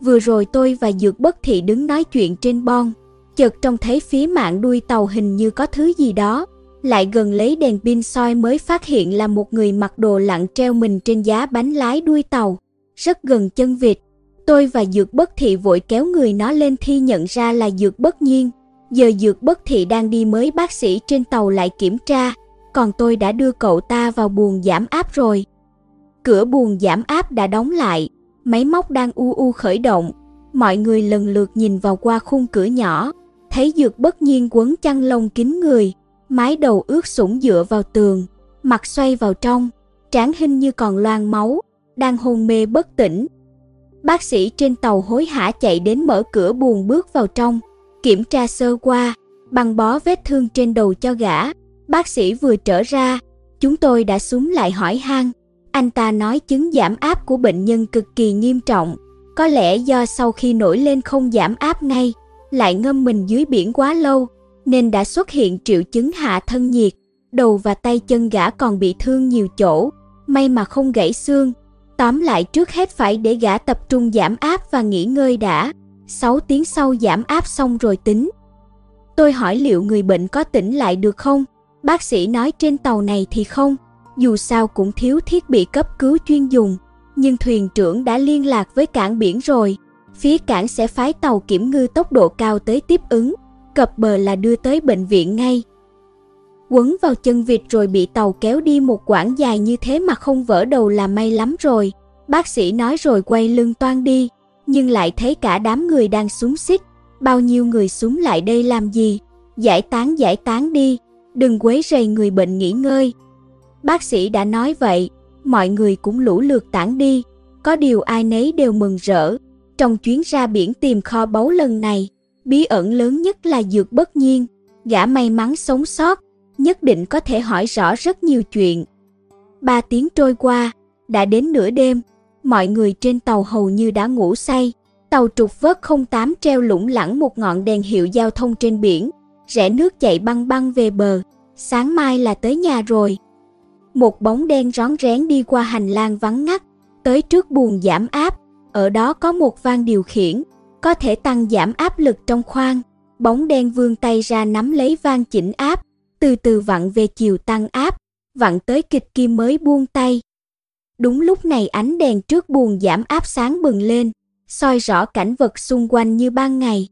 Vừa rồi tôi và Dược bất thị đứng nói chuyện trên bon, chợt trông thấy phía mạng đuôi tàu hình như có thứ gì đó. Lại gần lấy đèn pin soi mới phát hiện là một người mặc đồ lặn treo mình trên giá bánh lái đuôi tàu, rất gần chân vịt. Tôi và Dược Bất Thị vội kéo người nó lên thi nhận ra là Dược Bất Nhiên. Giờ Dược Bất Thị đang đi mới bác sĩ trên tàu lại kiểm tra, còn tôi đã đưa cậu ta vào buồng giảm áp rồi. Cửa buồng giảm áp đã đóng lại, máy móc đang u u khởi động. Mọi người lần lượt nhìn vào qua khung cửa nhỏ, thấy Dược Bất Nhiên quấn chăn lông kín người, mái đầu ướt sũng dựa vào tường, mặt xoay vào trong, trán hình như còn loang máu, đang hôn mê bất tỉnh. Bác sĩ trên tàu hối hả chạy đến mở cửa buồn bước vào trong, kiểm tra sơ qua, băng bó vết thương trên đầu cho gã. Bác sĩ vừa trở ra, chúng tôi đã xuống lại hỏi han. Anh ta nói chứng giảm áp của bệnh nhân cực kỳ nghiêm trọng, có lẽ do sau khi nổi lên không giảm áp ngay, lại ngâm mình dưới biển quá lâu, nên đã xuất hiện triệu chứng hạ thân nhiệt. Đầu và tay chân gã còn bị thương nhiều chỗ, may mà không gãy xương, Tóm lại trước hết phải để gã tập trung giảm áp và nghỉ ngơi đã. 6 tiếng sau giảm áp xong rồi tính. Tôi hỏi liệu người bệnh có tỉnh lại được không? Bác sĩ nói trên tàu này thì không, dù sao cũng thiếu thiết bị cấp cứu chuyên dùng. Nhưng thuyền trưởng đã liên lạc với cảng biển rồi, phía cảng sẽ phái tàu kiểm ngư tốc độ cao tới tiếp ứng, cập bờ là đưa tới bệnh viện ngay. Quấn vào chân vịt rồi bị tàu kéo đi một quãng dài như thế mà không vỡ đầu là may lắm rồi. Bác sĩ nói rồi quay lưng toan đi, nhưng lại thấy cả đám người đang súng xích. Bao nhiêu người súng lại đây làm gì? Giải tán giải tán đi, đừng quấy rầy người bệnh nghỉ ngơi. Bác sĩ đã nói vậy, mọi người cũng lũ lượt tản đi. Có điều ai nấy đều mừng rỡ. Trong chuyến ra biển tìm kho báu lần này, bí ẩn lớn nhất là dược bất nhiên. Gã may mắn sống sót, nhất định có thể hỏi rõ rất nhiều chuyện. Ba tiếng trôi qua, đã đến nửa đêm, mọi người trên tàu hầu như đã ngủ say. Tàu trục vớt 08 treo lủng lẳng một ngọn đèn hiệu giao thông trên biển, rẽ nước chạy băng băng về bờ, sáng mai là tới nhà rồi. Một bóng đen rón rén đi qua hành lang vắng ngắt, tới trước buồng giảm áp, ở đó có một van điều khiển, có thể tăng giảm áp lực trong khoang. Bóng đen vươn tay ra nắm lấy van chỉnh áp, từ từ vặn về chiều tăng áp, vặn tới kịch kim mới buông tay. Đúng lúc này ánh đèn trước buồng giảm áp sáng bừng lên, soi rõ cảnh vật xung quanh như ban ngày.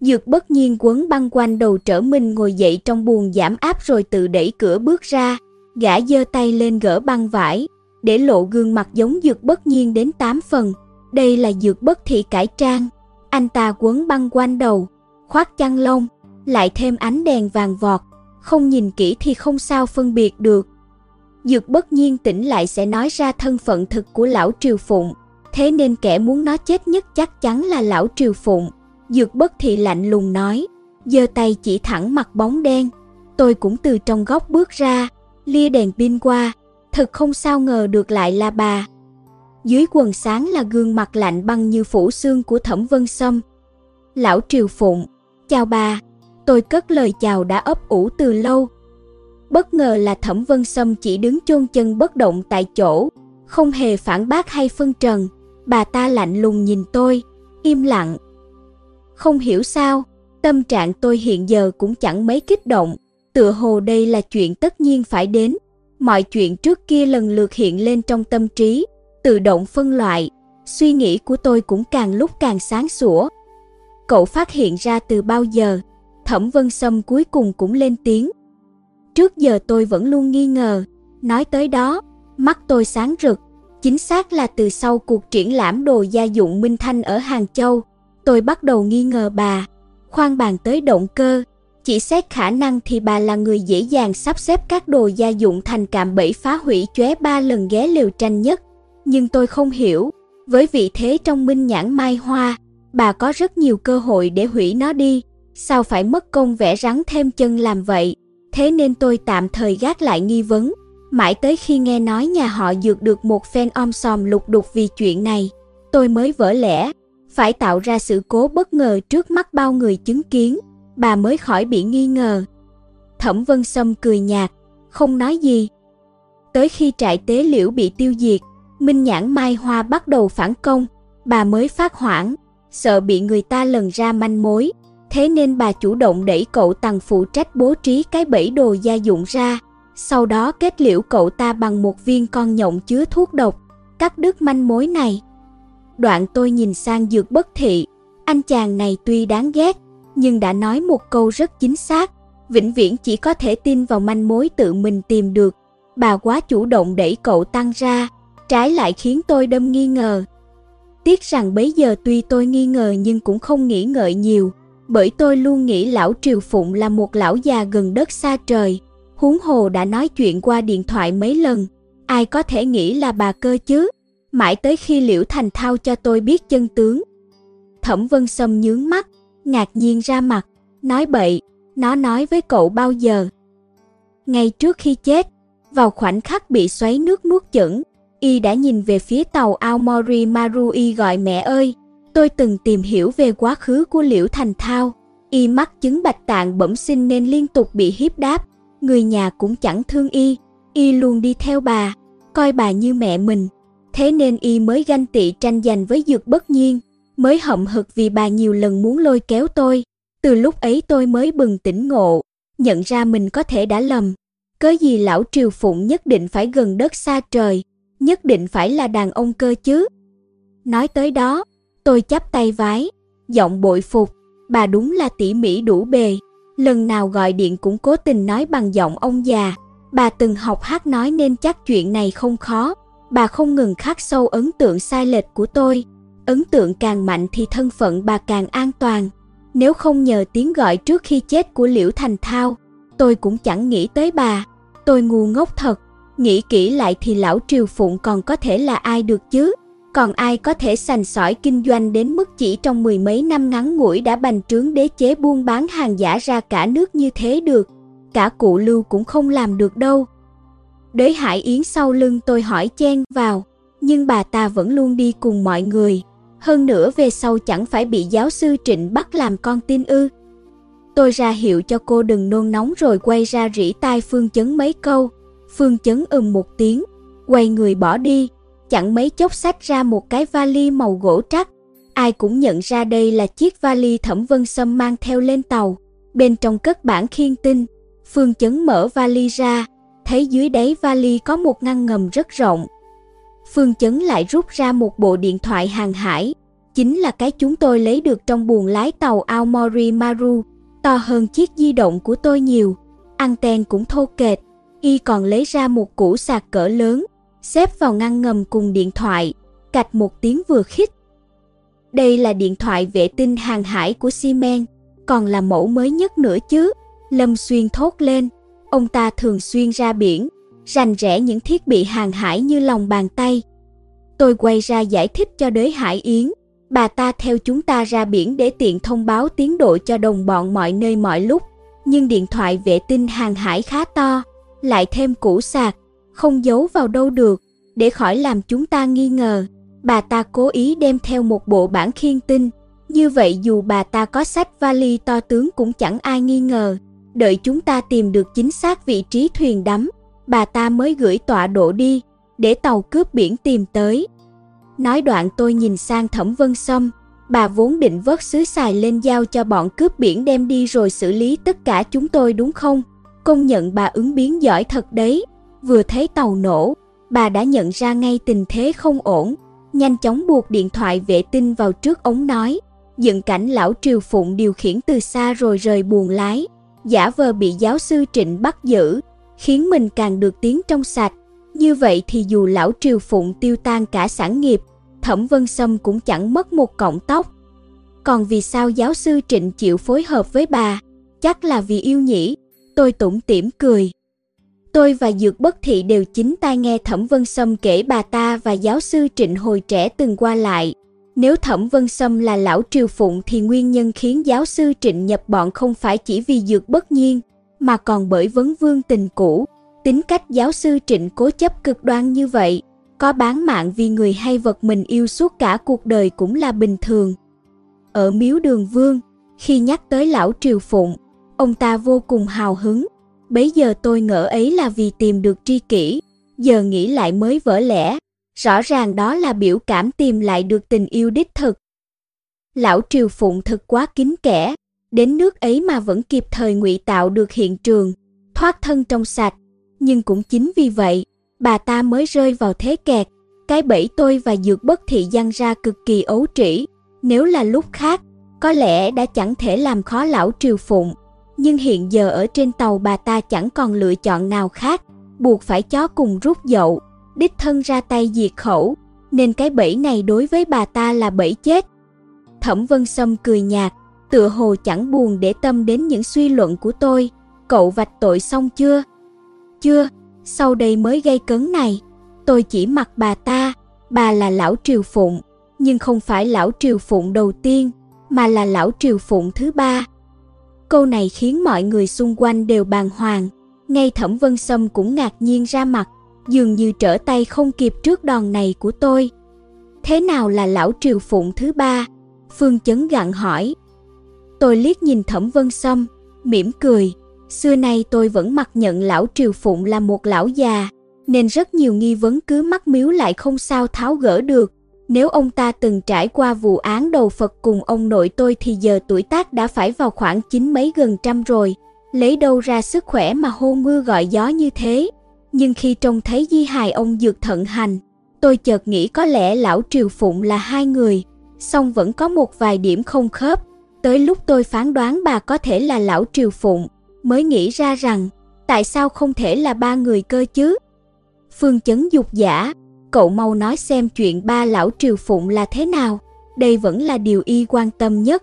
Dược bất nhiên quấn băng quanh đầu trở mình ngồi dậy trong buồng giảm áp rồi tự đẩy cửa bước ra, gã giơ tay lên gỡ băng vải, để lộ gương mặt giống dược bất nhiên đến 8 phần. Đây là dược bất thị cải trang. Anh ta quấn băng quanh đầu, khoác chăn lông, lại thêm ánh đèn vàng vọt, không nhìn kỹ thì không sao phân biệt được. Dược bất nhiên tỉnh lại sẽ nói ra thân phận thực của lão Triều Phụng, thế nên kẻ muốn nó chết nhất chắc chắn là lão Triều Phụng. Dược bất thì lạnh lùng nói, giơ tay chỉ thẳng mặt bóng đen. Tôi cũng từ trong góc bước ra, lia đèn pin qua, thật không sao ngờ được lại là bà. Dưới quần sáng là gương mặt lạnh băng như phủ xương của Thẩm Vân Sâm. Lão Triều Phụng, chào bà. Tôi cất lời chào đã ấp ủ từ lâu. Bất ngờ là Thẩm Vân Sâm chỉ đứng chôn chân bất động tại chỗ, không hề phản bác hay phân trần. Bà ta lạnh lùng nhìn tôi, im lặng. Không hiểu sao, tâm trạng tôi hiện giờ cũng chẳng mấy kích động, tựa hồ đây là chuyện tất nhiên phải đến. Mọi chuyện trước kia lần lượt hiện lên trong tâm trí, tự động phân loại, suy nghĩ của tôi cũng càng lúc càng sáng sủa. Cậu phát hiện ra từ bao giờ? Thẩm Vân Sâm cuối cùng cũng lên tiếng. Trước giờ tôi vẫn luôn nghi ngờ, nói tới đó, mắt tôi sáng rực, chính xác là từ sau cuộc triển lãm đồ gia dụng Minh Thanh ở Hàng Châu, tôi bắt đầu nghi ngờ bà. Khoan bàn tới động cơ, chỉ xét khả năng thì bà là người dễ dàng sắp xếp các đồ gia dụng thành cạm bẫy phá hủy chóe ba lần ghé liều tranh nhất. Nhưng tôi không hiểu, với vị thế trong minh nhãn mai hoa, bà có rất nhiều cơ hội để hủy nó đi, sao phải mất công vẽ rắn thêm chân làm vậy? Thế nên tôi tạm thời gác lại nghi vấn, mãi tới khi nghe nói nhà họ dược được một phen om sòm lục đục vì chuyện này, tôi mới vỡ lẽ, phải tạo ra sự cố bất ngờ trước mắt bao người chứng kiến, bà mới khỏi bị nghi ngờ. Thẩm Vân Sâm cười nhạt, không nói gì. Tới khi trại tế liễu bị tiêu diệt, Minh Nhãn Mai Hoa bắt đầu phản công, bà mới phát hoảng, sợ bị người ta lần ra manh mối, thế nên bà chủ động đẩy cậu Tằng phụ trách bố trí cái bẫy đồ gia dụng ra, sau đó kết liễu cậu ta bằng một viên con nhộng chứa thuốc độc, cắt đứt manh mối này. Đoạn tôi nhìn sang dược bất thị, anh chàng này tuy đáng ghét, nhưng đã nói một câu rất chính xác, vĩnh viễn chỉ có thể tin vào manh mối tự mình tìm được. Bà quá chủ động đẩy cậu tăng ra, trái lại khiến tôi đâm nghi ngờ. Tiếc rằng bấy giờ tuy tôi nghi ngờ nhưng cũng không nghĩ ngợi nhiều, bởi tôi luôn nghĩ lão Triều Phụng là một lão già gần đất xa trời, huống hồ đã nói chuyện qua điện thoại mấy lần, ai có thể nghĩ là bà cơ chứ? Mãi tới khi Liễu Thành Thao cho tôi biết chân tướng. Thẩm Vân Sâm nhướng mắt, ngạc nhiên ra mặt, nói bậy, nó nói với cậu bao giờ? Ngay trước khi chết, vào khoảnh khắc bị xoáy nước nuốt chửng, y đã nhìn về phía tàu Aomori Marui gọi mẹ ơi. Tôi từng tìm hiểu về quá khứ của Liễu Thành Thao, y mắc chứng bạch tạng bẩm sinh nên liên tục bị hiếp đáp, người nhà cũng chẳng thương y, y luôn đi theo bà, coi bà như mẹ mình. Thế nên y mới ganh tị tranh giành với dược bất nhiên, mới hậm hực vì bà nhiều lần muốn lôi kéo tôi. Từ lúc ấy tôi mới bừng tỉnh ngộ, nhận ra mình có thể đã lầm. Cớ gì lão triều phụng nhất định phải gần đất xa trời, nhất định phải là đàn ông cơ chứ. Nói tới đó, tôi chắp tay vái, giọng bội phục, bà đúng là tỉ mỉ đủ bề. Lần nào gọi điện cũng cố tình nói bằng giọng ông già. Bà từng học hát nói nên chắc chuyện này không khó. Bà không ngừng khắc sâu ấn tượng sai lệch của tôi. Ấn tượng càng mạnh thì thân phận bà càng an toàn. Nếu không nhờ tiếng gọi trước khi chết của Liễu Thành Thao, tôi cũng chẳng nghĩ tới bà. Tôi ngu ngốc thật. Nghĩ kỹ lại thì lão Triều Phụng còn có thể là ai được chứ? Còn ai có thể sành sỏi kinh doanh đến mức chỉ trong mười mấy năm ngắn ngủi đã bành trướng đế chế buôn bán hàng giả ra cả nước như thế được? Cả cụ Lưu cũng không làm được đâu. Đới Hải Yến sau lưng tôi hỏi chen vào, nhưng bà ta vẫn luôn đi cùng mọi người. Hơn nữa về sau chẳng phải bị giáo sư Trịnh bắt làm con tin ư. Tôi ra hiệu cho cô đừng nôn nóng rồi quay ra rỉ tai Phương Chấn mấy câu. Phương Chấn ừm một tiếng, quay người bỏ đi, chẳng mấy chốc xách ra một cái vali màu gỗ trắc. Ai cũng nhận ra đây là chiếc vali Thẩm Vân Sâm mang theo lên tàu. Bên trong cất bản khiên tinh, Phương Chấn mở vali ra, thấy dưới đáy vali có một ngăn ngầm rất rộng. Phương Chấn lại rút ra một bộ điện thoại hàng hải, chính là cái chúng tôi lấy được trong buồng lái tàu Aomori Maru, to hơn chiếc di động của tôi nhiều. Anten cũng thô kệch, y còn lấy ra một củ sạc cỡ lớn, xếp vào ngăn ngầm cùng điện thoại, cạch một tiếng vừa khít. Đây là điện thoại vệ tinh hàng hải của Siemens, còn là mẫu mới nhất nữa chứ. Lâm Xuyên thốt lên, ông ta thường xuyên ra biển, rành rẽ những thiết bị hàng hải như lòng bàn tay. Tôi quay ra giải thích cho đới Hải Yến, bà ta theo chúng ta ra biển để tiện thông báo tiến độ cho đồng bọn mọi nơi mọi lúc. Nhưng điện thoại vệ tinh hàng hải khá to, lại thêm củ sạc, không giấu vào đâu được, để khỏi làm chúng ta nghi ngờ. Bà ta cố ý đem theo một bộ bản khiên tinh, như vậy dù bà ta có sách vali to tướng cũng chẳng ai nghi ngờ. Đợi chúng ta tìm được chính xác vị trí thuyền đắm, bà ta mới gửi tọa độ đi, để tàu cướp biển tìm tới. Nói đoạn tôi nhìn sang Thẩm Vân Sâm, bà vốn định vớt xứ xài lên giao cho bọn cướp biển đem đi rồi xử lý tất cả chúng tôi đúng không? Công nhận bà ứng biến giỏi thật đấy. Vừa thấy tàu nổ, bà đã nhận ra ngay tình thế không ổn, nhanh chóng buộc điện thoại vệ tinh vào trước ống nói, dựng cảnh lão Triều Phụng điều khiển từ xa rồi rời buồn lái, giả vờ bị giáo sư Trịnh bắt giữ, khiến mình càng được tiếng trong sạch. Như vậy thì dù lão Triều Phụng tiêu tan cả sản nghiệp, Thẩm Vân Sâm cũng chẳng mất một cọng tóc. Còn vì sao giáo sư Trịnh chịu phối hợp với bà? Chắc là vì yêu nhỉ. Tôi tủm tỉm cười. Tôi và Dược Bất Thị đều chính tai nghe Thẩm Vân Sâm kể bà ta và giáo sư Trịnh hồi trẻ từng qua lại. Nếu Thẩm Vân Sâm là lão triều phụng thì nguyên nhân khiến giáo sư Trịnh nhập bọn không phải chỉ vì Dược Bất Nhiên, mà còn bởi vấn vương tình cũ. Tính cách giáo sư Trịnh cố chấp cực đoan như vậy, có bán mạng vì người hay vật mình yêu suốt cả cuộc đời cũng là bình thường. Ở miếu đường vương, khi nhắc tới lão triều phụng, ông ta vô cùng hào hứng, Bấy giờ tôi ngỡ ấy là vì tìm được tri kỷ, giờ nghĩ lại mới vỡ lẽ, rõ ràng đó là biểu cảm tìm lại được tình yêu đích thực. Lão Triều Phụng thực quá kín kẽ, đến nước ấy mà vẫn kịp thời ngụy tạo được hiện trường, thoát thân trong sạch, nhưng cũng chính vì vậy, bà ta mới rơi vào thế kẹt, cái bẫy tôi và dược bất thị giăng ra cực kỳ ấu trĩ, nếu là lúc khác, có lẽ đã chẳng thể làm khó lão Triều Phụng nhưng hiện giờ ở trên tàu bà ta chẳng còn lựa chọn nào khác, buộc phải chó cùng rút dậu, đích thân ra tay diệt khẩu, nên cái bẫy này đối với bà ta là bẫy chết. Thẩm Vân Sâm cười nhạt, tựa hồ chẳng buồn để tâm đến những suy luận của tôi, cậu vạch tội xong chưa? Chưa, sau đây mới gây cấn này, tôi chỉ mặc bà ta, bà là lão triều phụng, nhưng không phải lão triều phụng đầu tiên, mà là lão triều phụng thứ ba. Câu này khiến mọi người xung quanh đều bàng hoàng, ngay Thẩm Vân Sâm cũng ngạc nhiên ra mặt, dường như trở tay không kịp trước đòn này của tôi. Thế nào là lão triều phụng thứ ba? Phương Chấn gặng hỏi. Tôi liếc nhìn Thẩm Vân Sâm, mỉm cười. Xưa nay tôi vẫn mặc nhận lão triều phụng là một lão già, nên rất nhiều nghi vấn cứ mắc miếu lại không sao tháo gỡ được. Nếu ông ta từng trải qua vụ án đầu Phật cùng ông nội tôi thì giờ tuổi tác đã phải vào khoảng chín mấy gần trăm rồi, lấy đâu ra sức khỏe mà hô mưa gọi gió như thế. Nhưng khi trông thấy di hài ông dược thận hành, tôi chợt nghĩ có lẽ lão Triều Phụng là hai người, song vẫn có một vài điểm không khớp. Tới lúc tôi phán đoán bà có thể là lão Triều Phụng, mới nghĩ ra rằng tại sao không thể là ba người cơ chứ? Phương chấn dục giả, cậu mau nói xem chuyện ba lão triều phụng là thế nào, đây vẫn là điều y quan tâm nhất.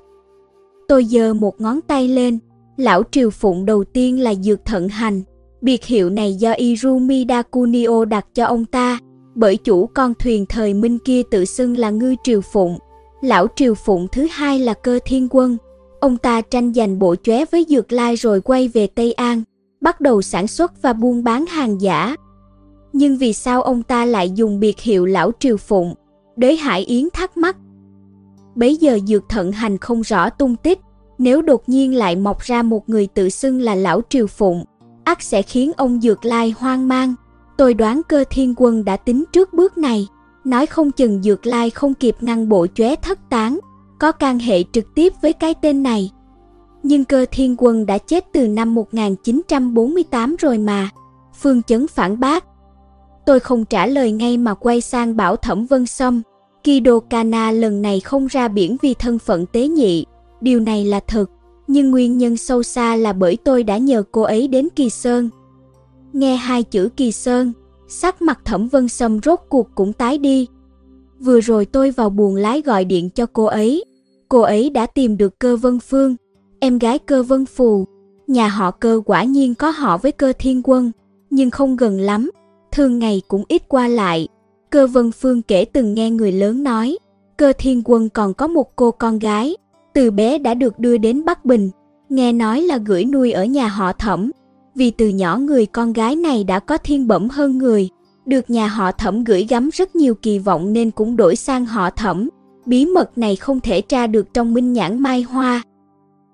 Tôi giơ một ngón tay lên, lão triều phụng đầu tiên là dược thận hành, biệt hiệu này do Irumi Dakunio đặt cho ông ta, bởi chủ con thuyền thời Minh kia tự xưng là ngư triều phụng. Lão triều phụng thứ hai là cơ thiên quân, ông ta tranh giành bộ chóe với dược lai rồi quay về Tây An, bắt đầu sản xuất và buôn bán hàng giả, nhưng vì sao ông ta lại dùng biệt hiệu lão triều phụng? Đế Hải Yến thắc mắc. Bấy giờ dược thận hành không rõ tung tích, nếu đột nhiên lại mọc ra một người tự xưng là lão triều phụng, ắt sẽ khiến ông dược lai hoang mang. Tôi đoán cơ thiên quân đã tính trước bước này, nói không chừng dược lai không kịp ngăn bộ chóe thất tán, có can hệ trực tiếp với cái tên này. Nhưng cơ thiên quân đã chết từ năm 1948 rồi mà. Phương Chấn phản bác, Tôi không trả lời ngay mà quay sang bảo Thẩm Vân Sâm, Kido Kana lần này không ra biển vì thân phận tế nhị, điều này là thật, nhưng nguyên nhân sâu xa là bởi tôi đã nhờ cô ấy đến Kỳ Sơn. Nghe hai chữ Kỳ Sơn, sắc mặt Thẩm Vân Sâm rốt cuộc cũng tái đi. Vừa rồi tôi vào buồng lái gọi điện cho cô ấy, cô ấy đã tìm được cơ Vân Phương, em gái cơ Vân Phù. Nhà họ cơ quả nhiên có họ với cơ Thiên Quân, nhưng không gần lắm thường ngày cũng ít qua lại. Cơ Vân Phương kể từng nghe người lớn nói, cơ thiên quân còn có một cô con gái, từ bé đã được đưa đến Bắc Bình, nghe nói là gửi nuôi ở nhà họ thẩm. Vì từ nhỏ người con gái này đã có thiên bẩm hơn người, được nhà họ thẩm gửi gắm rất nhiều kỳ vọng nên cũng đổi sang họ thẩm. Bí mật này không thể tra được trong minh nhãn mai hoa.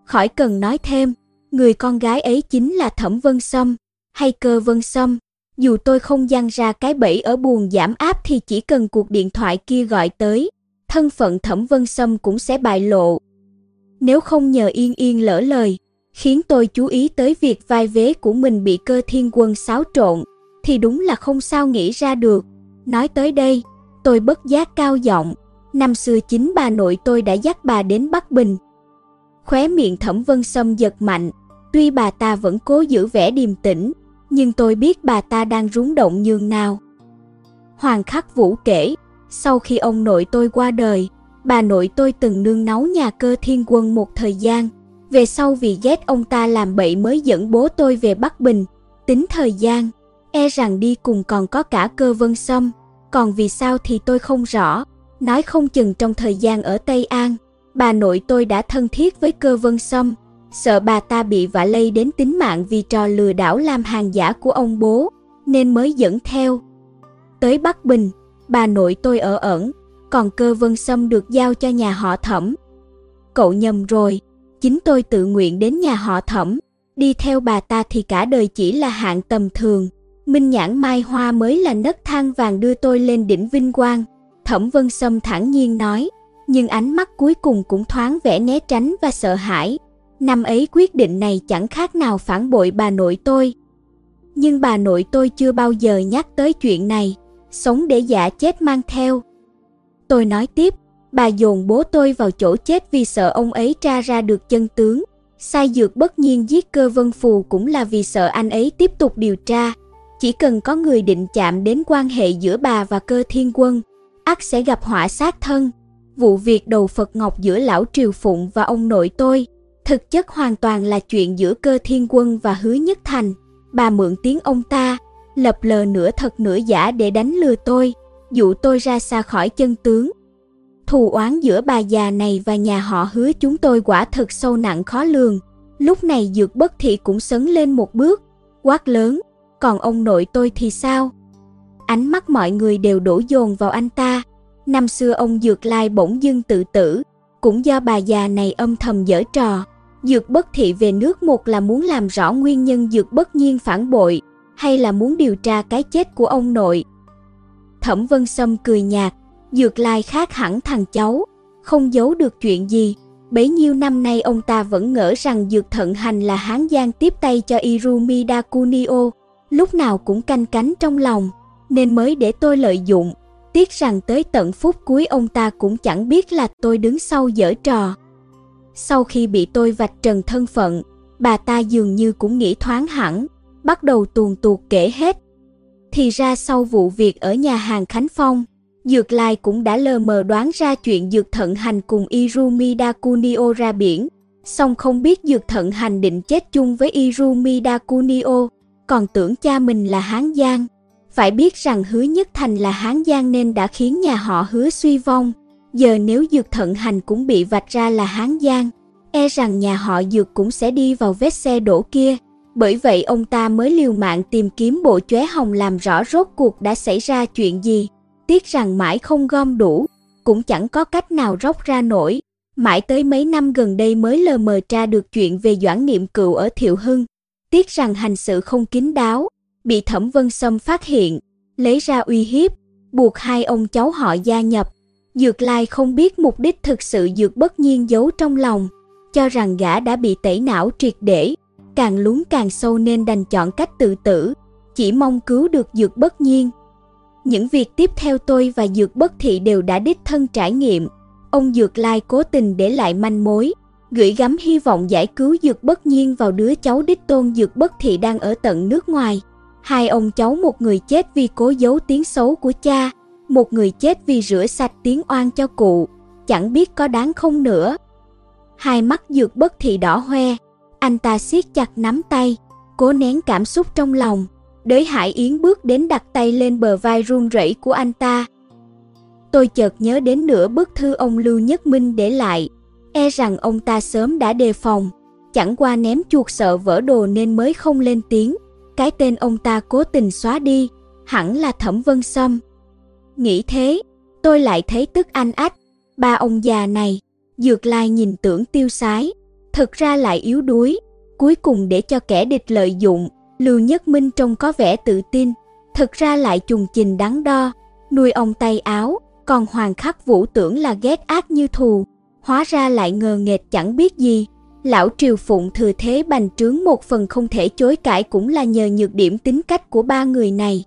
Khỏi cần nói thêm, người con gái ấy chính là Thẩm Vân Sâm, hay Cơ Vân Sâm, dù tôi không dăng ra cái bẫy ở buồn giảm áp thì chỉ cần cuộc điện thoại kia gọi tới, thân phận Thẩm Vân Sâm cũng sẽ bại lộ. Nếu không nhờ Yên Yên lỡ lời, khiến tôi chú ý tới việc vai vế của mình bị cơ thiên quân xáo trộn, thì đúng là không sao nghĩ ra được. Nói tới đây, tôi bất giác cao giọng, Năm xưa chính bà nội tôi đã dắt bà đến Bắc Bình. Khóe miệng Thẩm Vân Sâm giật mạnh, tuy bà ta vẫn cố giữ vẻ điềm tĩnh, nhưng tôi biết bà ta đang rúng động nhường nào. Hoàng Khắc Vũ kể, sau khi ông nội tôi qua đời, bà nội tôi từng nương náu nhà cơ thiên quân một thời gian. Về sau vì ghét ông ta làm bậy mới dẫn bố tôi về Bắc Bình, tính thời gian, e rằng đi cùng còn có cả cơ vân sâm, còn vì sao thì tôi không rõ, nói không chừng trong thời gian ở Tây An, bà nội tôi đã thân thiết với cơ vân sâm, sợ bà ta bị vạ lây đến tính mạng vì trò lừa đảo làm hàng giả của ông bố, nên mới dẫn theo. Tới Bắc Bình, bà nội tôi ở ẩn, còn cơ vân sâm được giao cho nhà họ thẩm. Cậu nhầm rồi, chính tôi tự nguyện đến nhà họ thẩm, đi theo bà ta thì cả đời chỉ là hạng tầm thường. Minh nhãn mai hoa mới là nấc thang vàng đưa tôi lên đỉnh vinh quang. Thẩm Vân Sâm thản nhiên nói, nhưng ánh mắt cuối cùng cũng thoáng vẻ né tránh và sợ hãi. Năm ấy quyết định này chẳng khác nào phản bội bà nội tôi. Nhưng bà nội tôi chưa bao giờ nhắc tới chuyện này, sống để giả chết mang theo. Tôi nói tiếp, bà dồn bố tôi vào chỗ chết vì sợ ông ấy tra ra được chân tướng. Sai dược bất nhiên giết cơ vân phù cũng là vì sợ anh ấy tiếp tục điều tra. Chỉ cần có người định chạm đến quan hệ giữa bà và cơ thiên quân, ắt sẽ gặp họa sát thân. Vụ việc đầu Phật Ngọc giữa lão Triều Phụng và ông nội tôi, thực chất hoàn toàn là chuyện giữa cơ thiên quân và hứa nhất thành. Bà mượn tiếng ông ta, lập lờ nửa thật nửa giả để đánh lừa tôi, dụ tôi ra xa khỏi chân tướng. Thù oán giữa bà già này và nhà họ hứa chúng tôi quả thật sâu nặng khó lường. Lúc này dược bất thị cũng sấn lên một bước, quát lớn, còn ông nội tôi thì sao? Ánh mắt mọi người đều đổ dồn vào anh ta. Năm xưa ông Dược Lai bỗng dưng tự tử, cũng do bà già này âm thầm giở trò. Dược bất thị về nước một là muốn làm rõ nguyên nhân dược bất nhiên phản bội, hay là muốn điều tra cái chết của ông nội. Thẩm Vân Sâm cười nhạt, Dược Lai khác hẳn thằng cháu, không giấu được chuyện gì. Bấy nhiêu năm nay ông ta vẫn ngỡ rằng Dược Thận Hành là Hán Giang tiếp tay cho Irumi Dakunio, lúc nào cũng canh cánh trong lòng, nên mới để tôi lợi dụng. Tiếc rằng tới tận phút cuối ông ta cũng chẳng biết là tôi đứng sau dở trò. Sau khi bị tôi vạch trần thân phận, bà ta dường như cũng nghĩ thoáng hẳn, bắt đầu tuồn tuột kể hết. Thì ra sau vụ việc ở nhà hàng Khánh Phong, Dược Lai cũng đã lờ mờ đoán ra chuyện Dược Thận Hành cùng Irumi Dakunio ra biển, song không biết Dược Thận Hành định chết chung với Irumi Dakunio, còn tưởng cha mình là Hán Giang. Phải biết rằng Hứa Nhất Thành là Hán Giang nên đã khiến nhà họ Hứa suy vong. Giờ nếu Dược Thận Hành cũng bị vạch ra là Hán Giang, e rằng nhà họ Dược cũng sẽ đi vào vết xe đổ kia. Bởi vậy ông ta mới liều mạng tìm kiếm bộ chóe hồng làm rõ rốt cuộc đã xảy ra chuyện gì. Tiếc rằng mãi không gom đủ, cũng chẳng có cách nào róc ra nổi. Mãi tới mấy năm gần đây mới lờ mờ tra được chuyện về Doãn Niệm Cựu ở Thiệu Hưng. Tiếc rằng hành sự không kín đáo, bị Thẩm Vân Sâm phát hiện, lấy ra uy hiếp, buộc hai ông cháu họ gia nhập. Dược Lai không biết mục đích thực sự Dược bất nhiên giấu trong lòng, cho rằng gã đã bị tẩy não triệt để, càng lún càng sâu nên đành chọn cách tự tử, chỉ mong cứu được Dược bất nhiên. Những việc tiếp theo tôi và Dược bất thị đều đã đích thân trải nghiệm. Ông Dược Lai cố tình để lại manh mối, gửi gắm hy vọng giải cứu Dược bất nhiên vào đứa cháu đích tôn Dược bất thị đang ở tận nước ngoài. Hai ông cháu một người chết vì cố giấu tiếng xấu của cha, một người chết vì rửa sạch tiếng oan cho cụ, chẳng biết có đáng không nữa. Hai mắt Dược bất thị đỏ hoe, anh ta siết chặt nắm tay, cố nén cảm xúc trong lòng. Đới Hải Yến bước đến đặt tay lên bờ vai run rẩy của anh ta. Tôi chợt nhớ đến nửa bức thư ông Lưu Nhất Minh để lại, e rằng ông ta sớm đã đề phòng, chẳng qua ném chuột sợ vỡ đồ nên mới không lên tiếng. Cái tên ông ta cố tình xóa đi, hẳn là Thẩm Vân Sâm. Nghĩ thế, tôi lại thấy tức anh ách, ba ông già này, dược lai nhìn tưởng tiêu sái, thực ra lại yếu đuối, cuối cùng để cho kẻ địch lợi dụng, Lưu Nhất Minh trông có vẻ tự tin, thực ra lại trùng trình đắn đo, nuôi ông tay áo, còn Hoàng Khắc Vũ tưởng là ghét ác như thù, hóa ra lại ngờ nghệch chẳng biết gì. Lão Triều Phụng thừa thế bành trướng một phần không thể chối cãi cũng là nhờ nhược điểm tính cách của ba người này.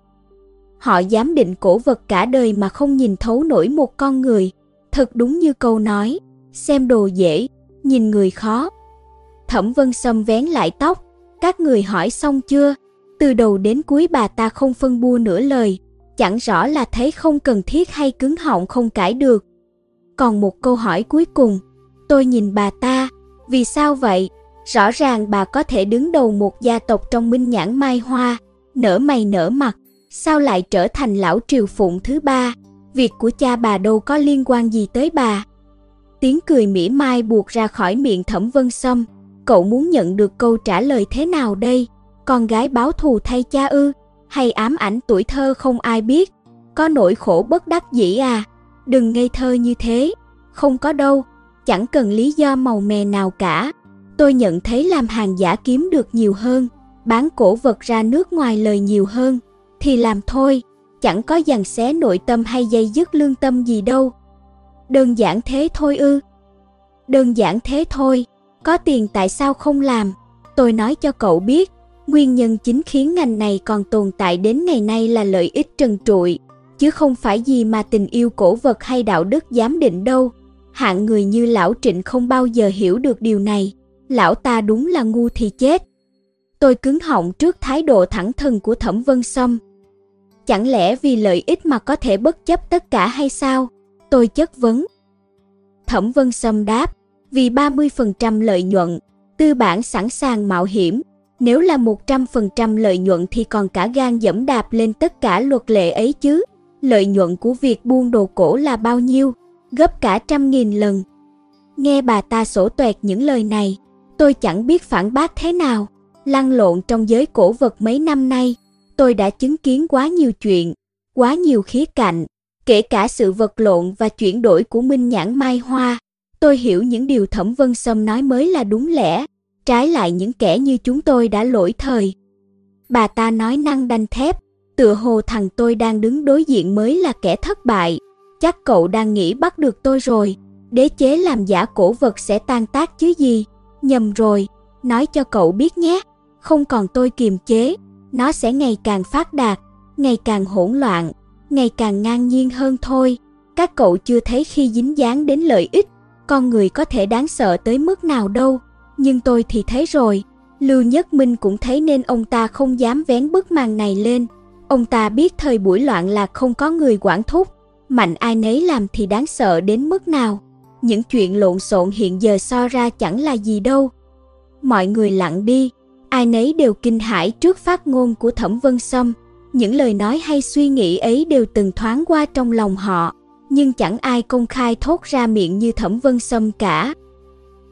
Họ dám định cổ vật cả đời mà không nhìn thấu nổi một con người, Thật đúng như câu nói, xem đồ dễ, nhìn người khó. Thẩm Vân Sâm vén lại tóc, các người hỏi xong chưa? Từ đầu đến cuối bà ta không phân bua nửa lời, chẳng rõ là thấy không cần thiết hay cứng họng không cãi được. Còn một câu hỏi cuối cùng, tôi nhìn bà ta, vì sao vậy? Rõ ràng bà có thể đứng đầu một gia tộc trong minh nhãn mai hoa, nở mày nở mặt, sao lại trở thành lão triều phụng thứ ba? Việc của cha bà đâu có liên quan gì tới bà. Tiếng cười mỉa mai buộc ra khỏi miệng thẩm vân sâm. Cậu muốn nhận được câu trả lời thế nào đây? Con gái báo thù thay cha ư? Hay ám ảnh tuổi thơ không ai biết? Có nỗi khổ bất đắc dĩ à? Đừng ngây thơ như thế. Không có đâu. Chẳng cần lý do màu mè nào cả. Tôi nhận thấy làm hàng giả kiếm được nhiều hơn. Bán cổ vật ra nước ngoài lời nhiều hơn. Thì làm thôi. Chẳng có dằn xé nội tâm hay dây dứt lương tâm gì đâu. Đơn giản thế thôi ư. Đơn giản thế thôi. Có tiền tại sao không làm? Tôi nói cho cậu biết, nguyên nhân chính khiến ngành này còn tồn tại đến ngày nay là lợi ích trần trụi, chứ không phải gì mà tình yêu cổ vật hay đạo đức giám định đâu. Hạng người như lão Trịnh không bao giờ hiểu được điều này, lão ta đúng là ngu thì chết. Tôi cứng họng trước thái độ thẳng thừng của Thẩm Vân Sâm. Chẳng lẽ vì lợi ích mà có thể bất chấp tất cả hay sao? Tôi chất vấn. Thẩm Vân Sâm đáp, vì 30% lợi nhuận, tư bản sẵn sàng mạo hiểm. Nếu là 100% lợi nhuận thì còn cả gan dẫm đạp lên tất cả luật lệ ấy chứ. Lợi nhuận của việc buôn đồ cổ là bao nhiêu? Gấp cả trăm nghìn lần. Nghe bà ta sổ toẹt những lời này, tôi chẳng biết phản bác thế nào. Lăn lộn trong giới cổ vật mấy năm nay, tôi đã chứng kiến quá nhiều chuyện, quá nhiều khía cạnh, kể cả sự vật lộn và chuyển đổi của Minh Nhãn Mai Hoa. Tôi hiểu những điều Thẩm Vân Sâm nói mới là đúng lẽ, trái lại những kẻ như chúng tôi đã lỗi thời. Bà ta nói năng đanh thép, tựa hồ thằng tôi đang đứng đối diện mới là kẻ thất bại. Chắc cậu đang nghĩ bắt được tôi rồi, đế chế làm giả cổ vật sẽ tan tác chứ gì. Nhầm rồi, nói cho cậu biết nhé, không còn tôi kiềm chế, nó sẽ ngày càng phát đạt, ngày càng hỗn loạn, ngày càng ngang nhiên hơn thôi. Các cậu chưa thấy khi dính dáng đến lợi ích, con người có thể đáng sợ tới mức nào đâu, nhưng tôi thì thấy rồi. Lưu Nhất Minh cũng thấy nên ông ta không dám vén bức màn này lên. Ông ta biết thời buổi loạn là không có người quản thúc, mạnh ai nấy làm thì đáng sợ đến mức nào. Những chuyện lộn xộn hiện giờ so ra chẳng là gì đâu. Mọi người lặng đi, ai nấy đều kinh hãi trước phát ngôn của Thẩm Vân Sâm. Những lời nói hay suy nghĩ ấy đều từng thoáng qua trong lòng họ nhưng chẳng ai công khai thốt ra miệng như Thẩm Vân Sâm cả.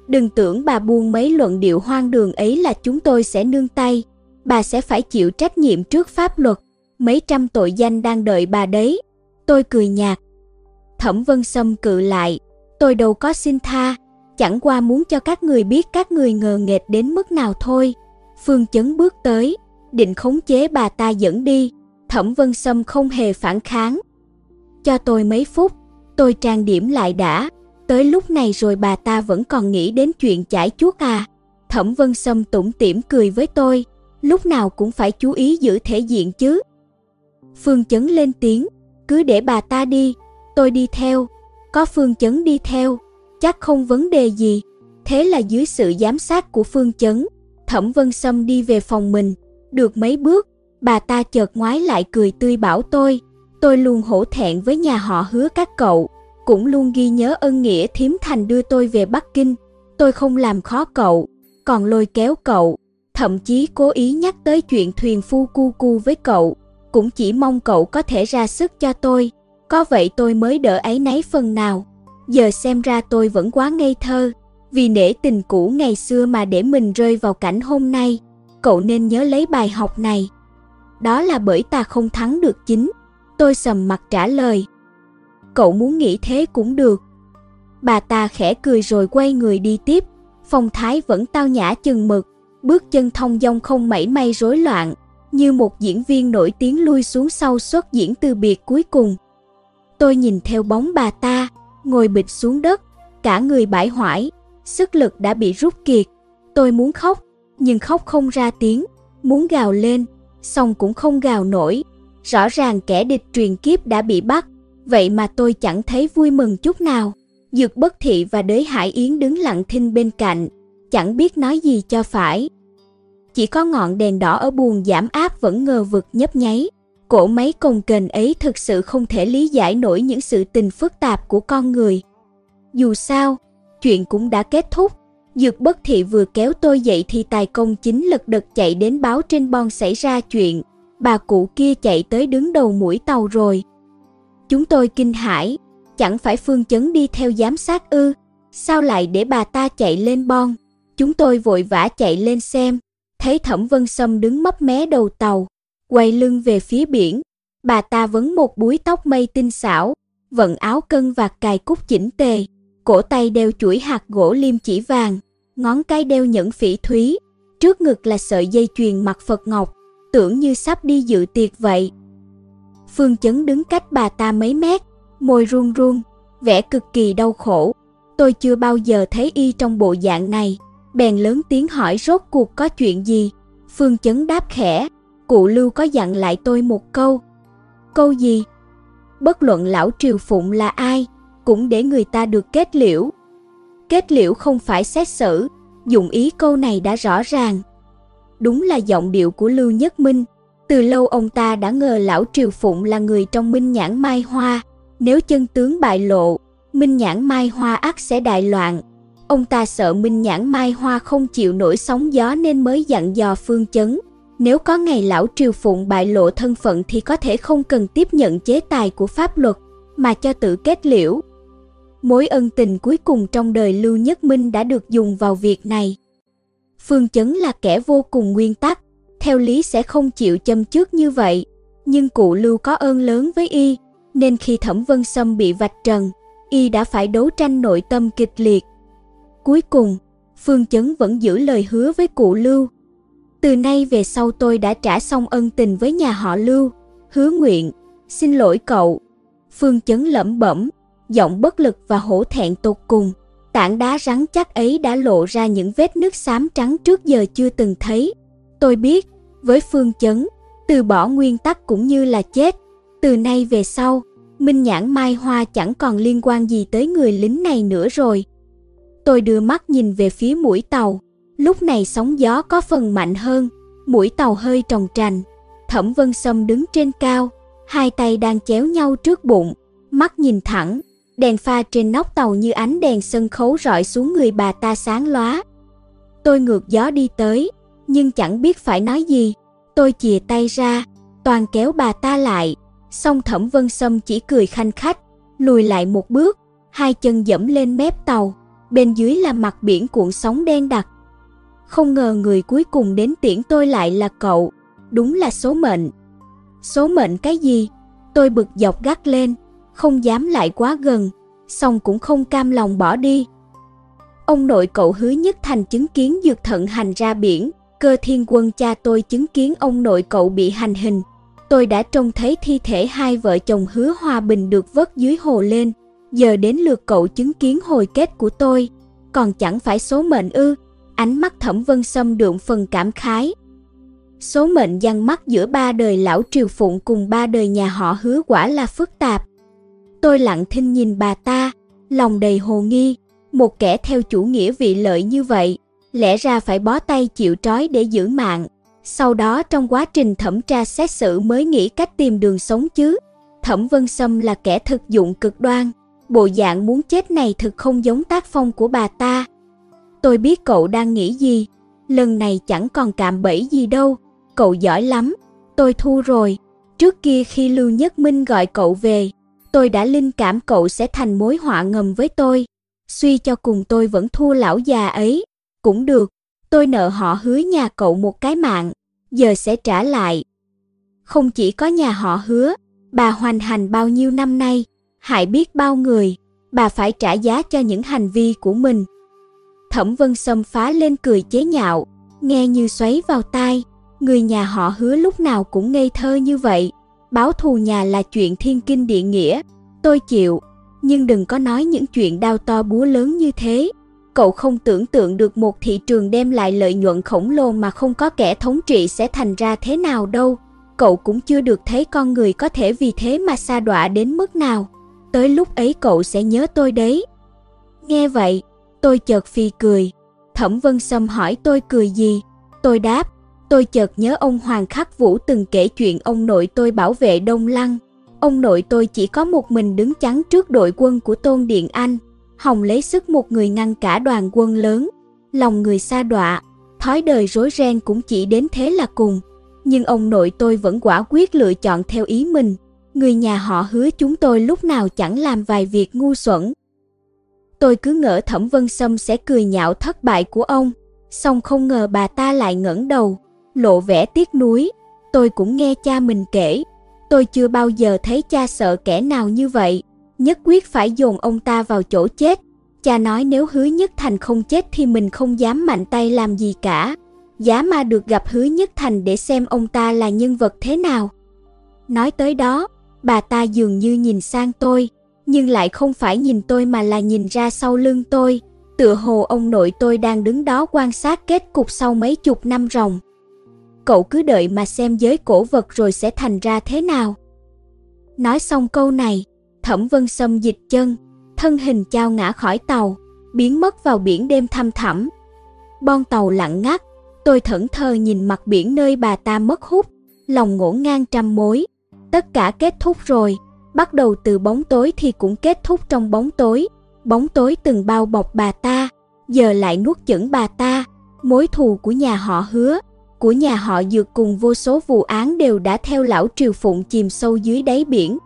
Đừng tưởng bà buông mấy luận điệu hoang đường ấy là chúng tôi sẽ nương tay, bà sẽ phải chịu trách nhiệm trước pháp luật, mấy trăm tội danh đang đợi bà đấy. Tôi cười nhạt. Thẩm Vân Sâm cự lại, tôi đâu có xin tha, chẳng qua muốn cho các người biết các người ngờ nghệch đến mức nào thôi. Phương Chấn bước tới, định khống chế bà ta dẫn đi, Thẩm Vân Sâm không hề phản kháng, cho tôi mấy phút, tôi trang điểm lại đã. Tới lúc này rồi bà ta vẫn còn nghĩ đến chuyện chải chuốt à. Thẩm Vân Sâm tủm tỉm cười với tôi, lúc nào cũng phải chú ý giữ thể diện chứ. Phương Chấn lên tiếng, cứ để bà ta đi, tôi đi theo. Có Phương Chấn đi theo, chắc không vấn đề gì. Thế là dưới sự giám sát của Phương Chấn, Thẩm Vân Sâm đi về phòng mình. Được mấy bước, bà ta chợt ngoái lại cười tươi bảo tôi, Tôi luôn hổ thẹn với nhà họ hứa các cậu, cũng luôn ghi nhớ ân nghĩa thiếm thành đưa tôi về Bắc Kinh. Tôi không làm khó cậu, còn lôi kéo cậu, thậm chí cố ý nhắc tới chuyện thuyền phu cu cu với cậu, cũng chỉ mong cậu có thể ra sức cho tôi, có vậy tôi mới đỡ ấy nấy phần nào. Giờ xem ra tôi vẫn quá ngây thơ, vì nể tình cũ ngày xưa mà để mình rơi vào cảnh hôm nay, cậu nên nhớ lấy bài học này. Đó là bởi ta không thắng được chính, Tôi sầm mặt trả lời. Cậu muốn nghĩ thế cũng được. Bà ta khẽ cười rồi quay người đi tiếp, phong thái vẫn tao nhã chừng mực, bước chân thông dong không mảy may rối loạn, như một diễn viên nổi tiếng lui xuống sau xuất diễn từ biệt cuối cùng. Tôi nhìn theo bóng bà ta, ngồi bịch xuống đất, cả người bãi hoải, sức lực đã bị rút kiệt. Tôi muốn khóc, nhưng khóc không ra tiếng, muốn gào lên, xong cũng không gào nổi, Rõ ràng kẻ địch truyền kiếp đã bị bắt, vậy mà tôi chẳng thấy vui mừng chút nào. Dược bất thị và đới Hải Yến đứng lặng thinh bên cạnh, chẳng biết nói gì cho phải. Chỉ có ngọn đèn đỏ ở buồng giảm áp vẫn ngờ vực nhấp nháy. Cổ máy cồng kềnh ấy thực sự không thể lý giải nổi những sự tình phức tạp của con người. Dù sao, chuyện cũng đã kết thúc. Dược bất thị vừa kéo tôi dậy thì tài công chính lật đật chạy đến báo trên bon xảy ra chuyện. Bà cụ kia chạy tới đứng đầu mũi tàu rồi. Chúng tôi kinh hãi, chẳng phải Phương Chấn đi theo giám sát ư, sao lại để bà ta chạy lên bon? Chúng tôi vội vã chạy lên xem, thấy Thẩm Vân Sâm đứng mấp mé đầu tàu, quay lưng về phía biển. Bà ta vấn một búi tóc mây tinh xảo, vận áo cân và cài cúc chỉnh tề, cổ tay đeo chuỗi hạt gỗ liêm chỉ vàng, ngón cái đeo nhẫn phỉ thúy, trước ngực là sợi dây chuyền mặt Phật ngọc, tưởng như sắp đi dự tiệc vậy. Phương Chấn đứng cách bà ta mấy mét, môi run run, vẻ cực kỳ đau khổ. Tôi chưa bao giờ thấy y trong bộ dạng này, bèn lớn tiếng hỏi rốt cuộc có chuyện gì. Phương Chấn đáp khẽ, cụ Lưu có dặn lại tôi một câu. Câu gì? Bất luận lão Triều Phụng là ai, cũng để người ta được kết liễu. Kết liễu không phải xét xử, dụng ý câu này đã rõ ràng. Đúng là giọng điệu của Lưu Nhất Minh, từ lâu ông ta đã ngờ lão Triều Phụng là người trong Minh Nhãn Mai Hoa, nếu chân tướng bại lộ, Minh Nhãn Mai Hoa ắt sẽ đại loạn. Ông ta sợ Minh Nhãn Mai Hoa không chịu nổi sóng gió nên mới dặn dò Phương Chấn. Nếu có ngày lão Triều Phụng bại lộ thân phận thì có thể không cần tiếp nhận chế tài của pháp luật, mà cho tự kết liễu. Mối ân tình cuối cùng trong đời Lưu Nhất Minh đã được dùng vào việc này. Phương Chấn là kẻ vô cùng nguyên tắc, theo lý sẽ không chịu châm trước như vậy, nhưng cụ Lưu có ơn lớn với y, nên khi Thẩm Vân Sâm bị vạch trần, y đã phải đấu tranh nội tâm kịch liệt. Cuối cùng, Phương Chấn vẫn giữ lời hứa với cụ Lưu. Từ nay về sau tôi đã trả xong ân tình với nhà họ Lưu, hứa nguyện, xin lỗi cậu. Phương Chấn lẩm bẩm, giọng bất lực và hổ thẹn tột cùng. Tảng đá rắn chắc ấy đã lộ ra những vết nước xám trắng trước giờ chưa từng thấy. Tôi biết, với Phương Chấn, từ bỏ nguyên tắc cũng như là chết. Từ nay về sau, Minh Nhãn Mai Hoa chẳng còn liên quan gì tới người lính này nữa rồi. Tôi đưa mắt nhìn về phía mũi tàu, lúc này sóng gió có phần mạnh hơn, mũi tàu hơi tròn trành. Thẩm Vân Sâm đứng trên cao, hai tay đang chéo nhau trước bụng, mắt nhìn thẳng, đèn pha trên nóc tàu như ánh đèn sân khấu rọi xuống người bà ta sáng lóa. Tôi ngược gió đi tới, nhưng chẳng biết phải nói gì. Tôi chìa tay ra, toàn kéo bà ta lại, song Thẩm Vân Sâm chỉ cười khanh khách, lùi lại một bước, hai chân dẫm lên mép tàu, bên dưới là mặt biển cuộn sóng đen đặc. Không ngờ người cuối cùng đến tiễn tôi lại là cậu, đúng là số mệnh. Số mệnh cái gì? Tôi bực dọc gắt lên, không dám lại quá gần, song cũng không cam lòng bỏ đi. Ông nội cậu hứa nhất thành chứng kiến dược thận hành ra biển, cơ thiên quân cha tôi chứng kiến ông nội cậu bị hành hình. Tôi đã trông thấy thi thể hai vợ chồng hứa hòa bình được vớt dưới hồ lên. Giờ đến lượt cậu chứng kiến hồi kết của tôi. Còn chẳng phải số mệnh ư. Ánh mắt thẩm vân sâm đượm phần cảm khái. Số mệnh giăng mắt giữa ba đời lão triều phụng cùng ba đời nhà họ hứa quả là phức tạp. Tôi lặng thinh nhìn bà ta, lòng đầy hồ nghi. Một kẻ theo chủ nghĩa vị lợi như vậy, lẽ ra phải bó tay chịu trói để giữ mạng. Sau đó trong quá trình thẩm tra xét xử mới nghĩ cách tìm đường sống chứ. Thẩm Vân Sâm là kẻ thực dụng cực đoan, bộ dạng muốn chết này thực không giống tác phong của bà ta. Tôi biết cậu đang nghĩ gì, lần này chẳng còn cạm bẫy gì đâu, cậu giỏi lắm, tôi thu rồi. Trước kia khi Lưu Nhất Minh gọi cậu về, tôi đã linh cảm cậu sẽ thành mối họa ngầm với tôi. Suy cho cùng tôi vẫn thua lão già ấy, cũng được, tôi nợ họ hứa nhà cậu một cái mạng, giờ sẽ trả lại. Không chỉ có nhà họ hứa, bà hoành hành bao nhiêu năm nay, hại biết bao người, bà phải trả giá cho những hành vi của mình. Thẩm Vân Sâm phá lên cười chế nhạo, nghe như xoáy vào tai, người nhà họ hứa lúc nào cũng ngây thơ như vậy. Báo thù nhà là chuyện thiên kinh địa nghĩa, tôi chịu, nhưng đừng có nói những chuyện đau to búa lớn như thế. Cậu không tưởng tượng được một thị trường đem lại lợi nhuận khổng lồ mà không có kẻ thống trị sẽ thành ra thế nào đâu. cậu cũng chưa được thấy con người có thể vì thế mà xa đọa đến mức nào. Tới lúc ấy cậu sẽ nhớ tôi đấy. Nghe vậy, tôi chợt phi cười. Thẩm Vân Sâm hỏi tôi cười gì? Tôi đáp, tôi chợt nhớ ông Hoàng Khắc Vũ từng kể chuyện ông nội tôi bảo vệ Đông Lăng. Ông nội tôi chỉ có một mình đứng chắn trước đội quân của Tôn Điện Anh. Hồng lấy sức một người ngăn cả đoàn quân lớn. Lòng người xa đọa, thói đời rối ren cũng chỉ đến thế là cùng. Nhưng ông nội tôi vẫn quả quyết lựa chọn theo ý mình. Người nhà họ hứa chúng tôi lúc nào chẳng làm vài việc ngu xuẩn. Tôi cứ ngỡ Thẩm Vân Sâm sẽ cười nhạo thất bại của ông, song không ngờ bà ta lại ngẩng đầu, lộ vẻ tiếc nuối. Tôi cũng nghe cha mình kể, tôi chưa bao giờ thấy cha sợ kẻ nào như vậy, nhất quyết phải dồn ông ta vào chỗ chết. Cha nói nếu hứa nhất thành không chết thì mình không dám mạnh tay làm gì cả. Giá mà được gặp hứa nhất thành để xem ông ta là nhân vật thế nào. Nói tới đó, bà ta dường như nhìn sang tôi, nhưng lại không phải nhìn tôi mà là nhìn ra sau lưng tôi. Tựa hồ ông nội tôi đang đứng đó quan sát kết cục sau mấy chục năm ròng. Cậu cứ đợi mà xem giới cổ vật rồi sẽ thành ra thế nào. Nói xong câu này, Thẩm Vân Sâm dịch chân, thân hình trao ngã khỏi tàu, biến mất vào biển đêm thăm thẳm. Bon tàu lặng ngắt, tôi thẫn thờ nhìn mặt biển nơi bà ta mất hút, lòng ngổn ngang trăm mối. Tất cả kết thúc rồi, bắt đầu từ bóng tối thì cũng kết thúc trong bóng tối. Bóng tối từng bao bọc bà ta, giờ lại nuốt chửng bà ta. Mối thù của nhà họ hứa, của nhà họ dược cùng vô số vụ án đều đã theo lão triều phụng chìm sâu dưới đáy biển.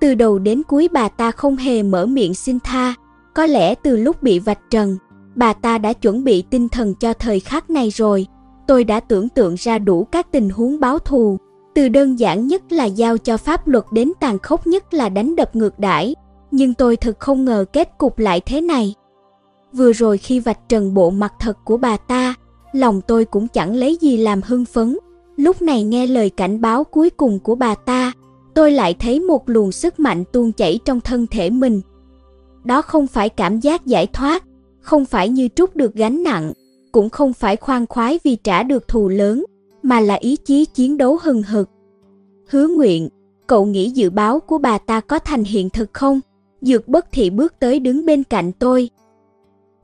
Từ đầu đến cuối bà ta không hề mở miệng xin tha, có lẽ từ lúc bị vạch trần, bà ta đã chuẩn bị tinh thần cho thời khắc này rồi. Tôi đã tưởng tượng ra đủ các tình huống báo thù, từ đơn giản nhất là giao cho pháp luật đến tàn khốc nhất là đánh đập ngược đãi, nhưng tôi thực không ngờ kết cục lại thế này. Vừa rồi khi vạch trần bộ mặt thật của bà ta, lòng tôi cũng chẳng lấy gì làm hưng phấn. Lúc này nghe lời cảnh báo cuối cùng của bà ta, tôi lại thấy một luồng sức mạnh tuôn chảy trong thân thể mình. Đó không phải cảm giác giải thoát, không phải như trút được gánh nặng, cũng không phải khoan khoái vì trả được thù lớn, mà là ý chí chiến đấu hừng hực. Hứa nguyện, cậu nghĩ dự báo của bà ta có thành hiện thực không? Dược bất thị bước tới đứng bên cạnh tôi.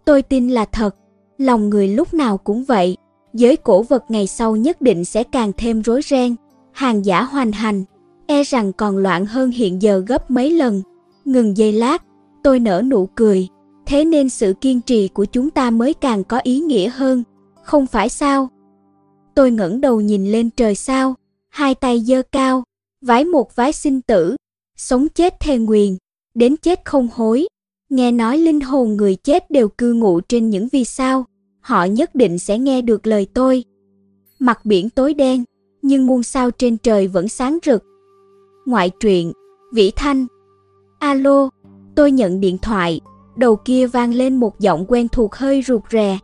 Tôi tin là thật, lòng người lúc nào cũng vậy. Giới cổ vật ngày sau nhất định sẽ càng thêm rối ren, hàng giả hoành hành, e rằng còn loạn hơn hiện giờ gấp mấy lần. Ngừng giây lát, tôi nở nụ cười, thế nên sự kiên trì của chúng ta mới càng có ý nghĩa hơn, không phải sao? Tôi ngẩng đầu nhìn lên trời sao, hai tay giơ cao, vái một vái sinh tử, sống chết thề nguyền, đến chết không hối. Nghe nói linh hồn người chết đều cư ngụ trên những vì sao, họ nhất định sẽ nghe được lời tôi. Mặt biển tối đen, nhưng muôn sao trên trời vẫn sáng rực. Ngoại truyện, Vĩ Thanh. Alo, tôi nhận điện thoại, đầu kia vang lên một giọng quen thuộc hơi rụt rè.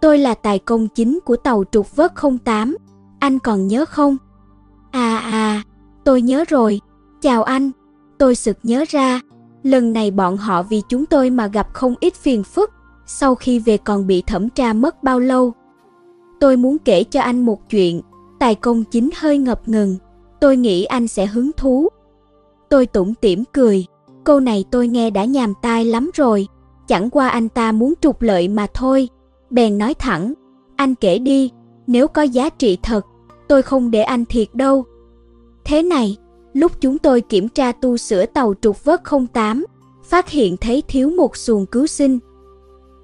Tôi là tài công chính của tàu trục vớt 08, anh còn nhớ không? À à, tôi nhớ rồi, chào anh, tôi sực nhớ ra, lần này bọn họ vì chúng tôi mà gặp không ít phiền phức, sau khi về còn bị thẩm tra mất bao lâu. Tôi muốn kể cho anh một chuyện, tài công chính hơi ngập ngừng, tôi nghĩ anh sẽ hứng thú. Tôi tủm tỉm cười, câu này tôi nghe đã nhàm tai lắm rồi, chẳng qua anh ta muốn trục lợi mà thôi bèn nói thẳng, anh kể đi, nếu có giá trị thật, tôi không để anh thiệt đâu. Thế này, lúc chúng tôi kiểm tra tu sửa tàu trục vớt 08, phát hiện thấy thiếu một xuồng cứu sinh.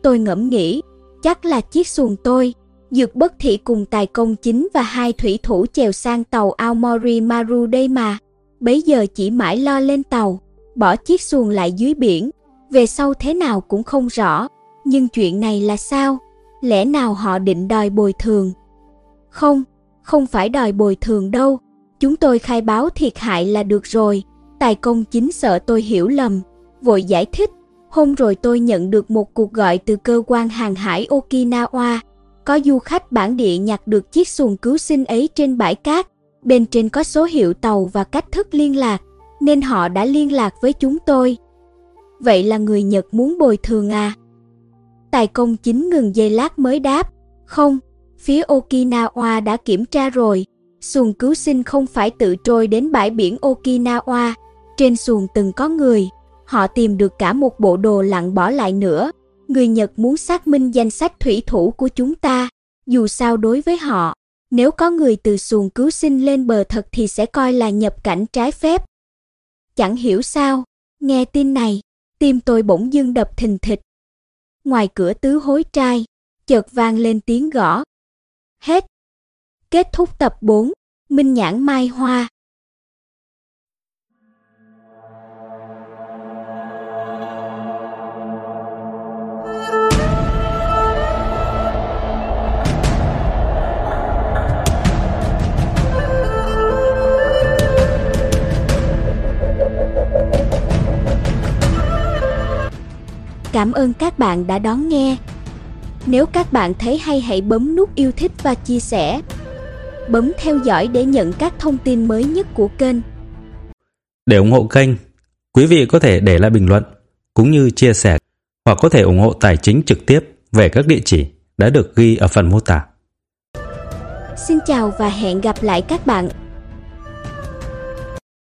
Tôi ngẫm nghĩ, chắc là chiếc xuồng tôi, Dược bất thị cùng tài công chính và hai thủy thủ chèo sang tàu Aomori Maru đây mà. Bấy giờ chỉ mãi lo lên tàu, bỏ chiếc xuồng lại dưới biển, về sau thế nào cũng không rõ. Nhưng chuyện này là sao? lẽ nào họ định đòi bồi thường? Không, không phải đòi bồi thường đâu, chúng tôi khai báo thiệt hại là được rồi. Tài công chính sợ tôi hiểu lầm, vội giải thích. Hôm rồi tôi nhận được một cuộc gọi từ cơ quan hàng hải Okinawa. Có du khách bản địa nhặt được chiếc xuồng cứu sinh ấy trên bãi cát. Bên trên có số hiệu tàu và cách thức liên lạc, nên họ đã liên lạc với chúng tôi. Vậy là người Nhật muốn bồi thường à? Tài công chính ngừng giây lát mới đáp, không, phía Okinawa đã kiểm tra rồi, Xuồng cứu sinh không phải tự trôi đến bãi biển Okinawa. Trên xuồng từng có người. Họ tìm được cả một bộ đồ lặn bỏ lại nữa. Người Nhật muốn xác minh danh sách thủy thủ của chúng ta. Dù sao đối với họ, nếu có người từ xuồng cứu sinh lên bờ thật thì sẽ coi là nhập cảnh trái phép. Chẳng hiểu sao, nghe tin này, tim tôi bỗng dưng đập thình thịch. Ngoài cửa tứ hối trai, chợt vang lên tiếng gõ. Hết. Kết thúc tập 4, Minh Nhãn Mai Hoa. Cảm ơn các bạn đã đón nghe. Nếu các bạn thấy hay, hãy bấm nút yêu thích và chia sẻ. Bấm theo dõi để nhận các thông tin mới nhất của kênh. Để ủng hộ kênh, quý vị có thể để lại bình luận cũng như chia sẻ hoặc có thể ủng hộ tài chính trực tiếp về các địa chỉ đã được ghi ở phần mô tả. Xin chào và hẹn gặp lại các bạn